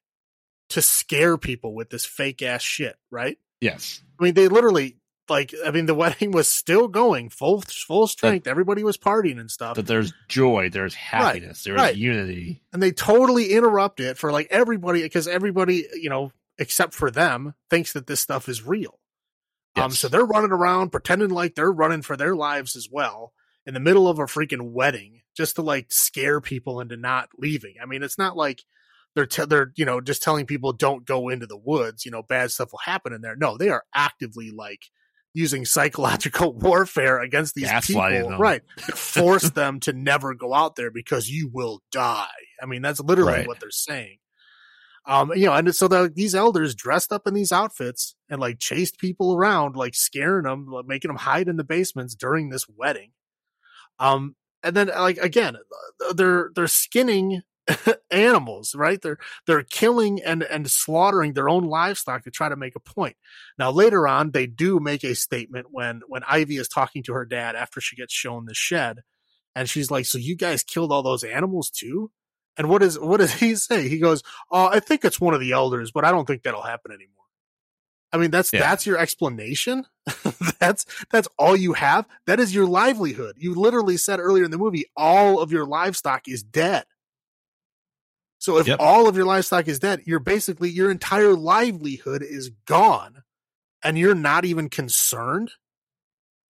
to scare people with this fake ass shit, right? Yes. I mean, they literally like. I mean, the wedding was still going full full strength. Everybody was partying and stuff. That there's joy, there's happiness, there's right. unity. and they totally interrupt it for like everybody because everybody you know except for them thinks that this stuff is real um so they're running around pretending like they're running for their lives as well in the middle of a freaking wedding just to like scare people into not leaving i mean it's not like they're te- they're you know just telling people don't go into the woods you know bad stuff will happen in there no they are actively like using psychological warfare against these Gaslighting people them. right force them to never go out there because you will die. I mean, that's literally Right. what they're saying. Um, you know, and so the, these elders dressed up in these outfits and like chased people around, like scaring them, like, making them hide in the basements during this wedding. Um, and then like again, they're they're skinning animals, right? They're they're killing and and slaughtering their own livestock to try to make a point. Now later on, they do make a statement when when Ivy is talking to her dad after she gets shown the shed, and she's like, "So you guys killed all those animals too?" And what is what does he say? He goes, "Oh, I think it's one of the elders, but I don't think that'll happen anymore." I mean, that's Yeah. that's your explanation. that's that's all you have. That is your livelihood. You literally said earlier in the movie, all of your livestock is dead. So if Yep. all of your livestock is dead, you're basically your entire livelihood is all of your livestock is dead. You're basically your entire livelihood is gone, and you're not even concerned.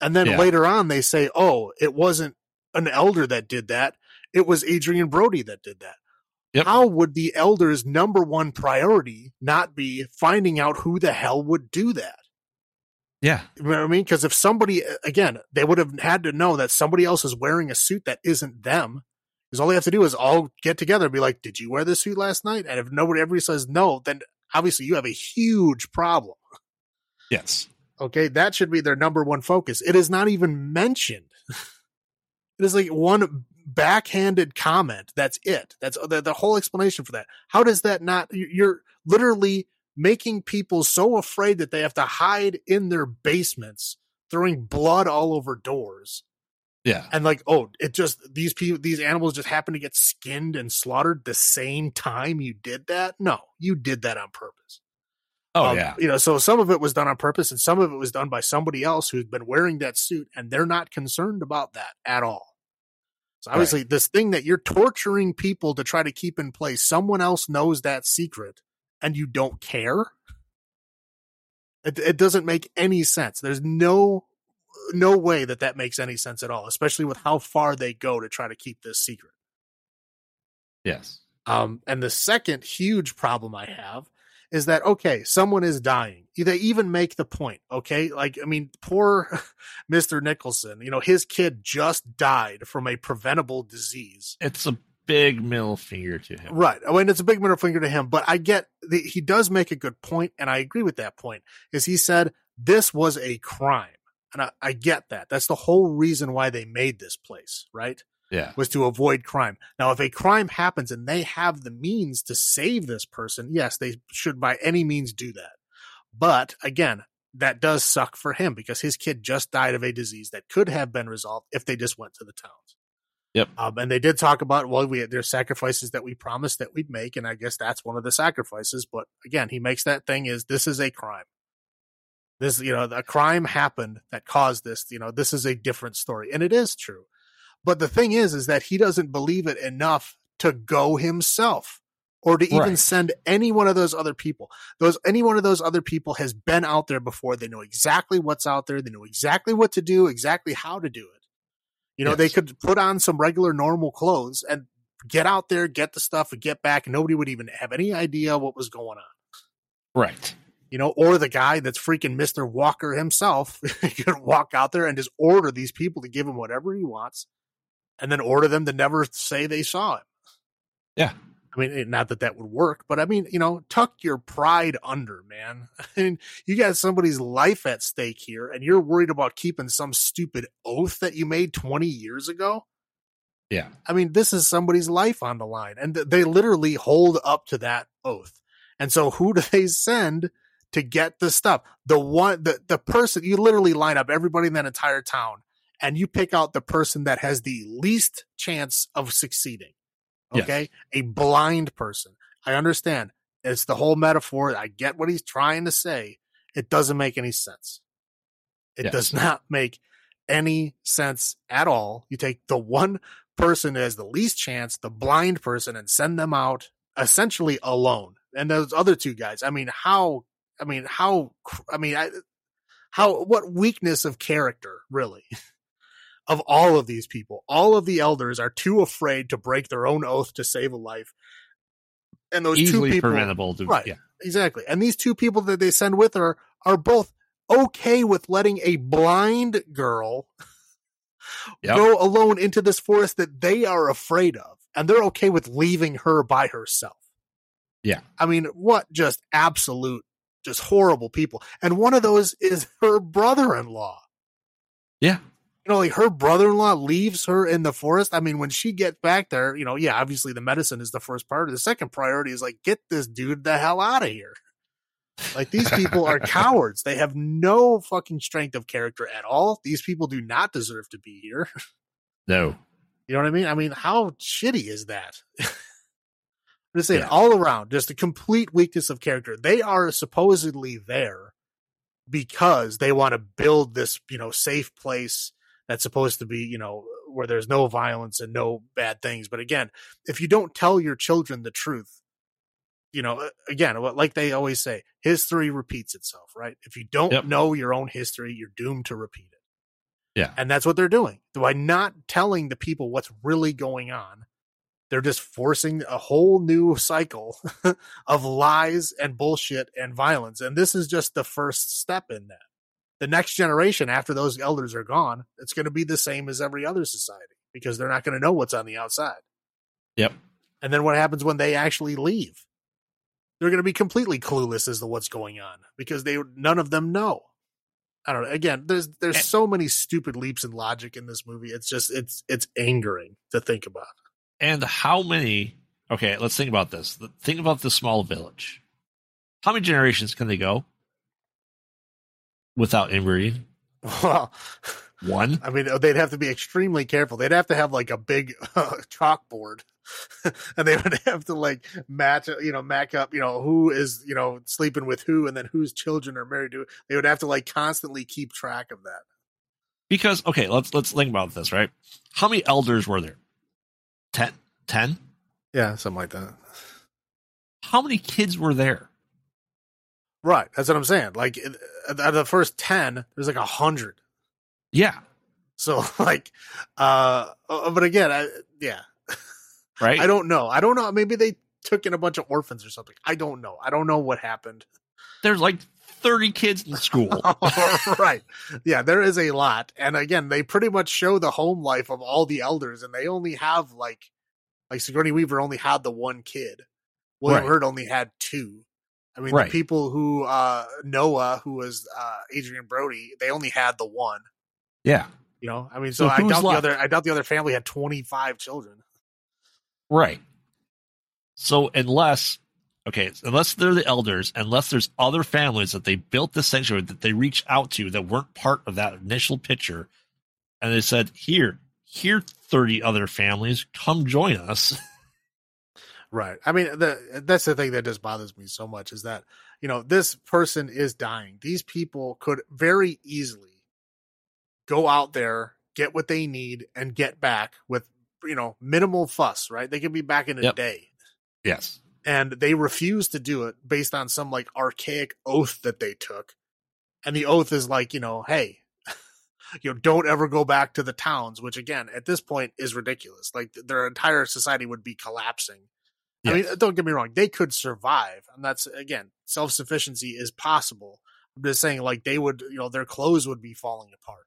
And then Yeah. later on, they say, "Oh, it wasn't an elder that did that; it was Adrien Brody that did that." Yep. How would the elder's number one priority not be finding out who the hell would do that? Yeah. You know what I mean? Because if somebody, again, they would have had to know that somebody else is wearing a suit that isn't them. Because all they have to do is all get together and be like, "Did you wear this suit last night?" And if nobody everybody says no, then obviously you have a huge problem. Yes. Okay, that should be their number one focus. It is not even mentioned. it is like one backhanded comment. That's it. That's the, the whole explanation for that. How does that not? you- You're literally making people so afraid that they have to hide in their basements, throwing blood all over doors, Yeah. and like, oh, it just these people, these animals just happen to get skinned and slaughtered the same time you did that. No, you did that on purpose. Oh Um, yeah. You know, so some of it was done on purpose and some of it was done by somebody else who's been wearing that suit and they're not concerned about that at all. So obviously this thing that you're torturing people to try to keep in place, someone else knows that secret and you don't care. It, it doesn't make any sense. There's no no way that that makes any sense at all, especially with how far they go to try to keep this secret. Yes. Um, and the second huge problem I have is that okay, someone is dying. They even make the point, okay? Like, I mean, poor Mr. Nicholson, you know, his kid just died from a preventable disease. It's a big middle finger to him. Right. Oh, I mean, it's a big middle finger to him, but I get the, he does make a good point, and I agree with that point. Is he said this was a crime, and I, I get that. That's the whole reason why they made this place, right? Yeah. was to avoid crime. Now, if a crime happens and they have the means to save this person, yes, they should by any means do that. But again, that does suck for him because his kid just died of a disease that could have been resolved if they just went to the towns. Yep. Um, and they did talk about well, we there's sacrifices that we promised that we'd make, and I guess that's one of the sacrifices. But again, he makes that thing is this is a crime. This you know a crime happened that caused this. You know this is a different story, and it is true. But the thing is, is that he doesn't believe it enough to go himself or to even Right. send any one of those other people. Those any one of those other people has been out there before. They know exactly what's out there. They know exactly what to do, exactly how to do it. You know, they could put on some regular normal clothes and get out there, get the stuff, and get back. Nobody would even have any idea what was going on Right. you know, or the guy that's freaking Mr. Walker himself could walk out there and just order these people to give him whatever he wants and then order them to never say they saw him. Yeah. I mean, not that that would work, but I mean, you know, tuck your pride under, man. I mean, you got somebody's life at stake here and you're worried about keeping some stupid oath that you made 20 years ago. Yeah. I mean, this is somebody's life on the line, and they literally hold up to that oath. And so, who do they send to get the stuff? The one, the the person you literally line up everybody in that entire town, and you pick out the person that has the least chance of succeeding. Yes. Okay, a blind person. I understand. It's the whole metaphor. I get what he's trying to say. It doesn't make any sense. It Yes. does not make any sense at all. You take the one person that has the least chance, the blind person, and send them out essentially alone. And those other two guys, I mean, how, I mean, how, I mean, I, how, what weakness of character, really, of all of these people. All of the elders are too afraid to break their own oath to save a life. And those two people, preventable. To, Right. Yeah. exactly. And these two people that they send with her are both okay with letting a blind girl Yep. go alone into this forest that they are afraid of. And they're okay with leaving her by herself. Yeah. I mean, what just absolute, just horrible people. And one of those is her brother in law. Yeah. You know, like her brother in law leaves her in the forest. I mean, when she gets back there, you know, yeah, obviously the medicine is the first priority. The second priority is like, get this dude the hell out of here. Like these people are cowards. They have no fucking strength of character at all. These people do not deserve to be here. No. You know what I mean? I mean, how shitty is that? I'm just saying, Yeah. all around, just a complete weakness of character. They are supposedly there because they want to build this, you know, safe place that's supposed to be, you know, where there's no violence and no bad things. But again, if you don't tell your children the truth, you know, again, like they always say, history repeats itself, right? If you don't yep. know your own history, you're doomed to repeat it. Yeah. And that's what they're doing. By not telling the people what's really going on, they're just forcing a whole new cycle of lies and bullshit and violence. And this is just the first step in that. The next generation, after those elders are gone, it's going to be the same as every other society because they're not going to know what's on the outside. Yep. And then what happens when they actually leave? They're going to be completely clueless as to what's going on because they none of them know. I don't know. Again, there's there's so many stupid leaps in logic in this movie. It's just it's it's angering to think about. And how many? Okay, let's think about this. Think about the small village. How many generations can they go without inbreeding? Well, one. I mean, they'd have to be extremely careful. They'd have to have like a big uh, chalkboard, and they would have to like match, you know, match up, you know, who is you know sleeping with who, and then whose children are married to. They would have to like constantly keep track of that. Because okay, let's let's think about this, right? How many elders were there? 10? 10? Yeah, something like that. How many kids were there? Right, that's what I'm saying. Like out of the first ten, there's like a hundred. Yeah. So like, uh, uh, but again, I yeah, right. I don't know. I don't know. Maybe they took in a bunch of orphans or something. I don't know. I don't know what happened. There's like 30 kids in school. right. Yeah, there is a lot. And again, they pretty much show the home life of all the elders, and they only have like, like Sigourney Weaver only had the one kid. William right. Hurt only had two. I mean, right. the people who, uh, Noah, who was, uh, Adrien Brody, they only had the one. Yeah. You know, I mean, so, so I doubt left? the other, I doubt the other family had 25 children. Right. So unless okay, unless they're the elders, unless there's other families that they built the sanctuary that they reached out to that weren't part of that initial picture, and they said, "Here, here, thirty other families, come join us." Right. I mean, the, that's the thing that just bothers me so much is that you know this person is dying. These people could very easily go out there, get what they need, and get back with you know minimal fuss. Right? They could be back in a yep. day. Yes and they refuse to do it based on some like archaic oath that they took. And the oath is like, you know, hey, you know, don't ever go back to the towns, which again, at this point is ridiculous. Like their entire society would be collapsing. I mean, don't get me wrong, they could survive. And that's again, self sufficiency is possible. I'm just saying, like, they would, you know, their clothes would be falling apart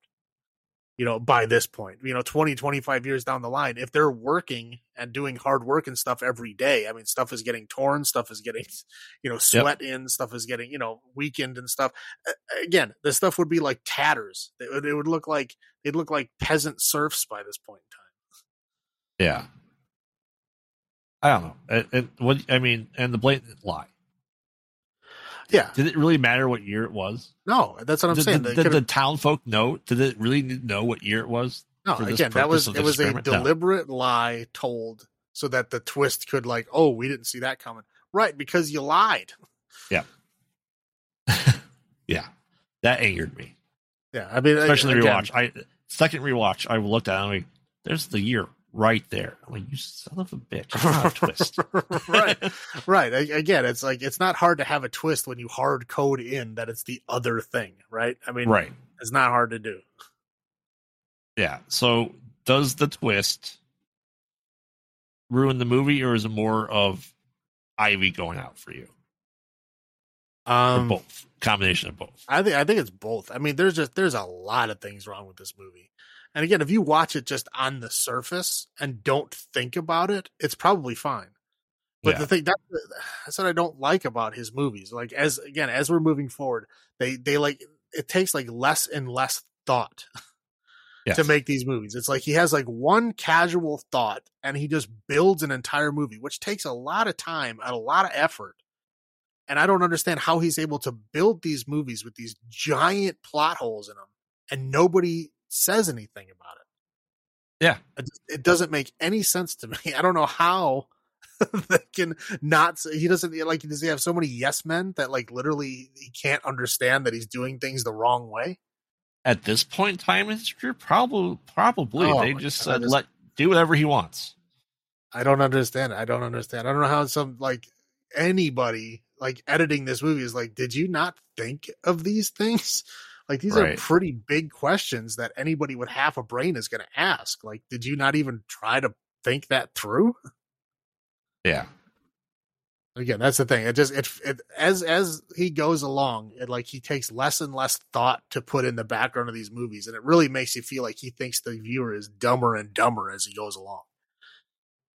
you know, by this point, you know, 20, 25 years down the line, if they're working and doing hard work and stuff every day, I mean, stuff is getting torn, stuff is getting, you know, sweat yep. in, stuff is getting, you know, weakened and stuff. Again, the stuff would be like tatters. It would, it would look like, they'd look like peasant serfs by this point in time. Yeah. I don't know. It, it, what, I mean, and the blatant lie. Yeah. Did it really matter what year it was? No, that's what I'm did, saying. Did, did the town folk know? Did it really know what year it was? No, again, that was it was a deliberate no. lie told so that the twist could like, oh, we didn't see that coming. Right, because you lied. Yeah. yeah. That angered me. Yeah. I mean especially again, rewatch. I second rewatch, I looked at it and i like, there's the year right there. I'm like, you son of a bitch. a twist. right. Right. Again, it's like, it's not hard to have a twist when you hard code in that it's the other thing, right? I mean, right. it's not hard to do. Yeah. So does the twist ruin the movie or is it more of Ivy going out for you? Um, or both combination of both. I think I think it's both. I mean, there's just there's a lot of things wrong with this movie. And again, if you watch it just on the surface and don't think about it, it's probably fine. But yeah. the thing that, that's what I don't like about his movies. Like as again, as we're moving forward, they they like it takes like less and less thought yes. to make these movies. It's like he has like one casual thought and he just builds an entire movie, which takes a lot of time and a lot of effort. And I don't understand how he's able to build these movies with these giant plot holes in them and nobody says anything about it. Yeah. It, it doesn't make any sense to me. I don't know how they can not he doesn't like does he have so many yes men that like literally he can't understand that he's doing things the wrong way? at this point in time in history, probably probably Oh they just God, said just- let do whatever he wants. I don't understand. I don't understand. I don't know how some like anybody like editing this movie is like, did you not think of these things? Like these Right. are pretty big questions that anybody with half a brain is going to ask. Like, did you not even try to think that through? Yeah. Again, that's the thing. It just it, it as as he goes along, it like he takes less and less thought to put in the background of these movies, and it really makes you feel like he thinks the viewer is dumber and dumber as he goes along.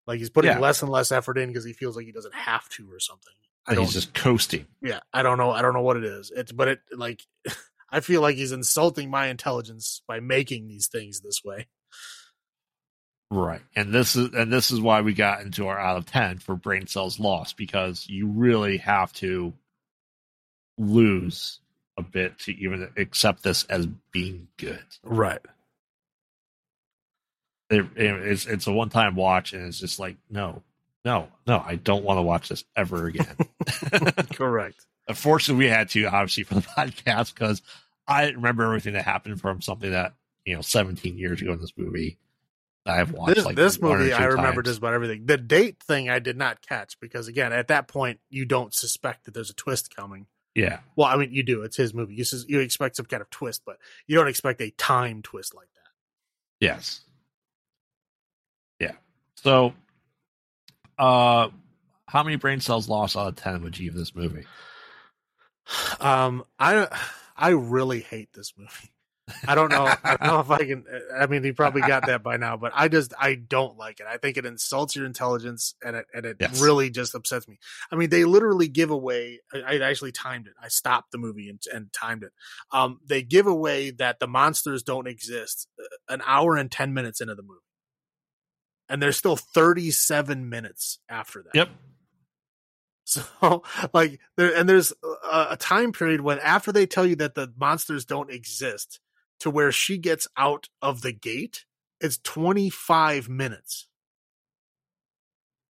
Like he's putting Yeah. less and less effort in because he feels like he doesn't have to or something. I he's just coasting. yeah, I don't know. I don't know what it is. It's but it like I feel like he's insulting my intelligence by making these things this way. Right. And this is and this is why we got into our out of 10 for brain cells lost because you really have to lose a bit to even accept this as being good. Right. It, it's it's a one-time watch and it's just like no. No, no, I don't want to watch this ever again. Correct. Unfortunately, we had to obviously for the podcast because I remember everything that happened from something that you know 17 years ago in this movie. I've watched This like this movie, I remember times. just about everything. The date thing I did not catch because again, at that point, you don't suspect that there's a twist coming. Yeah, Well, I mean, you do. It's his movie. You sus- you expect some kind of twist, but you don't expect a time twist like that. Yes. Yeah. So, uh, how many brain cells lost out of ten would you give this movie? Um, I I really hate this movie. I don't know. I don't know if I can. I mean, you probably got that by now, but I just I don't like it. I think it insults your intelligence, and it and it Yes. really just upsets me. I mean, they literally give away. I, I actually timed it. I stopped the movie and, and timed it. Um, they give away that the monsters don't exist uh, an hour and ten minutes into the movie, and there's still thirty seven minutes after that. Yep. So, like, there and there's a, a time period when after they tell you that the monsters don't exist, to where she gets out of the gate, it's 25 minutes.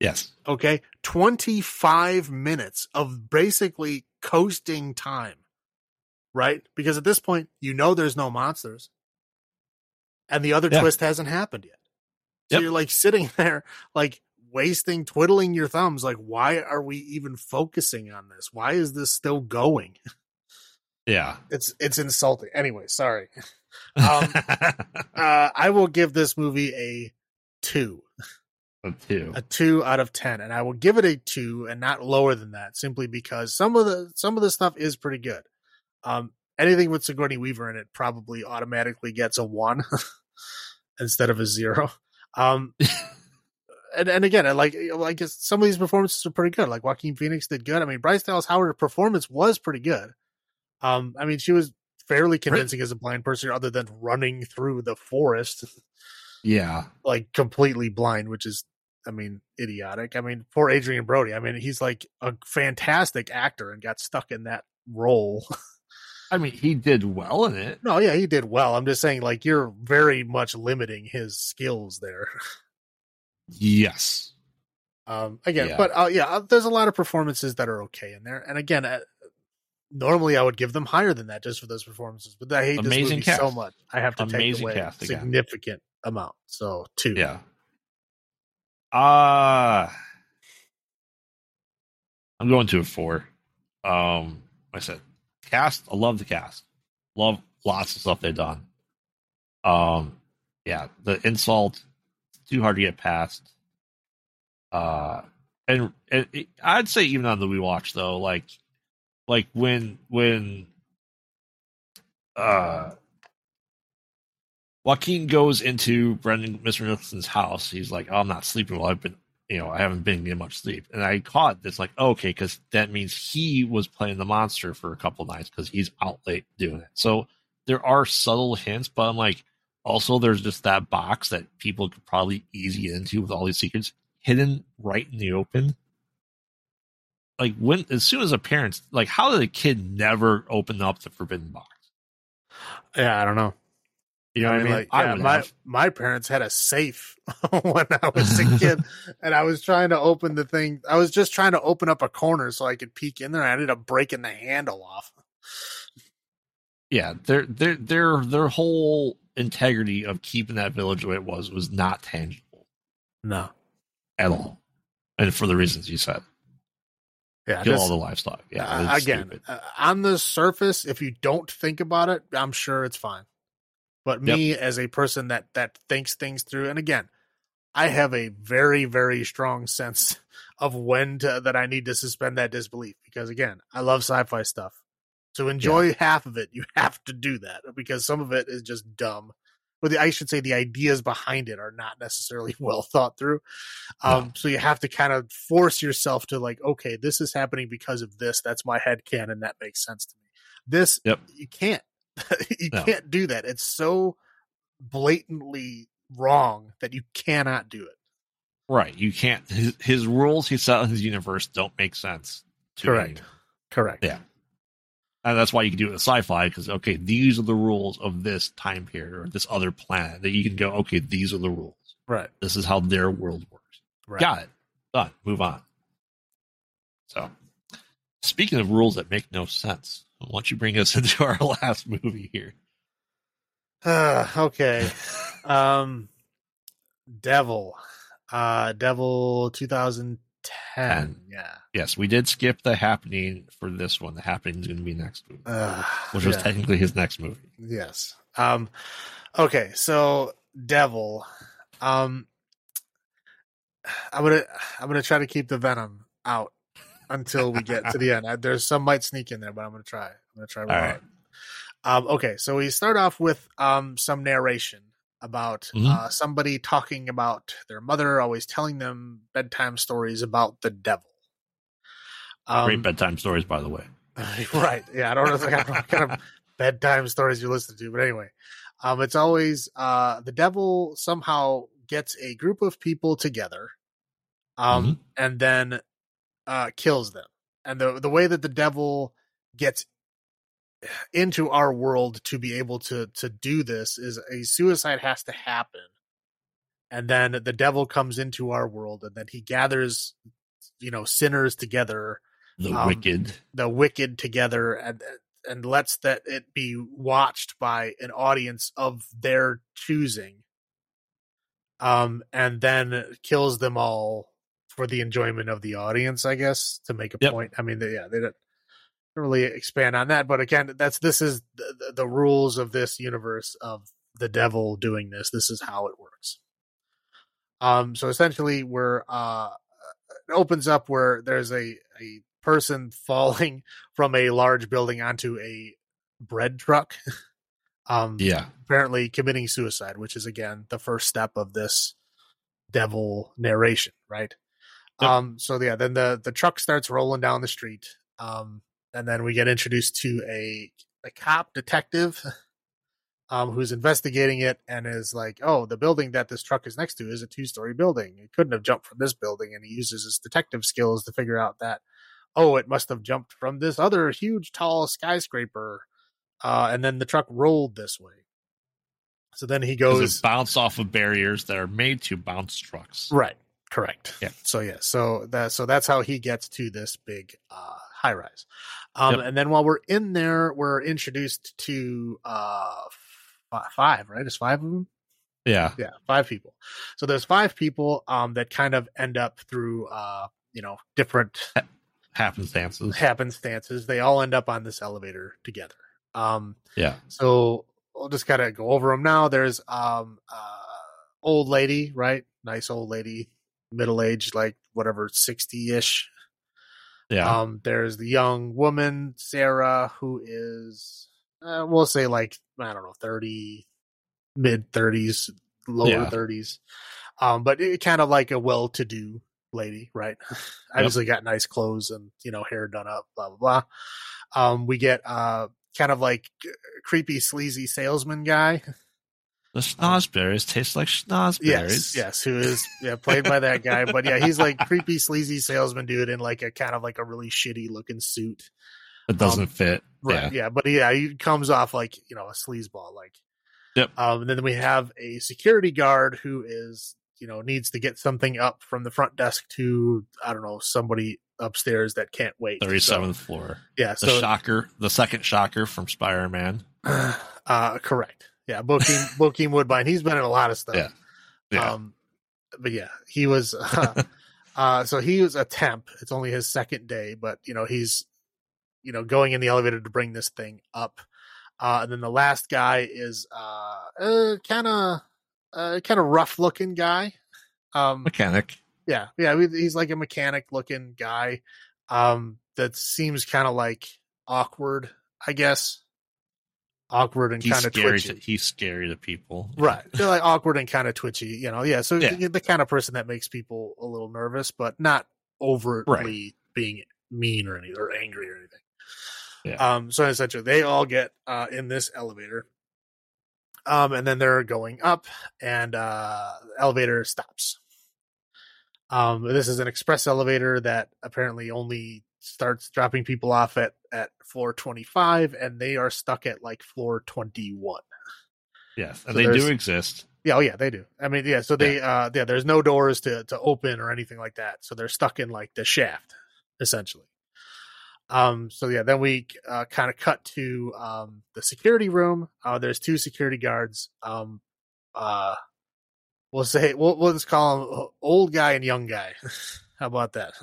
Yes. Okay, 25 minutes of basically coasting time, right? Because at this point, you know there's no monsters, and the other Yeah. twist hasn't happened yet. So Yep. you're like sitting there, like wasting, twiddling your thumbs. Like, why are we even focusing on this? Why is this still going? Yeah. It's it's insulting. Anyway, sorry. Um, Uh, I will give this movie a two, A two. a two out of ten, and I will give it a two and not lower than that, simply because some of the some of the stuff is pretty good. Um, anything with Sigourney Weaver in it probably automatically gets a one instead of a zero. Um, and and again, I like like some of these performances are pretty good. Like Joaquin Phoenix did good. I mean, Bryce Dallas Howard's performance was pretty good. Um, I mean, she was fairly convincing as a blind person, other than running through the forest Yeah. like completely blind, which is, I mean, idiotic. I mean, poor Adrien Brody. I mean, he's like a fantastic actor and got stuck in that role. I mean, he did well in it. no, yeah, he did well. I'm just saying, like, you're very much limiting his skills there. Yes. Um, again, Yeah. but uh, yeah, uh, there's a lot of performances that are okay in there. And again, uh, normally I would give them higher than that just for those performances, but I hate this Amazing movie cast. so much. I have to take Amazing away cast a again. significant amount. So two. Yeah. Uh I'm going to a four. Um like I said cast, I love the cast. Love lots of stuff they've done. Um yeah, the insult too hard to get past. Uh and, and it, I'd say even on the we watch though, like like when when uh Joaquin goes into Brendan Mr. Nicholson's house. He's like, oh, I'm not sleeping well. I've been, you know, I haven't been getting much sleep. And I caught this, like, okay, because that means he was playing the monster for a couple nights because he's out late doing it. So there are subtle hints, but I'm like, also, there's just that box that people could probably easy get into with all these secrets hidden right in the open. Like when, as soon as a parent's like, how did a kid never open up the forbidden box? Yeah, I don't know. You know I what I mean, mean? like, I yeah, would my have. my parents had a safe when I was a kid, and I was trying to open the thing. I was just trying to open up a corner so I could peek in there. I ended up breaking the handle off. yeah, their their their their whole integrity of keeping that village the way it was was not tangible No. at all, and for the reasons you said, Yeah. kill all the livestock. Yeah, uh, again, uh, on the surface, if you don't think about it, I'm sure it's fine. But me, as a person that that thinks things through, and again, I have a very very strong sense of when to, that I need to suspend that disbelief because again, I love sci-fi stuff. To enjoy half of it, you have to do that because some of it is just dumb. But the, I should say the ideas behind it are not necessarily well thought through. Um, So you have to kind of force yourself to like, okay, this is happening because of this. That's my head canon. That makes sense to me. This, Yep. you can't. you No. can't do that. It's so blatantly wrong that you cannot do it. right. You can't. His, his rules he set in his universe don't make sense. To Correct. anyone. Correct. Yeah. And that's why you can do it with sci-fi because okay, these are the rules of this time period or this other planet that you can go. Okay, these are the rules. Right. This is how their world works. Right. Got it. Done. Move on. So, speaking of rules that make no sense, why don't you bring us into our last movie here? Uh, okay. um, Devil. Uh, Devil 2010. Ten. Yeah. Yes, we did skip the happening for this one. The happening is going to be next movie, Uh, which was yeah. technically his next movie. Yes. Um okay, so Devil. Um I'm going to I'm to try to keep the venom out until we get to the end. I, there's some might sneak in there, but I'm going to try. I'm going to try All. Um okay, so we start off with um some narration about Mhm. uh somebody talking about their mother always telling them bedtime stories about the devil. Um, Great bedtime stories, by the way. right. Yeah, I don't know what kind of bedtime stories you listen to, but anyway, um, it's always uh, the devil somehow gets a group of people together, um, and then uh, kills them. And the the way that the devil gets into our world to be able to to do this is a suicide has to happen, and then the devil comes into our world, and then he gathers, you know, sinners together The Um, Wicked. the wicked together and and lets that it be watched by an audience of their choosing um and then kills them all for the enjoyment of the audience i guess to make a Yep. point i mean they, yeah they don't really expand on that but again that's this is the, the, rules of this universe of the devil doing this this is how it works um so essentially we're uh it opens up where there's a a person falling from a large building onto a bread truck um Yeah. apparently committing suicide which is again the first step of this devil narration right Yep. um so yeah then the the truck starts rolling down the street um and then we get introduced to a a cop detective um who's investigating it and is like oh the building that this truck is next to is a two story building it couldn't have jumped from this building and he uses his detective skills to figure out that oh it must have jumped from this other huge tall skyscraper uh and then the truck rolled this way so then he goes bounce off of barriers that are made to bounce trucks. Right. Correct. Yeah. So yeah. So that so that's how he gets to this big uh high rise. Um Yep. and then while we're in there, we're introduced to uh f- five, right? It's five of them? Yeah. Yeah, five people. So there's five people um that kind of end up through uh you know different Happenstances. happenstances. They all end up on this elevator together. Um Yeah. so we'll just kind of go over them now. There's um uh old lady, right? Nice old lady, middle aged, like whatever, sixty ish. Yeah. Um, there's the young woman, Sarah, who is uh, we'll say like I don't know, thirty, mid thirties, lower Yeah. thirties. Um, but it, kind of like a well to do lady, right? Obviously got nice clothes and you know hair done up, blah blah blah. Um, we get uh kind of like creepy sleazy salesman guy. The schnozberries taste like schnozberries. Yes, yes, who is yeah played by that guy. But yeah, he's like creepy sleazy salesman dude in like a kind of like a really shitty looking suit. It doesn't Um, fit. Right. Yeah. Yeah. But yeah, he comes off like, you know, a sleazeball. Like, Yep. Um, and then we have a security guard who is, you know, needs to get something up from the front desk to, I don't know, somebody upstairs that can't wait. 37th So, floor. yeah. The So, shocker, the second shocker from Spider Man. Uh, correct. Yeah, Bokeem Bokeem Woodbine. He's been in a lot of stuff. Yeah. Yeah. Um, but yeah, he was. Uh, uh, so he was a temp. It's only his second day, but you know he's, you know, going in the elevator to bring this thing up. Uh, and then the last guy is uh, kind of, uh, kind of rough looking guy. Um, Mechanic. yeah, yeah, he's like a mechanic looking guy. Um, that seems kind of like awkward, I guess. Awkward and kind of twitchy. To, he's scary to people. Right. They're like awkward and kind of twitchy, you know. Yeah. So Yeah. the kind of person that makes people a little nervous, but not overtly being mean or anything or angry or anything. Yeah. Um, so essentially they all get uh in this elevator. Um, and then they're going up and uh the elevator stops. Um, this is an express elevator that apparently only starts dropping people off at at floor 25 and they are stuck at like floor 21. Yes, So they do exist. Yeah, oh yeah, they do. I mean, yeah, so they uh yeah, there's no doors to to open or anything like that. So they're stuck in like the shaft essentially. Um so yeah, then we uh kind of cut to um the security room. Uh there's two security guards. Um uh we'll say we'll we'll just call them old guy and young guy. How about that?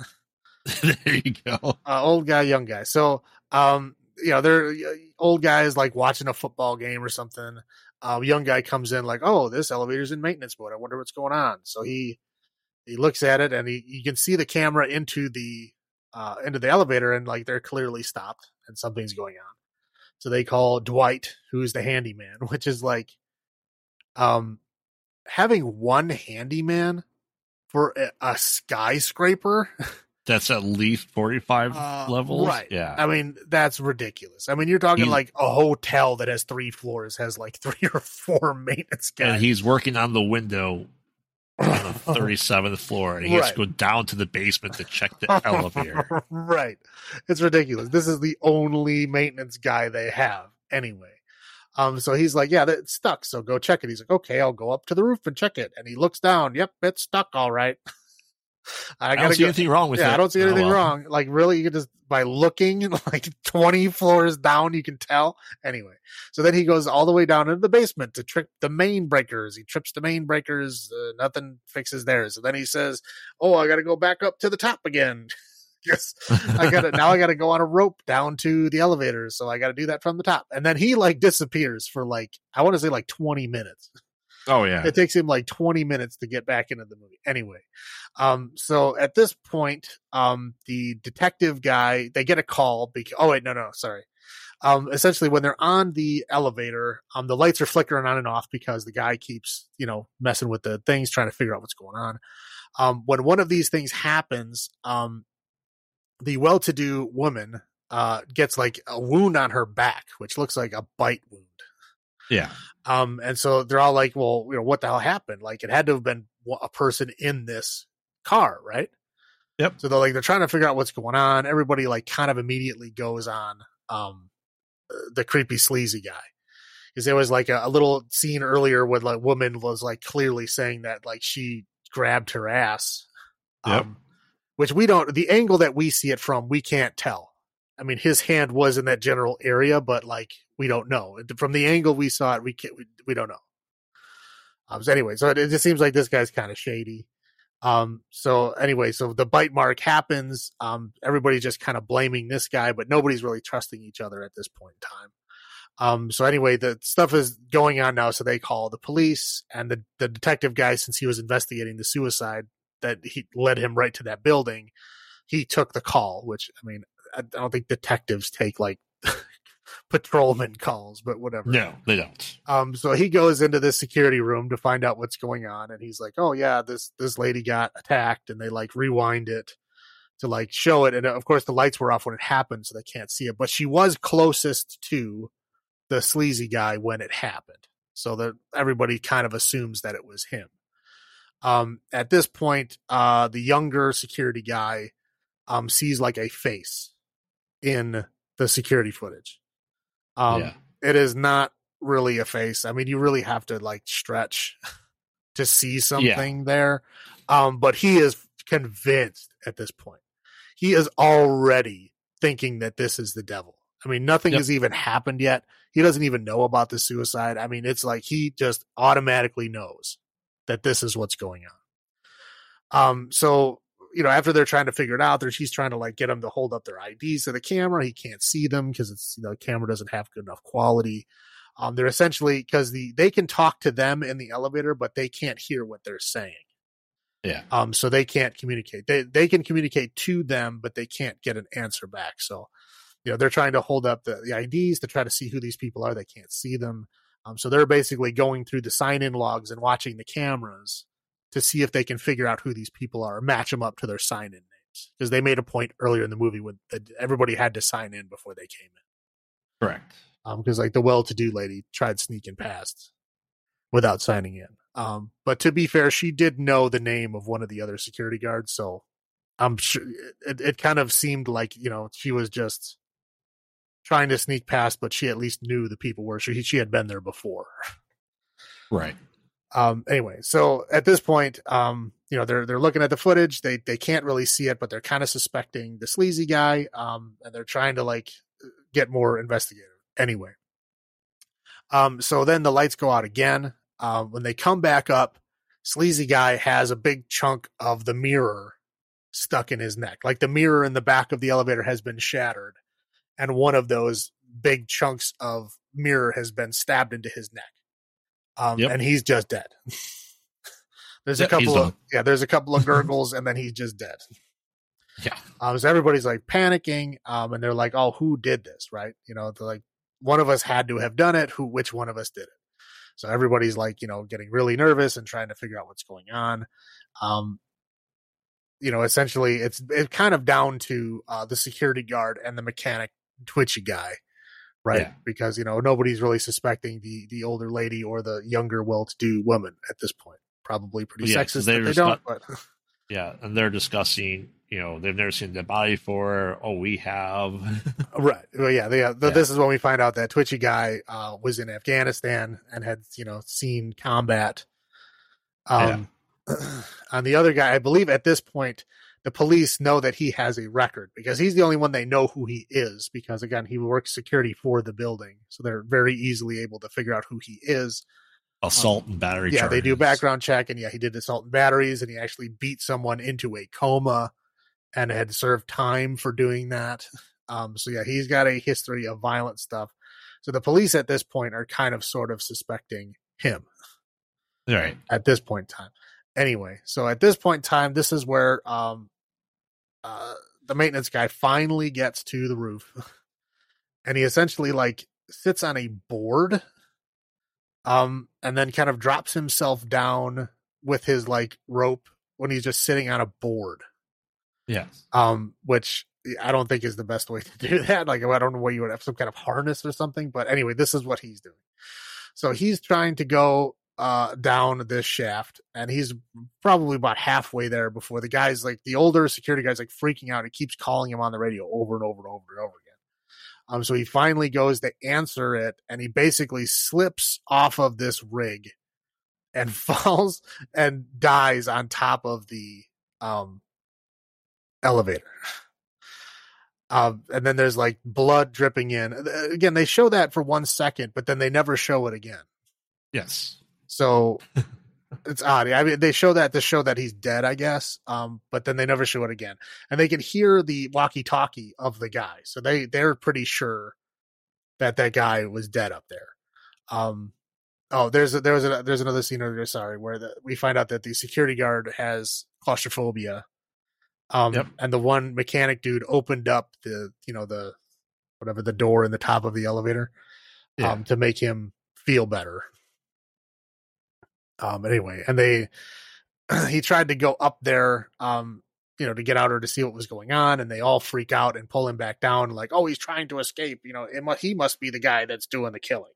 there you go. uh, old guy, young guy. So, um, you know, they're old guys like watching a football game or something. Uh, young guy comes in like, oh, this elevator's in maintenance mode. I wonder what's going on. So he he looks at it and he you can see the camera into the uh into the elevator and like they're clearly stopped and something's going on. So they call Dwight, who's the handyman, which is like um having one handyman for a, a skyscraper That's at least forty-five Uh, levels. right. Yeah. I mean, that's ridiculous. I mean, you're talking He's- like a hotel that has three floors has like three or four maintenance guys and he's working on the window on the thirty-seventh floor, and he has to go down to the basement to check the elevator. right. It's ridiculous. This is the only maintenance guy they have anyway. Um, so he's like, yeah, that's stuck. So go check it. He's like, okay, I'll go up to the roof and check it. And he looks down. Yep, it's stuck. All right. I I, don't see go. anything wrong with it. I don't see Oh, anything well. wrong. Like really, you can just by looking like twenty floors down, you can tell. Anyway, so then he goes all the way down into the basement to trip the main breakers. He trips the main breakers. Uh, nothing fixes theirs. So then he says, "Oh, I got to go back up to the top again." yes, I got to now. I got to go on a rope down to the elevator. So I got to do that from the top. And then he like disappears for like I want to say like twenty minutes Oh yeah. it takes him like 20 minutes to get back into the movie. Anyway um so at this point um the detective guy they get a call because oh wait no no sorry. Um essentially when they're on the elevator um the lights are flickering on and off because the guy keeps you know messing with the things trying to figure out what's going on. Um when one of these things happens um the well-to-do woman uh gets like a wound on her back which looks like a bite wound yeah. um, and so they're all like, well, you know, what the hell happened? Like it had to have been a person in this car, right? Yep. So they're like, they're trying to figure out what's going on. Everybody like kind of immediately goes on, um, uh, the creepy sleazy guy. Cause there was like a, a little scene earlier where like woman was like clearly saying that like she grabbed her ass. Yep. Um, which we don't, the angle that we see it from, we can't tell. I mean, his hand was in that general area, but like we don't know from the angle we saw it. We can't, we, we don't know. Um, so anyway, so it, it just seems like this guy's kind of shady. Um, so anyway, so the bite mark happens. Um, everybody's just kind of blaming this guy, but nobody's really trusting each other at this point in time. Um, so anyway, the stuff is going on now. So they call the police and the, the detective guy, since he was investigating the suicide that he led him right to that building, he took the call, which I mean, I don't think detectives take like patrolman calls, but whatever. No, they don't. Um, so he goes into this security room to find out what's going on, and he's like, "Oh yeah, this this lady got attacked," and they like rewind it to like show it, and of course the lights were off when it happened, so they can't see it. But she was closest to the sleazy guy when it happened, so that everybody kind of assumes that it was him. Um, at this point, uh, the younger security guy um sees like a face in the security footage. Um, yeah. it is not really a face. I mean, you really have to like stretch to see something there. Um, but he is convinced at this point. He is already thinking that this is the devil I mean, nothing Yep. has even happened yet. He doesn't even know about the suicide. I mean, it's like he just automatically knows that this is what's going on. Um, so you know, after they're trying to figure it out, there she's trying to like get him to hold up their IDs to the camera. He can't see them because it's you know, the camera doesn't have good enough quality. Um, they're essentially because the they can talk to them in the elevator, but they can't hear what they're saying. Yeah. Um, so they can't communicate. They they can communicate to them, but they can't get an answer back. So, you know, they're trying to hold up the, the IDs to try to see who these people are. They can't see them. Um, so they're basically going through the sign in logs and watching the cameras to see if they can figure out who these people are, match them up to their sign in names. Because they made a point earlier in the movie when everybody had to sign in before they came in. Correct. Um, because like the well-to-do lady tried sneaking past without signing in. Um, but to be fair, she did know the name of one of the other security guards, so I'm sure it, it kind of seemed like you know she was just trying to sneak past, but she at least knew the people were. She she had been there before. Right. Um, anyway, so at this point, um, you know, they're they're looking at the footage. They they can't really see it, but they're kind of suspecting the sleazy guy. Um, and they're trying to like get more investigative. Anyway, um, so then the lights go out again. Um, when they come back up, sleazy guy has a big chunk of the mirror stuck in his neck. Like the mirror in the back of the elevator has been shattered, and one of those big chunks of mirror has been stabbed into his neck. Um, Yep. and he's just dead. there's a couple of yeah, there's a couple of gurgles, and then he's just dead. Yeah. Um, so everybody's like panicking, um, and they're like, "Oh, who did this?" Right? You know, they're like, "One of us had to have done it. Who? Which one of us did it?" So everybody's like, you know, getting really nervous and trying to figure out what's going on. Um, you know, essentially, it's it's kind of down to uh, the security guard and the mechanic, twitchy guy, right? Yeah. Because you know nobody's really suspecting the the older lady or the younger, well-to-do woman at this point. Probably pretty Yeah, sexist they don't, but Yeah. And they're discussing, you know, they've never seen the body before. Oh, we have. Right. Well, yeah. They, uh, Yeah. This is when we find out that Twitchy guy uh, was in Afghanistan and had, you know, seen combat. Um, on the other guy, I believe at this point, the police know that he has a record because he's the only one they know who he is. Because again, he works security for the building, so they're very easily able to figure out who he is. Assault and battery yeah, they do charges. background check, and yeah, he did assault and batteries, and he actually beat someone into a coma, and had served time for doing that. Um, so yeah, he's got a history of violent stuff. So the police at this point are kind of sort of suspecting him Right. at this point in time. Anyway, so at this point in time, this is where um, uh, the maintenance guy finally gets to the roof, and he essentially like sits on a board, um, and then kind of drops himself down with his like rope when he's just sitting on a board, Yes. um, which I don't think is the best way to do that. Like, I don't know why you would have some kind of harness or something, but anyway, this is what he's doing. So he's trying to go uh down this shaft and he's probably about halfway there before the guy's like the older security guy's like freaking out. He keeps calling him on the radio over and over and over and over again. Um so he finally goes to answer it and he basically slips off of this rig and falls and dies on top of the um elevator. Um, and then there's like blood dripping in. Again, they show that for one second, but then they never show it again. Yes. So it's odd. I mean, they show that to show that he's dead, I guess. Um, but then they never show it again, and they can hear the walkie-talkie of the guy, so they they're pretty sure that that guy was dead up there. Um, oh, there's a, there was a, there's another scene earlier. Sorry, where the, we find out that the security guard has claustrophobia. Um, Yep. and the one mechanic dude opened up the you know the whatever the door in the top of the elevator Yeah. um, to make him feel better. Um, anyway, and they he tried to go up there, um, you know, to get out or to see what was going on, and they all freak out and pull him back down, like, oh, he's trying to escape. You know, mu- he must be the guy that's doing the killing.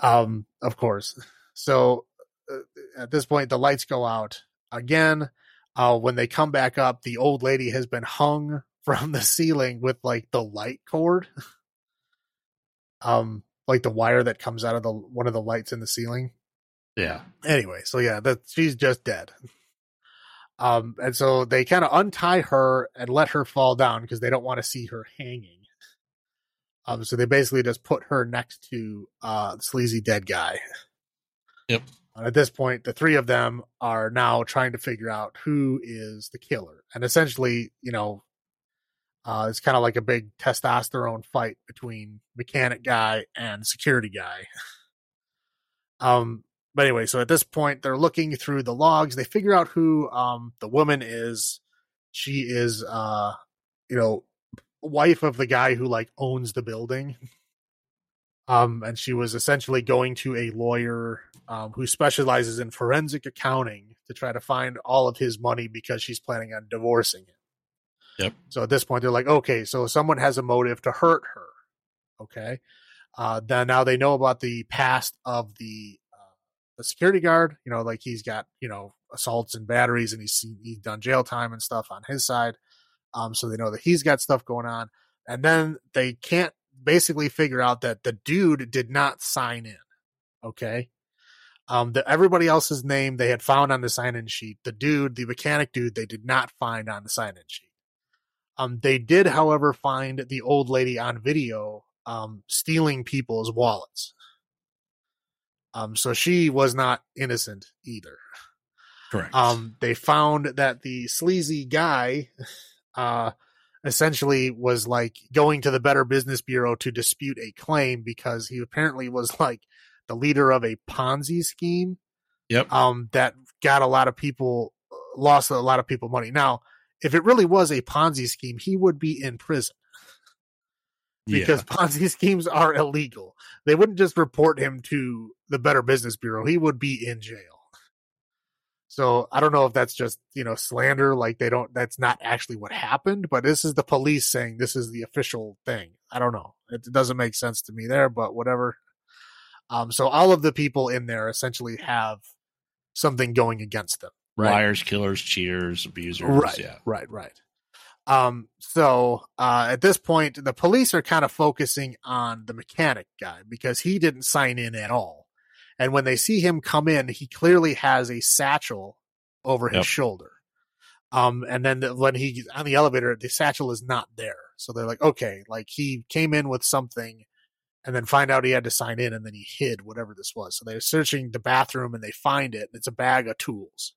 Um, of course. So uh, at this point, the lights go out again. Uh, when they come back up, the old lady has been hung from the ceiling with like the light cord. um, like the wire that comes out of the one of the lights in the ceiling. Yeah. Anyway, so yeah, that she's just dead. Um, and so they kind of untie her and let her fall down because they don't want to see her hanging. Um, so they basically just put her next to uh, the sleazy dead guy. Yep. And at this point, the three of them are now trying to figure out who is the killer. And essentially, you know, uh, it's kind of like a big testosterone fight between mechanic guy and security guy. um, but anyway, so at this point, they're looking through the logs. They figure out who um, the woman is. She is, uh, you know, wife of the guy who like owns the building. Um, and she was essentially going to a lawyer um, who specializes in forensic accounting to try to find all of his money because she's planning on divorcing him. Yep. So at this point, they're like, okay, so someone has a motive to hurt her. Okay. Uh, then now they know about the past of the the security guard. You know, like he's got you know assaults and batteries, and he's he's done jail time and stuff on his side. Um, so they know that he's got stuff going on, and then they can't basically figure out that the dude did not sign in. Okay. Um, the, everybody else's name they had found on the sign in sheet. The dude, the mechanic dude, they did not find on the sign in sheet. Um, they did, however, find the old lady on video um, stealing people's wallets. Um, so she was not innocent either. Correct. Um, they found that the sleazy guy, uh, essentially was like going to the Better Business Bureau to dispute a claim because he apparently was like the leader of a Ponzi scheme. Yep. Um, that got a lot of people lost a lot of people money. Now, if it really was a Ponzi scheme, he would be in prison because yeah. Ponzi schemes are illegal. They wouldn't just report him to the Better Business Bureau. He would be in jail. So I don't know if that's just, you know, slander, like they don't, that's not actually what happened, but this is the police saying this is the official thing. I don't know. It doesn't make sense to me there, but whatever. Um, so all of the people in there essentially have something going against them. Right? Liars, killers, cheaters, abusers. Right. Yeah. Right. Right. Um, so uh, at this point, the police are kind of focusing on the mechanic guy because he didn't sign in at all. And when they see him come in, he clearly has a satchel over his yep. shoulder. Um, and then the, when he's on the elevator, the satchel is not there. So they're like, okay, like he came in with something and then find out he had to sign in and then he hid whatever this was. So they're searching the bathroom and they find it. It's a bag of tools.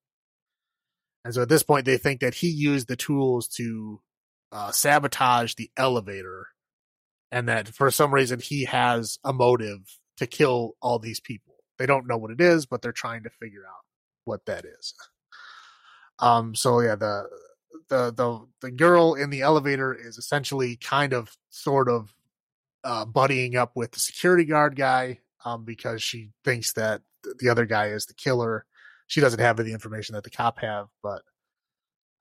And so at this point, they think that he used the tools to uh, sabotage the elevator and that for some reason he has a motive to kill all these people. They don't know what it is, but they're trying to figure out what that is. Um, so yeah, the the the the girl in the elevator is essentially kind of sort of uh, buddying up with the security guard guy um, because she thinks that the other guy is the killer. She doesn't have the information that the cop have, but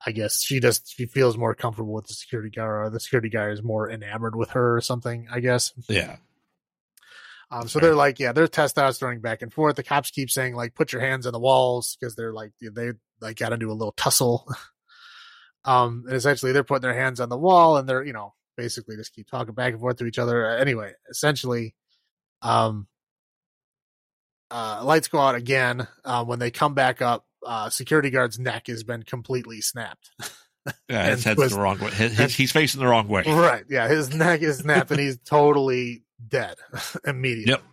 I guess she just she feels more comfortable with the security guard, or the security guy is more enamored with her or something. I guess. Yeah. Um, so they're like, yeah, they're testosterone back and forth. The cops keep saying like, put your hands on the walls because they're like, they like got into a little tussle. um, and essentially they're putting their hands on the wall and they're, you know, basically just keep talking back and forth to each other. Anyway, essentially, um, uh, lights go out again. Uh, when they come back up, uh, security guard's neck has been completely snapped. yeah, his head's the wrong way. His, his, he's facing the wrong way. Right. Yeah, his neck is snapped and he's totally dead immediately. Yep.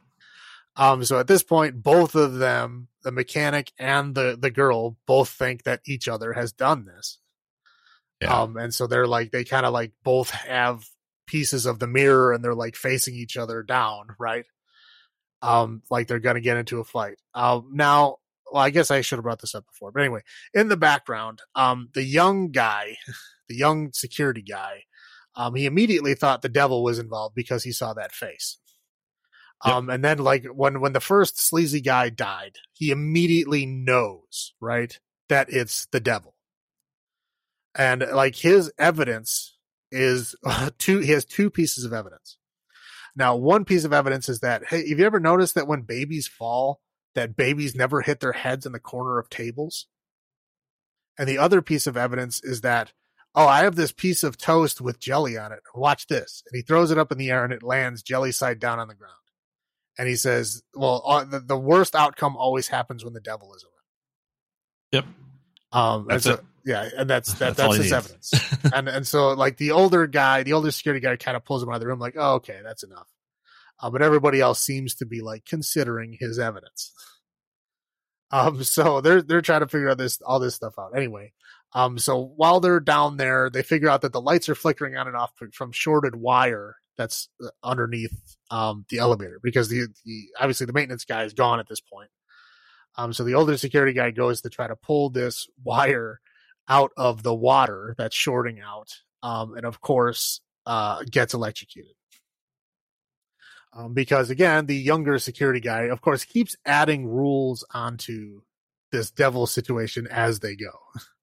Um, so at this point, both of them, the mechanic and the the girl, both think that each other has done this. Yeah. Um, and so they're like they kind of like both have pieces of the mirror and they're like facing each other down, right? Um, like they're gonna get into a fight. Um, now, well, I guess I should have brought this up before, but anyway, in the background, um, the young guy, the young security guy, um, he immediately thought the devil was involved because he saw that face. Yep. Um, and then like when, when the first sleazy guy died, he immediately knows, right, that it's the devil. And like his evidence is uh, two, he has two pieces of evidence. Now, one piece of evidence is that, hey, have you ever noticed that when babies fall, that babies never hit their heads in the corner of tables? And the other piece of evidence is that oh, I have this piece of toast with jelly on it. Watch this. And he throws it up in the air and it lands jelly side down on the ground. And he says, well, uh, the, the worst outcome always happens when the devil is around. Yep. Um, That's so, yeah, and that's that, That's that's his evidence. and and so like the older guy, the older security guy, kind of pulls him out of the room, like, oh, okay, that's enough. Uh, but everybody else seems to be like considering his evidence. Um, so they're they're trying to figure out this all this stuff out. Anyway, um, so while they're down there, they figure out that the lights are flickering on and off from shorted wire that's uh, underneath um the elevator because the the obviously the maintenance guy is gone at this point. Um, so the older security guy goes to try to pull this wire out of the water that's shorting out, um, and of course, uh, gets electrocuted. Um, because again, the younger security guy, of course, keeps adding rules onto this devil situation as they go.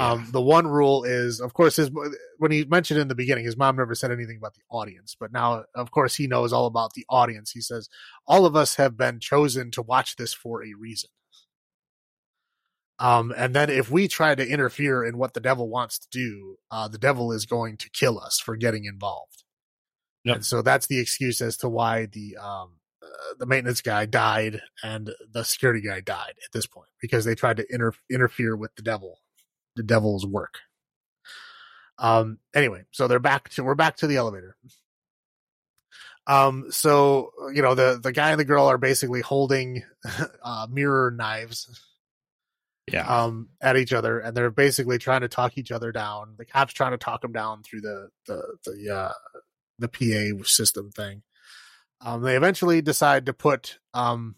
Um, the one rule is, of course, his when he mentioned in the beginning, his mom never said anything about the audience, but now, of course, he knows all about the audience. He says, "All of us have been chosen to watch this for a reason." Um, and then if we try to interfere in what the devil wants to do, uh, the devil is going to kill us for getting involved. Yep. And so that's the excuse as to why the um, uh, the maintenance guy died and the security guy died at this point because they tried to inter- interfere with the devil, the devil's work. Um. Anyway, so they're back to we're back to the elevator. Um. So you know the the guy and the girl are basically holding uh, mirror knives Yeah. um, at each other, and they're basically trying to talk each other down. The cops trying to talk them down through the the the uh, the PA system thing. Um, they eventually decide to put um,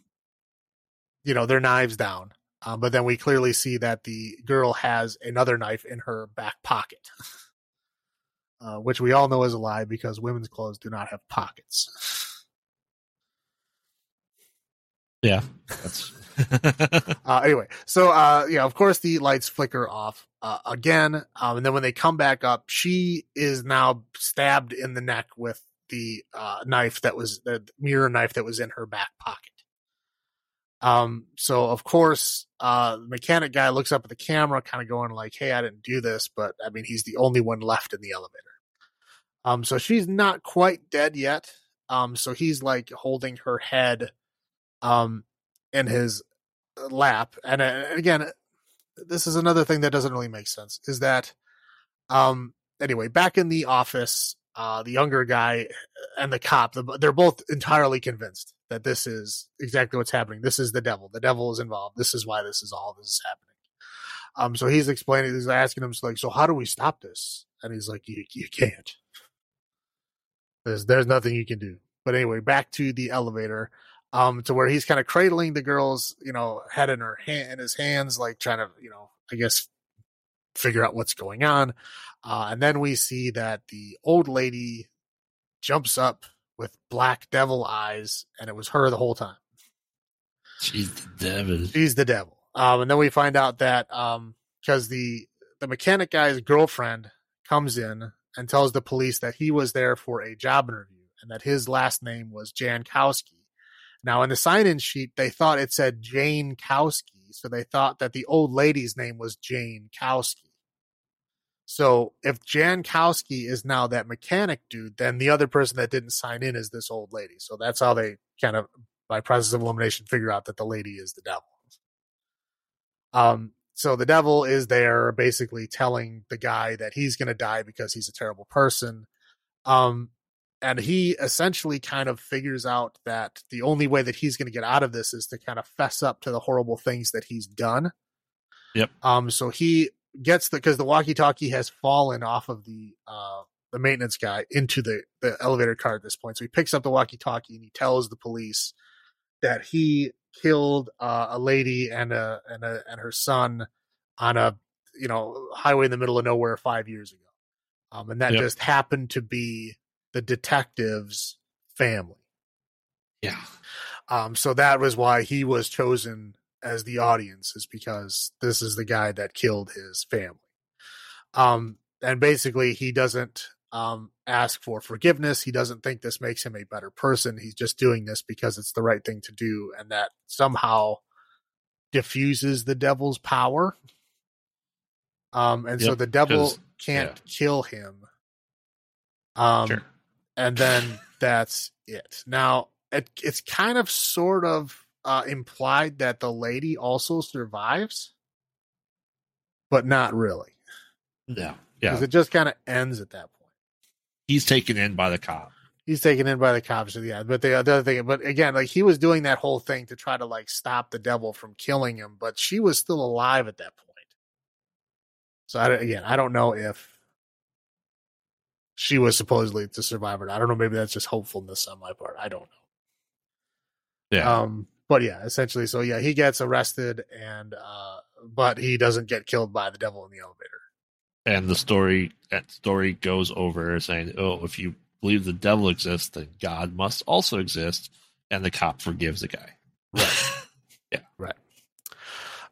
you know, their knives down. Um, but then we clearly see that the girl has another knife in her back pocket, uh, which we all know is a lie because women's clothes do not have pockets. yeah. That's Uh, anyway, so uh, yeah, of course the lights flicker off uh, again, um, and then when they come back up, she is now stabbed in the neck with the uh, knife that was the mirror knife that was in her back pocket. Um, so of course, uh, the mechanic guy looks up at the camera, kind of going like, "Hey, I didn't do this," but I mean, he's the only one left in the elevator. Um, so she's not quite dead yet. Um, so he's like holding her head, um, in his lap and uh, again this is another thing that doesn't really make sense is that um anyway back in the office uh the younger guy and the cop they're both entirely convinced that this is exactly what's happening. This is the devil. The devil is involved. This is why this is all this is happening. Um so he's explaining he's asking him like so how do we stop this? And he's like you, you can't. There's there's nothing you can do. But anyway back to the elevator um, to where he's kind of cradling the girl's, you know, head in her hand, in his hands, like trying to, you know, I guess figure out what's going on. Uh, and then we see that the old lady jumps up with black devil eyes, and it was her the whole time. she's the devil. She's the devil. Um, and then we find out that um, because the the mechanic guy's girlfriend comes in and tells the police that he was there for a job interview and that his last name was Jankowski. Now, in the sign-in sheet, they thought it said Jane Kowski, so they thought that the old lady's name was Jane Kowski. So, if Jan Kowski is now that mechanic dude, then the other person that didn't sign in is this old lady. So that's how they kind of, by process of elimination, figure out that the lady is the devil. Um, so the devil is there basically telling the guy that he's going to die because he's a terrible person. Um, and he essentially kind of figures out that the only way that he's going to get out of this is to kind of fess up to the horrible things that he's done. Yep. Um, so he gets the because the walkie-talkie has fallen off of the uh the maintenance guy into the the elevator car at this point. So he picks up the walkie-talkie and he tells the police that he killed uh, a lady and a and a and her son on a you know highway in the middle of nowhere five years ago. Um, and that Yep. just happened to be the detective's family. Yeah. Um, so that was why he was chosen as the audience, is because this is the guy that killed his family. Um, and basically, he doesn't um, ask for forgiveness. He doesn't think this makes him a better person. He's just doing this because it's the right thing to do, and that somehow diffuses the devil's power. Um, and so the devil can't kill him. Um, Sure. And then that's it. Now it, it's kind of sort of uh, implied that the lady also survives. but not really. Yeah, yeah. Because it just kind of ends at that point. He's taken in by the cop. He's taken in by the cops. Yeah, but the, the other thing, but again, like he was doing that whole thing to try to like stop the devil from killing him, but she was still alive at that point. So I, again, I don't know if she was supposedly the survivor. I don't know. Maybe that's just hopefulness on my part. I don't know. Yeah, Um, but yeah, essentially, so yeah, he gets arrested, and uh, but he doesn't get killed by the devil in the elevator. and the story that story goes over saying, "Oh, if you believe the devil exists, then God must also exist," and the cop forgives the guy. Right. Yeah. Right.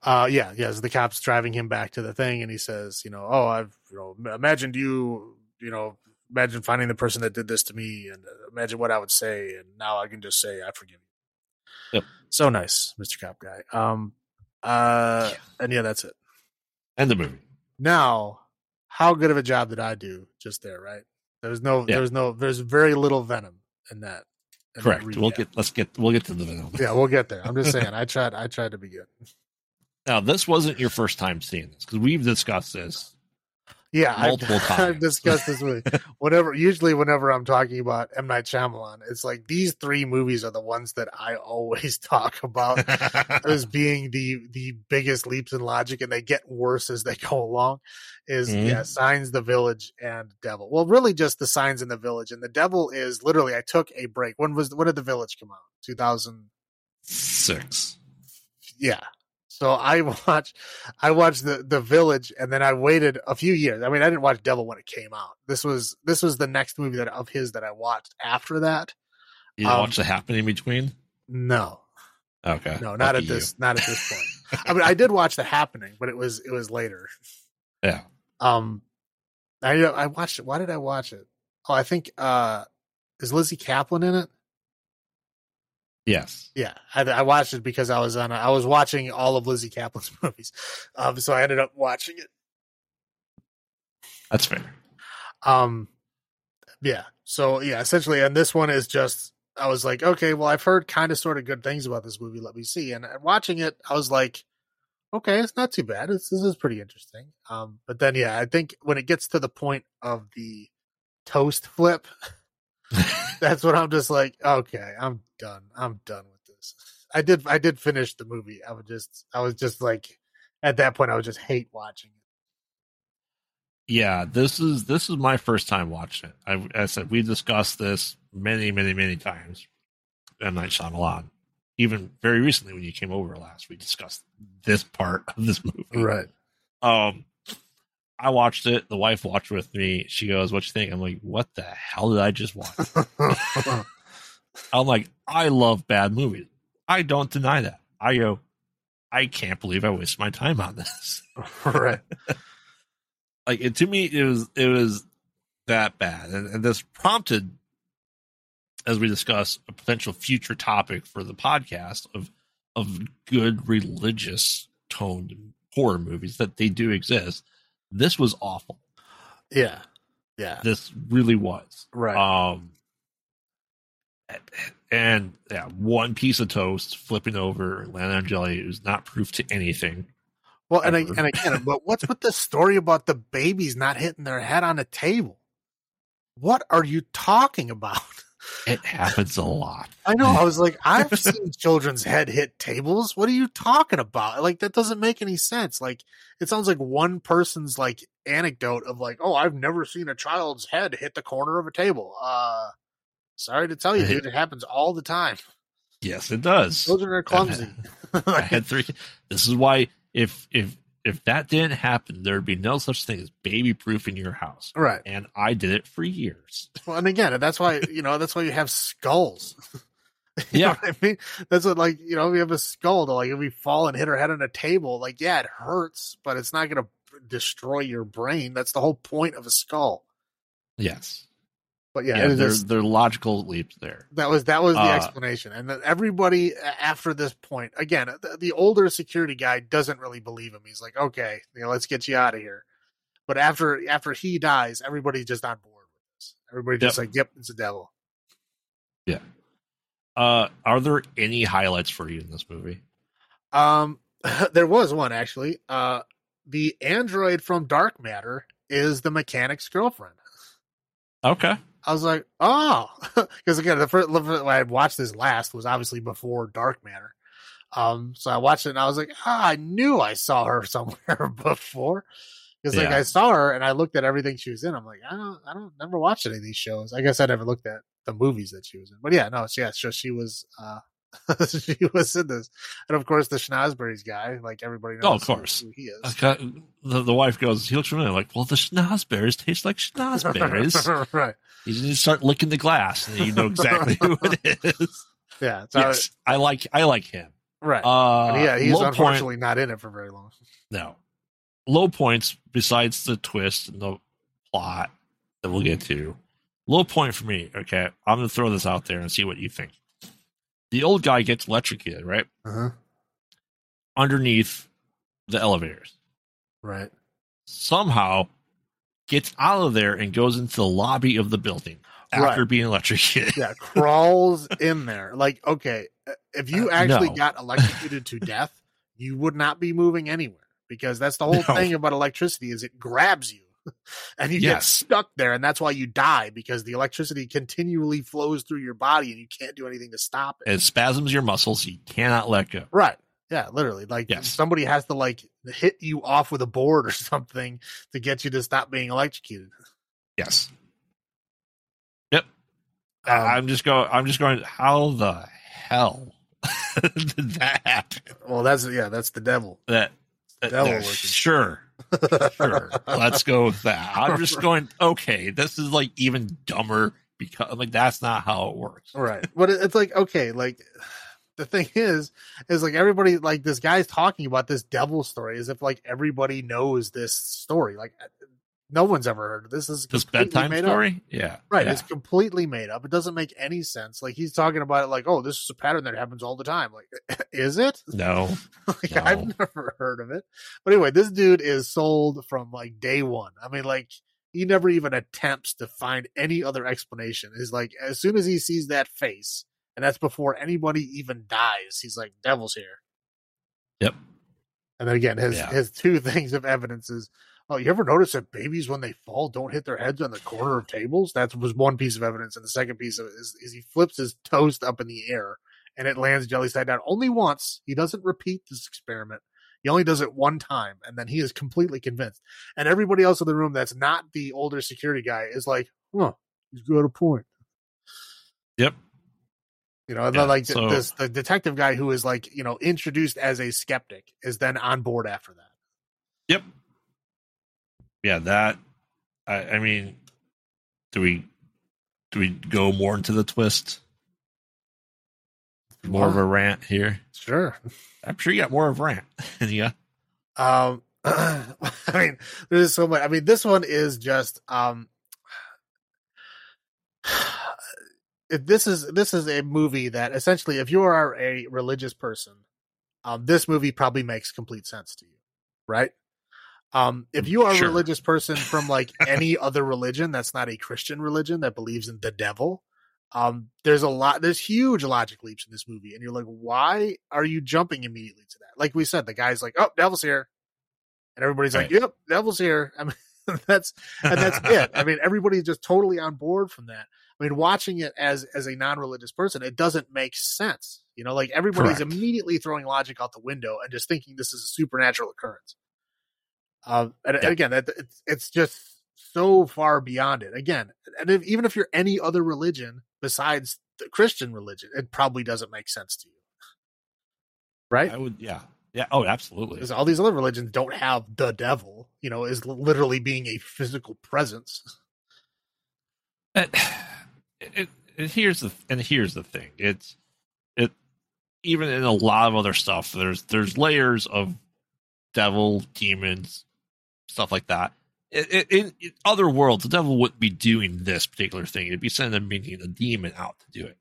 Uh, yeah, yeah. So the cop's driving him back to the thing, and he says, you know, oh, I've, you know, imagined you, you know, imagine finding the person that did this to me, and uh, imagine what I would say, and now I can just say I forgive you. Yep. So nice, Mr. Cop Guy. Um, uh, and yeah, that's it. And the movie. Now, how good of a job did I do just there? Right? There's no, Yeah. there's no, there's very little venom in that. in that Correct. We'll get let's get we'll get to the venom. Yeah, we'll get there. I'm just saying. I tried. I tried to be good. Now, this wasn't your first time seeing this because we've discussed this. Yeah, Multiple I've, times. I've discussed this with whenever. Usually, whenever I'm talking about M Night Shyamalan, it's like these three movies are the ones that I always talk about as being the the biggest leaps in logic, and they get worse as they go along. Is Mhm. yeah, Signs, The Village, and Devil. Well, really, just the Signs in the Village, and the Devil is literally. I took a break. When was when did the Village come out? Two thousand six. Yeah. So I watched, I watched the the Village, and then I waited a few years. I mean, I didn't watch Devil when it came out. This was this was the next movie that of his that I watched after that. You Um, watch the happening between? No, Okay. no, not Lucky at you. this, not at this point. I mean, I did watch The Happening, but it was it was later. Yeah. Um, I I watched it. Why did I watch it? Oh, I think uh, is Lizzy Caplan in it? Yes. Yeah, I, I watched it because I was on. A, I was watching all of Lizzy Caplan's movies, um, so I ended up watching it. That's fair. Um, yeah. So yeah, essentially, and this one is just. I was like, okay, well, I've heard kind of sort of good things about this movie. Let me see. And watching it, I was like, okay, it's not too bad. It's, this is pretty interesting. Um, but then yeah, I think when it gets to the point of the toast flip, that's what I'm just like, okay, I'm done. I'm done with this. I did, I did finish the movie. I was just, I was just like, at that point, I was just hate watching it. yeah, this is this is my first time watching it. I, I said we discussed this many, many, many times. M Night Shyamalan. Even very recently, when you came over last, we discussed this part of this movie. Right. Um, I watched it. The wife watched with me. She goes, "What you think?" I'm like, "What the hell did I just watch?" I'm like, "I love bad movies. I don't deny that." I go, "I can't believe I wasted my time on this." right. like it, to me it was it was that bad and, and this prompted as we discuss a potential future topic for the podcast of of good religious toned horror movies that they do exist this was awful Yeah. Yeah. this really was Right. um and yeah one piece of toast flipping over land on jelly is not proof to anything well, and, I, ever. and again, but what's with the story about the babies not hitting their head on the table? What are you talking about? it happens a lot I know. I was like, I've seen children's head hit tables. What are you talking about? Like, that doesn't make any sense. Like, it sounds like one person's like anecdote of like, oh, I've never seen a child's head hit the corner of a table. Uh, sorry to tell you, dude, it happens all the time. yes it does Children are clumsy. I had three. This is why if if if that didn't happen, there'd be no such thing as baby proof in your house. right. And I did it for years. Well, and again, that's why you know that's why you have skulls. You Yeah. I mean, that's what like you know we have a skull to like if we fall and hit our head on a table, like yeah, it hurts, but it's not going to destroy your brain. That's the whole point of a skull. Yes. But yeah, yeah there's there logical leaps there. that was that was the Uh, explanation, and everybody after this point, again, the, the older security guy doesn't really believe him. He's like, okay, you know, let's get you out of here. But after after he dies, everybody's just on board with this. Everybody just like, yep, it's a devil. Yeah. Uh are there any highlights for you in this movie? Um, there was one actually. Uh, the android from Dark Matter is the mechanic's girlfriend. Okay. I was like, oh, because again, the first when I watched this last was obviously before Dark Matter. Um, so I watched it and I was like, ah, I knew I saw her somewhere before. Because like Yeah. I saw her and I looked at everything she was in. I'm like, I don't, I don't never watched any of these shows. I guess I never looked at the movies that she was in. But yeah, no, she, yeah, so she was, uh, she was in this, and of course the Schnozberries guy, like everybody knows Oh, of who- course. who he is. Okay. The, the wife goes, he looks familiar. Like, well, the schnozberries taste like schnozberries. right? you just start licking the glass, and you know exactly who it is. Yeah. So yes, I like I like him. right. Uh, yeah, he's low point, unfortunately not in it for very long. no. Low points besides the twist and the plot that we'll get to. Low point for me. Okay, I'm gonna throw this out there and see what you think. The old guy gets electrocuted right Uh-huh. underneath the elevators. Right. Somehow gets out of there and goes into the lobby of the building after Right. being electrocuted. Yeah, crawls in there. Like, okay, if you Uh, actually no. got electrocuted to death, you would not be moving anywhere because that's the whole No. thing about electricity is it grabs you and you get stuck there and that's why you die because the electricity continually flows through your body and you can't do anything to stop it. It spasms your muscles. You cannot let go. Right. Yeah, literally. Like Yes. somebody has to like hit you off with a board or something to get you to stop being electrocuted. Yes. Yep. Um, I'm just going. I'm just going. How the hell did that happen? well, that's yeah, that's the devil. That, that- Devil working. sure, sure. Let's go with that. I'm just going. Okay, this is like even dumber because like that's not how it works. right but it's like okay like the thing is is like everybody like this guy's talking about this devil story as if like everybody knows this story like no one's ever heard of this. This is This bedtime made up. story. Yeah. Right, Yeah. it's completely made up. It doesn't make any sense. Like he's talking about it like, oh, this is a pattern that happens all the time. Like, is it? no. like No. I've never heard of it. But anyway, this dude is sold from like day one. I mean, like he never even attempts to find any other explanation. He's like as soon as he sees that face, and that's before anybody even dies, he's like, "Devil's here." Yep. And then again, his Yeah. his two things of evidence is, oh, you ever notice that babies when they fall don't hit their heads on the corner of tables? That was one piece of evidence, and the second piece of it is, is he flips his toast up in the air and it lands jelly side down only once. He doesn't repeat this experiment. He only does it one time, and then he is completely convinced. And everybody else in the room that's not the older security guy is like, "Huh, he's got a point." Yep. You know, and Yeah, then like so- this, the detective guy who is like, you know, introduced as a skeptic is then on board after that. Yep. Yeah, that. I, I mean, do we do we go more into the twist? More of a rant here. Sure. I'm sure you got more of a rant. yeah. Um, I mean, there's so much. I mean, this one is just um, if this is this is a movie that essentially, if you are a religious person, um, this movie probably makes complete sense to you, right? Um, if you are Sure. a religious person from like any other religion that's not a Christian religion that believes in the devil, um, there's a lot, there's huge logic leaps in this movie, and you're like, why are you jumping immediately to that? Like we said, the guy's like, "Oh, devil's here," and everybody's like, "Yep, devil's here." I mean, that's and that's it. I mean, everybody's just totally on board from that. I mean, watching it as as a non-religious person, it doesn't make sense. You know, like everybody's Correct. immediately throwing logic out the window and just thinking this is a supernatural occurrence. Um, and, and Yeah. again, it's it's just so far beyond it. Again, and if, even if you're any other religion besides the Christian religion, it probably doesn't make sense to you, right? I would. Yeah. Yeah. Oh, absolutely. Because all these other religions don't have the devil, you know, is literally being a physical presence. it, it, it- here's the and here's the thing. It's it even in a lot of other stuff. There's there's layers of devil, demons, stuff like that. It, in, in other worlds, the devil wouldn't be doing this particular thing. It'd be sending meaning the demon out to do it.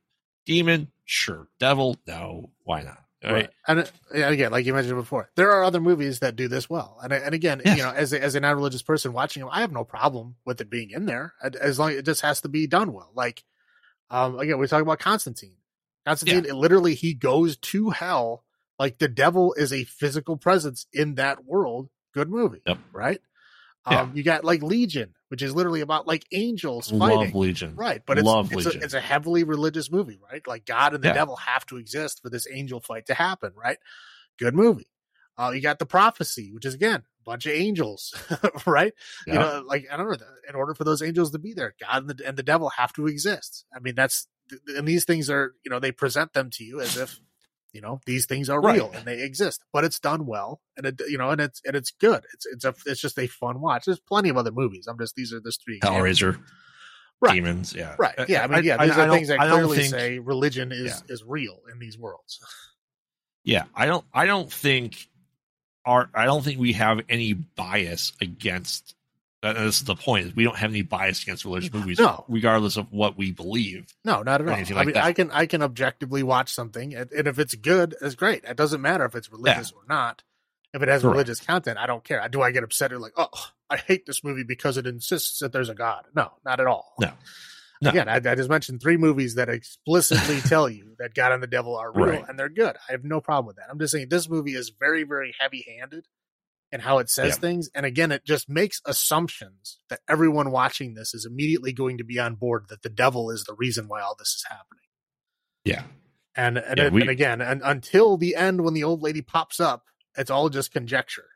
Demon, sure. Devil, no. Why not? All right. And, uh, and again, like you mentioned before, there are other movies that do this well. And and again, you know, as a, as a non-religious person watching them, I have no problem with it being in there as long as it just has to be done well. Like, um, again, we talk about Constantine. Constantine, it literally, he goes to hell. Like the devil is a physical presence in that world, good movie, Yep. right? Yeah. Um, you got like Legion, which is literally about like angels Love fighting, Legion. right? But it's Love it's a, Legion. it's a heavily religious movie, right? Like God and the Yeah. devil have to exist for this angel fight to happen, right? Good movie. Uh, you got the prophecy, which is again a bunch of angels, right? Yeah. You know, like I don't know. In order for those angels to be there, God and the, and the devil have to exist. I mean, that's and these things are you know they present them to you as if you know these things are Right. real and they exist, but it's done well and it you know and it's and it's good. It's it's a it's just a fun watch. There's plenty of other movies. I'm just these are just three. Hellraiser. Right. Demons. Yeah. Right. Yeah. I mean, yeah, these I are don't- things that I clearly think- say religion is Yeah. is real in these worlds. Yeah, I don't. I don't think our. I don't think we have any bias against. And this is the point: is we don't have any bias against religious movies, No. regardless of what we believe. No, not at all. anything I like mean, that. I can I can objectively watch something, and, and if it's good, it's great. It doesn't matter if it's religious or not. If it has Correct. religious content, I don't care. Do I get upset or like, oh, I hate this movie because it insists that there's a god? No, not at all. No. No. Again, I, I just mentioned three movies that explicitly tell you that God and the devil are real, Right. and they're good. I have no problem with that. I'm just saying this movie is very, very heavy-handed in how it says Yeah. things, and again, it just makes assumptions that everyone watching this is immediately going to be on board that the devil is the reason why all this is happening. Yeah, And and, Yeah, we- and again, and until the end when the old lady pops up, it's all just conjecture.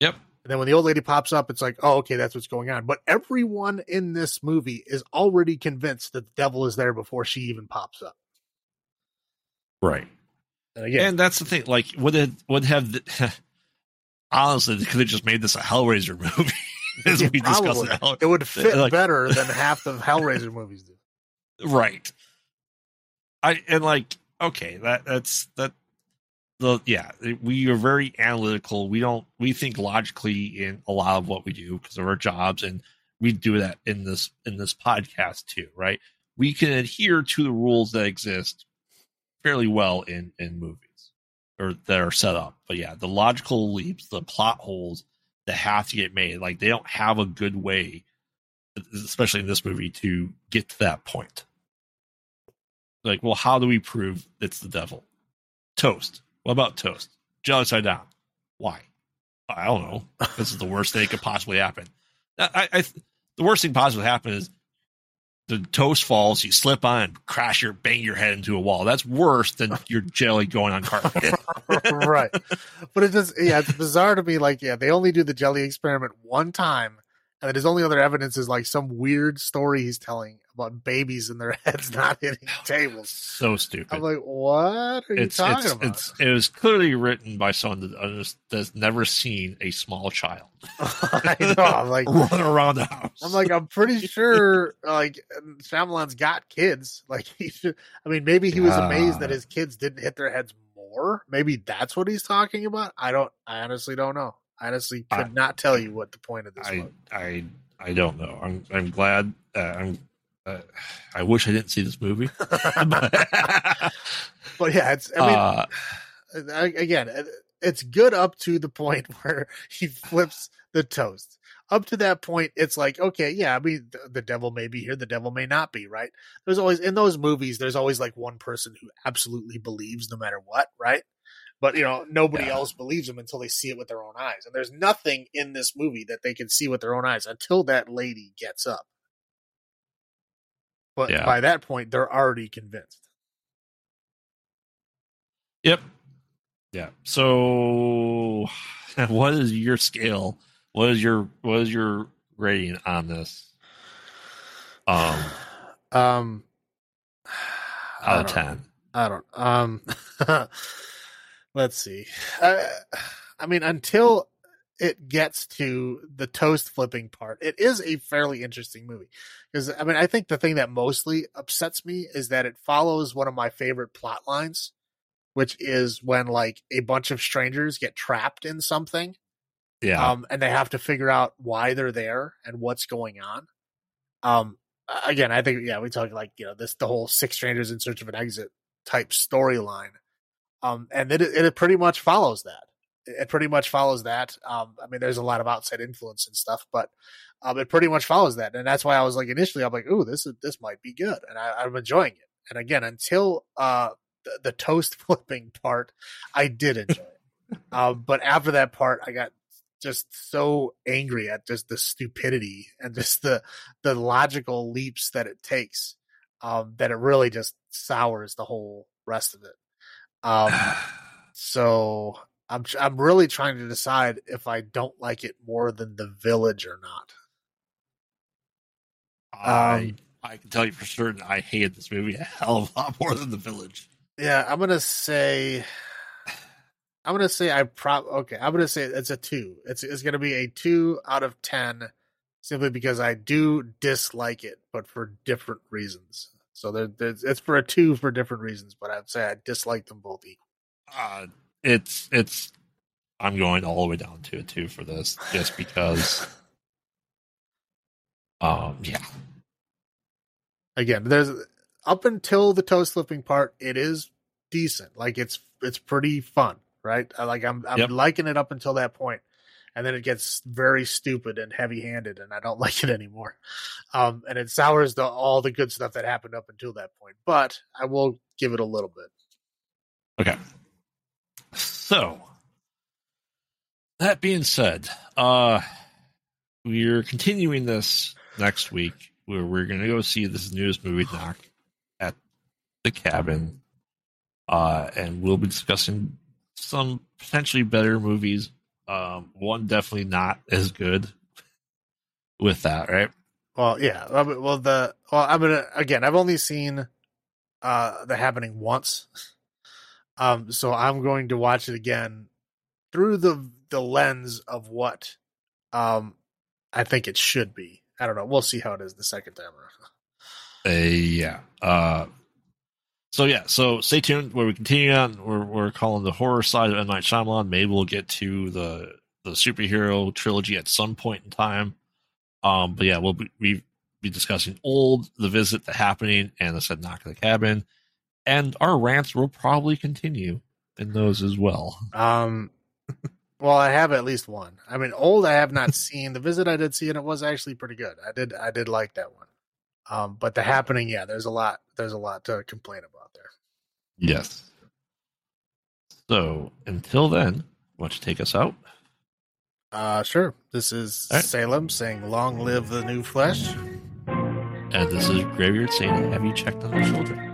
Yep. And then when the old lady pops up, it's like, oh, okay, that's what's going on. But everyone in this movie is already convinced that the devil is there before she even pops up. right. And again, And that's the thing. Like, would it would have the, honestly they could have just made this a Hellraiser movie, as Yeah, we discussed. probably. in Hell- it would fit like- better than half the Hellraiser movies do. right. I and like okay, that that's that. The yeah, we are very analytical. We don't we think logically in a lot of what we do because of our jobs, and we do that in this in this podcast too, right? We can adhere to the rules that exist fairly well in in movies or that are set up. But yeah, the logical leaps, the plot holes that have to get made, like they don't have a good way, especially in this movie, to get to that point. Like, well, how do we prove it's the devil? Toast. What about toast? Jelly upside down. Why? I don't know. This is the worst thing that could possibly happen. I, I, the worst thing possibly happen is the toast falls, you slip on, and crash your, bang your head into a wall. That's worse than your jelly going on carpet. right. But it just yeah, it's bizarre to me. Like, yeah, they only do the jelly experiment one time, and then his only other evidence is like some weird story he's telling about babies and their heads not hitting tables. so stupid. I'm like, what are you it's talking it's, about? it's it was clearly written by someone that has, never seen a small child I know. I'm like, run around the house. I'm like, I'm pretty sure like Shyamalan's got kids. Like he should. I mean, maybe he was amazed that his kids didn't hit their heads more. Maybe that's what he's talking about. I don't. I honestly don't know. I honestly could I- not tell you what the point of this I was. I I don't know. I'm I'm glad. Uh, I'm. Uh, I wish I didn't see this movie. but, But yeah, it's. I mean, uh, again, it's good up to the point where he flips the toast. Up to that point, it's like, okay, yeah, I mean, the, the devil may be here, the devil may not be, right? There's always, in those movies, there's always like one person who absolutely believes no matter what, right? But, you know, nobody Yeah. else believes him until they see it with their own eyes. And there's nothing in this movie that they can see with their own eyes until that lady gets up. But Yeah. by that point, they're already convinced. Yep. Yeah. So, what is your scale? What is your what is your rating on this? Um, Um, I out of don't- ten. I don't. Um, let's see. Uh, I mean, until it gets to the toast flipping part, it is a fairly interesting movie. Because I mean, I think the thing that mostly upsets me is that it follows one of my favorite plot lines, which is when like a bunch of strangers get trapped in something, Yeah. um, and they have to figure out why they're there and what's going on. Um, again, I think yeah, we talk like you know this the whole six strangers in search of an exit type storyline, um, and it it pretty much follows that. It pretty much follows that. Um, I mean, there's a lot of outside influence and stuff, but um, it pretty much follows that, and that's why I was like initially I'm like, ooh, this is this might be good, and I, I'm enjoying it. And again, until uh the, the toast flipping part, I did enjoy it. um, but after that part, I got just so angry at just the stupidity and just the the logical leaps that it takes um, that it really just sours the whole rest of it. Um, so I'm I'm really trying to decide if I don't like it more than The Village or not. I Um, I can tell you for certain I hated this movie a hell of a lot more than The Village. Yeah, I'm gonna say. I'm gonna say I prob okay. I'm gonna say it's a two. It's it's gonna be a two out of ten, simply because I do dislike it, but for different reasons. So there, there's it's for a two for different reasons, but I'd say I dislike them both equal. Uh, it's it's. I'm going all the way down to a two for this, just because. Um. Yeah. Again, there's up until the toe slipping part, it is decent. Like it's it's pretty fun, right? Like I'm I'm Yep. liking it up until that point, and then it gets very stupid and heavy handed, and I don't like it anymore. Um, and it sours the all the good stuff that happened up until that point. But I will give it a little bit. Okay. So that being said, uh we're continuing this next week where we're gonna go see this newest movie knock at the cabin. Uh and we'll be discussing some potentially better movies. Um one definitely not as good with that, right? Well, yeah. Well, the well, I'm gonna again. I've only seen uh the happening once, um. So I'm going to watch it again through the the lens of what um I think it should be. I don't know. We'll see how it is the second time around. Uh, yeah. Uh, so yeah. So stay tuned. Where we continue on, we're we're calling the horror side of M Night Shyamalan. Maybe we'll get to the the superhero trilogy at some point in time. Um, but yeah, we'll be, we be discussing old, the visit, the happening, and the said knock at the cabin, and our rants will probably continue in those as well. Um, well, I have at least one. I mean, old I have not seen. The visit I did see, and it was actually pretty good. I did I did like that one. Um, but the happening, yeah, there's a lot there's a lot to complain about there. Yes. So until then, why don't take us out? Uh, sure. This is right. Salem saying, "Long live the new flesh." And this is Graveyard saying, Have you checked on the shoulder?